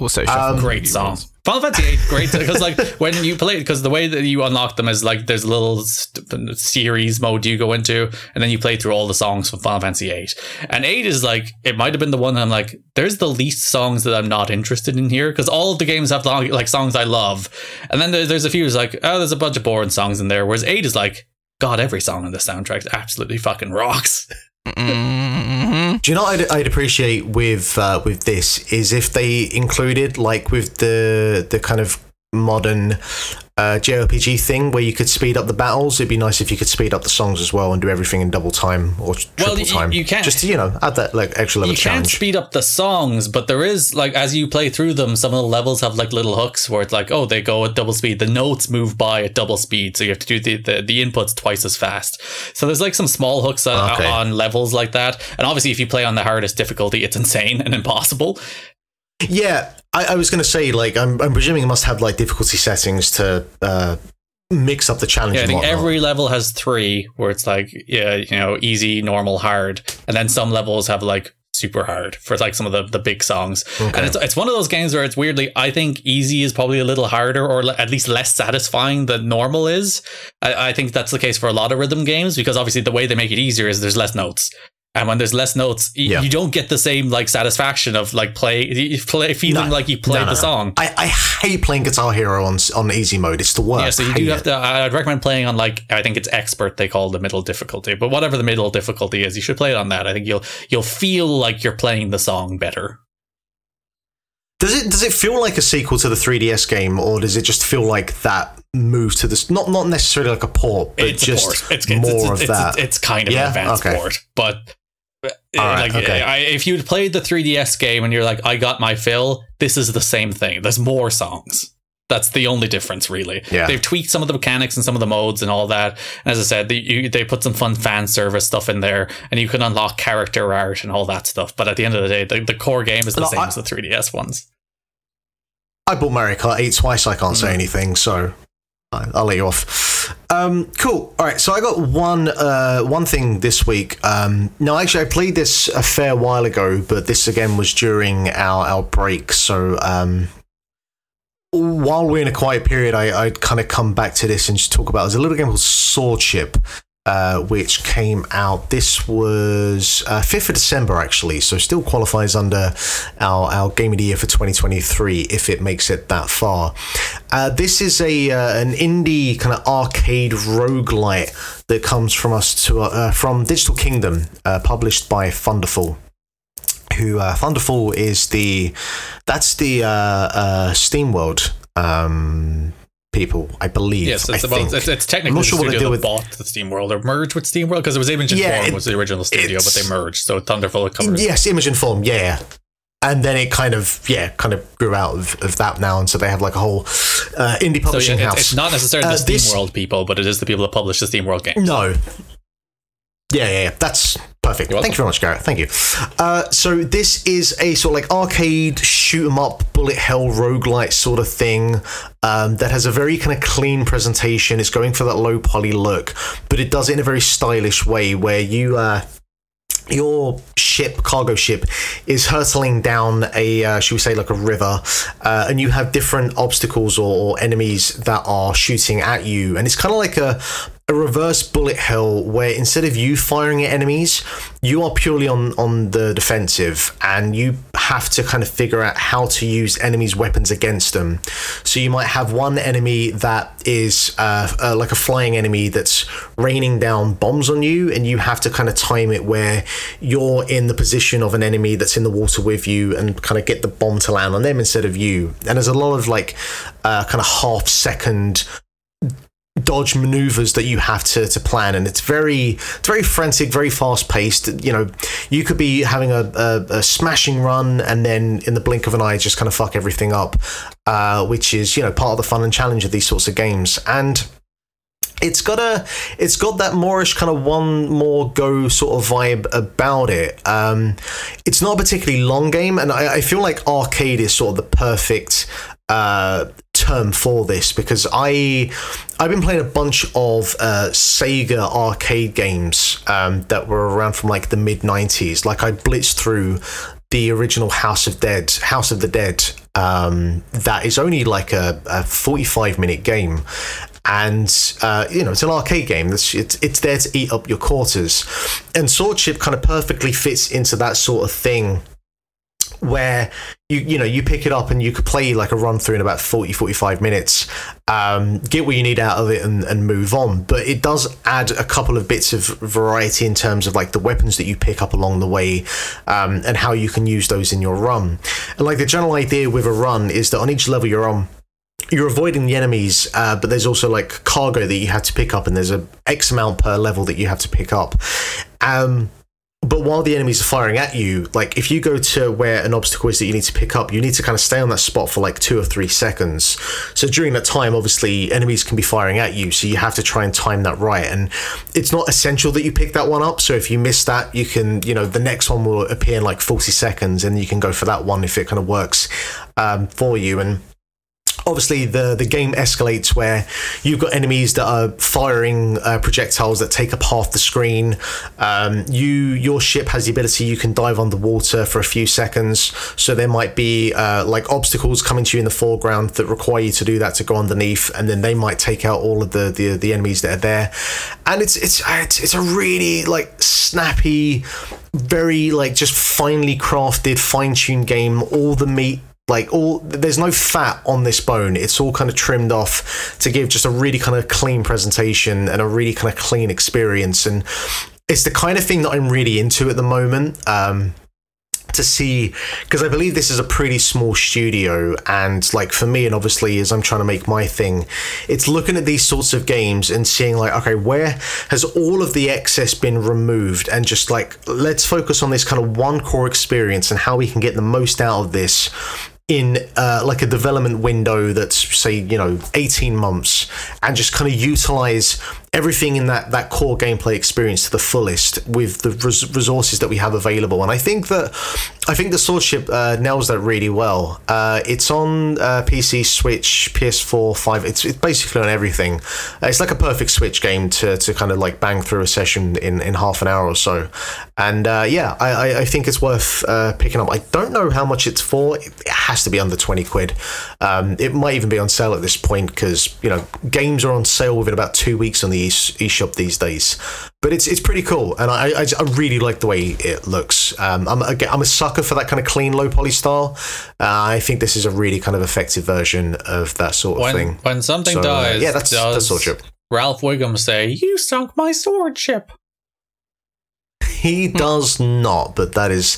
Also, Um, Shuffle Great Boogie song. rules. Final Fantasy VIII, great because like when you play it, because the way that you unlock them is like there's a little st- series mode you go into, and then you play through all the songs from Final Fantasy VIII. And eight is like it might have been the one that I'm like, there's the least songs that I'm not interested in here because all of the games have long, like songs I love, and then there's there's a few is like oh there's a bunch of boring songs in there, whereas eight is like God every song on the soundtrack absolutely fucking rocks. <laughs> Mhm. Do you know what I'd, I'd appreciate with uh, with this is if they included like with the the kind of modern uh, JRPG thing where you could speed up the battles. It'd be nice if you could speed up the songs as well and do everything in double time or triple you- time. you can't- just to, you know add that like extra level you can't speed up the songs, but there is like as you play through them, some of the levels have like little hooks where it's like, oh, they go at double speed. The notes move by at double speed, so you have to do the the, the inputs twice as fast. So there's like some small hooks on, Okay. on levels like that, and obviously if you play on the hardest difficulty, it's insane and impossible. Yeah, I, I was going to say like I'm, I'm presuming it must have like difficulty settings to uh, mix up the challenge. Yeah, I think every level has three, where it's like yeah, you know, easy, normal, hard, and then some levels have like super hard for like some of the, the big songs. Okay. And it's, it's one of those games where it's weirdly, I think easy is probably a little harder or at least less satisfying than normal is. I, I think that's the case for a lot of rhythm games because obviously the way they make it easier is there's less notes and when there's less notes, yeah. you don't get the same like satisfaction of like play, play feeling no, like you played no, no, the song. I, I hate playing Guitar Hero on on easy mode. It's the worst. Yeah, so you do have it. to. I'd recommend playing on like I think it's expert. They call the middle difficulty, but whatever the middle difficulty is, you should play it on that. I think you'll you'll feel like you're playing the song better. Does it does it feel like a sequel to the 3DS game, or does it just feel like that move to this? Not not necessarily like a port, but it's just It's, more it's, it's, of that. It's, kind of yeah? an advanced okay. port, but like okay. I, if you'd played the 3DS game and you're like, I got my fill, this is the same thing. There's more songs. That's the only difference, really. Yeah. They've tweaked some of the mechanics and some of the modes and all that. And as I said, they, you, they put some fun fan service stuff in there, and you can unlock character art and all that stuff. But at the end of the day, the, the core game is the same I, as the 3DS ones. I bought Mario Kart 8 twice. I can't mm. say anything, so I'll let you off. Um, cool. All right. So I got one uh, one thing this week. Um, no, actually, I played this a fair while ago, but this again was during our our break. So um, while we're in a quiet period, I, I'd kind of come back to this and just talk about. There's a little game called Swordship uh, which came out. This was uh, 5th of December, actually, so still qualifies under our, our Game of the Year for 2023 if it makes it that far. Uh, this is a uh, an indie kind of arcade roguelite that comes from us to uh, from Digital Kingdom, published by Thunderful who uh, Thunderful is the that's the uh, uh, SteamWorld um, people, I believe. Yes, it's, about, it's, it's, technically I'm sure the studio that bought the SteamWorld or merged with Steam World because it was Image and yeah, Form it, was the original studio, but they merged. So Thunderful covers. Yes, Image and Form, yeah. And then it kind of, yeah, kind of grew out of, of that now, and so they have like a whole uh, indie publishing so, yeah, house. It's not necessarily uh, the SteamWorld people, but it is the people that publish the Steam World games. No, yeah, yeah, yeah. That's perfect. Thank you very much, Garrett. Thank you. Uh, so this is a sort of like arcade shoot 'em up bullet hell roguelite sort of thing um, that has a very kind of clean presentation. It's going for that low poly look, but it does it in a very stylish way where you uh, your ship, cargo ship, is hurtling down a, uh, should we say, like a river, uh, and you have different obstacles or, or, enemies that are shooting at you, and it's kind of like a a reverse bullet hell where instead of you firing at enemies, you are purely on on the defensive, and you have to kind of figure out how to use enemies' weapons against them. So you might have one enemy that is uh, uh, like a flying enemy that's raining down bombs on you, and you have to kind of time it where you're in the position of an enemy that's in the water with you, and kind of get the bomb to land on them instead of you. And there's a lot of like uh, kind of half second dodge maneuvers that you have to, to plan and it's very it's very frantic very fast paced you know you could be having a, a, a, smashing run and then in the blink of an eye just kind of fuck everything up uh, which is you know part of the fun and challenge of these sorts of games. And it's got a it's got that moreish kind of one more go sort of vibe about it. Um, it's not a particularly long game and I, I feel like arcade is sort of the perfect uh, term for this because I I've been playing a bunch of uh, Sega arcade games um, that were around from like the mid '90s. Like I blitzed through the original House of Dead, House of the Dead. Um, that is only like a, a 45 minute game, and uh, you know it's an arcade game. It's, it's, it's there to eat up your quarters, and Swordship kind of perfectly fits into that sort of thing where you you know you pick it up and you could play like a run through in about 40 45 minutes um, get what you need out of it and, and move on but it does add a couple of bits of variety in terms of like the weapons that you pick up along the way um, and how you can use those in your run and like the general idea with a run is that on each level you're on you're avoiding the enemies, uh, but there's also like cargo that you have to pick up, and there's a X amount per level that you have to pick up. Um, but while the enemies are firing at you, like if you go to where an obstacle is that you need to pick up, you need to kind of stay on that spot for like two or three seconds. So during that time, obviously, enemies can be firing at you, so you have to try and time that right. And it's not essential that you pick that one up. So if you miss that, you can, you know, the next one will appear in like 40 seconds and you can go for that one if it kind of works um, for you. And obviously the the game escalates where you've got enemies that are firing uh, projectiles that take up half the screen. Um, you your ship has the ability you can dive underwater for a few seconds, so there might be uh, like obstacles coming to you in the foreground that require you to do that to go underneath, and then they might take out all of the the, the enemies that are there. And it's it's it's, it's a really like snappy, very like just finely crafted, fine tuned game. All the meat like all there's no fat on this bone. It's all kind of trimmed off to give just a really kind of clean presentation and a really kind of clean experience. And it's the kind of thing that i'm really into at the moment um to see because I believe this is a pretty small studio. And like for me and obviously as I'm trying to make my thing it's looking at these sorts of games and seeing like okay where has all of the excess been removed? And just like let's focus on this kind of one core experience and how we can get the most out of this in uh, like a development window that's say you know 18 months and just kind of utilize everything in that that core gameplay experience to the fullest with the res- resources that we have available. And i think that i think the swordship uh, nails that really well. Uh, it's on uh, pc switch ps4 5 it's, it's basically on everything. Uh, it's like a perfect switch game to, to kind of like bang through a session in, in half an hour or so. And uh, yeah I, I, think it's worth uh, picking up. I don't know how much it's for. It has to be under 20 quid. Um, it might even be on sale at this point because you know games are on sale within about two weeks on the eShop these days. But it's it's pretty cool, and I I, I really like the way it looks. Um, I'm again, I'm a sucker for that kind of clean, low poly style. Uh, I think this is a really kind of effective version of that sort of When thing. when something So, uh, dies, yeah, that's does that's swordship. Ralph Wiggum say, "You sunk my sword ship." He does <laughs> not, but that is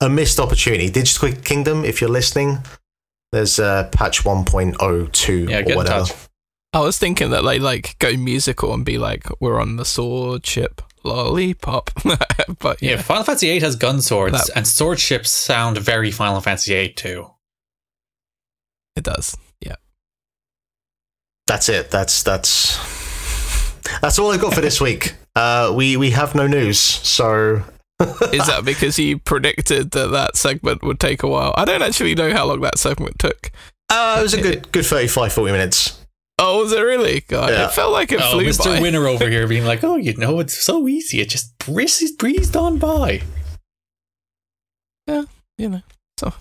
a missed opportunity. Digital Kingdom, if you're listening, there's uh, patch 1.02 Yeah, or get in whatever. touch. I was thinking that they like go musical and be like, "We're on the sword ship, lollipop." <laughs> but Yeah, yeah, Final Fantasy VIII has gun swords, That- and sword ships sound very Final Fantasy VIII too. it does. Yeah. That's it. That's that's that's all I've got for this week. Uh, we we have no news, so <laughs> Is that because you predicted that that segment would take a while? I don't actually know how long that segment took. uh, it was a good good 35, 40 minutes. Oh, was it really? God, Yeah. it felt like it Oh, flew Mr. by. Winner over here being like, "Oh, you know, it's so easy. It just breezed, breezed on by." Yeah, you know, so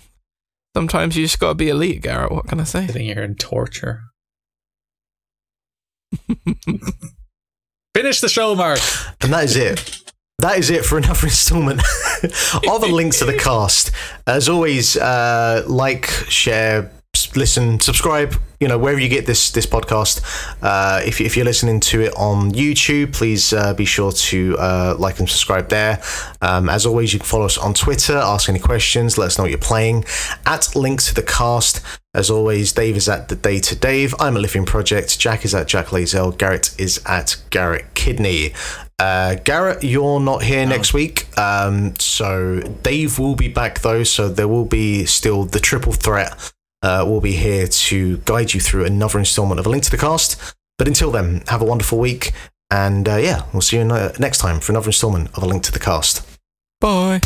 sometimes you just gotta be elite, Garrett. What can I say? Sitting here in torture. <laughs> Finish the show, Mark. And that is it. That is it for another <laughs> installment of the link to the cast. As always, uh, like, share, listen, subscribe. You know wherever you get this this podcast. Uh, if if you're listening to it on YouTube, please uh, be sure to uh, like and subscribe there. Um, as always, you can follow us on Twitter. Ask any questions. Let us know what you're playing. At link to the cast. As always, Dave is at the day to Dave. I'm a Living Project. Jack is at Jack Lazell. Garrett is at Garrett Kidney. Uh, Garrett, you're not here next week, um, so Dave will be back though. So there will be still the triple threat. Uh, will be here to guide you through another installment of A Link to the Cast. But until then, have a wonderful week, and uh, yeah, we'll see you next time for another installment of A Link to the Cast. Bye.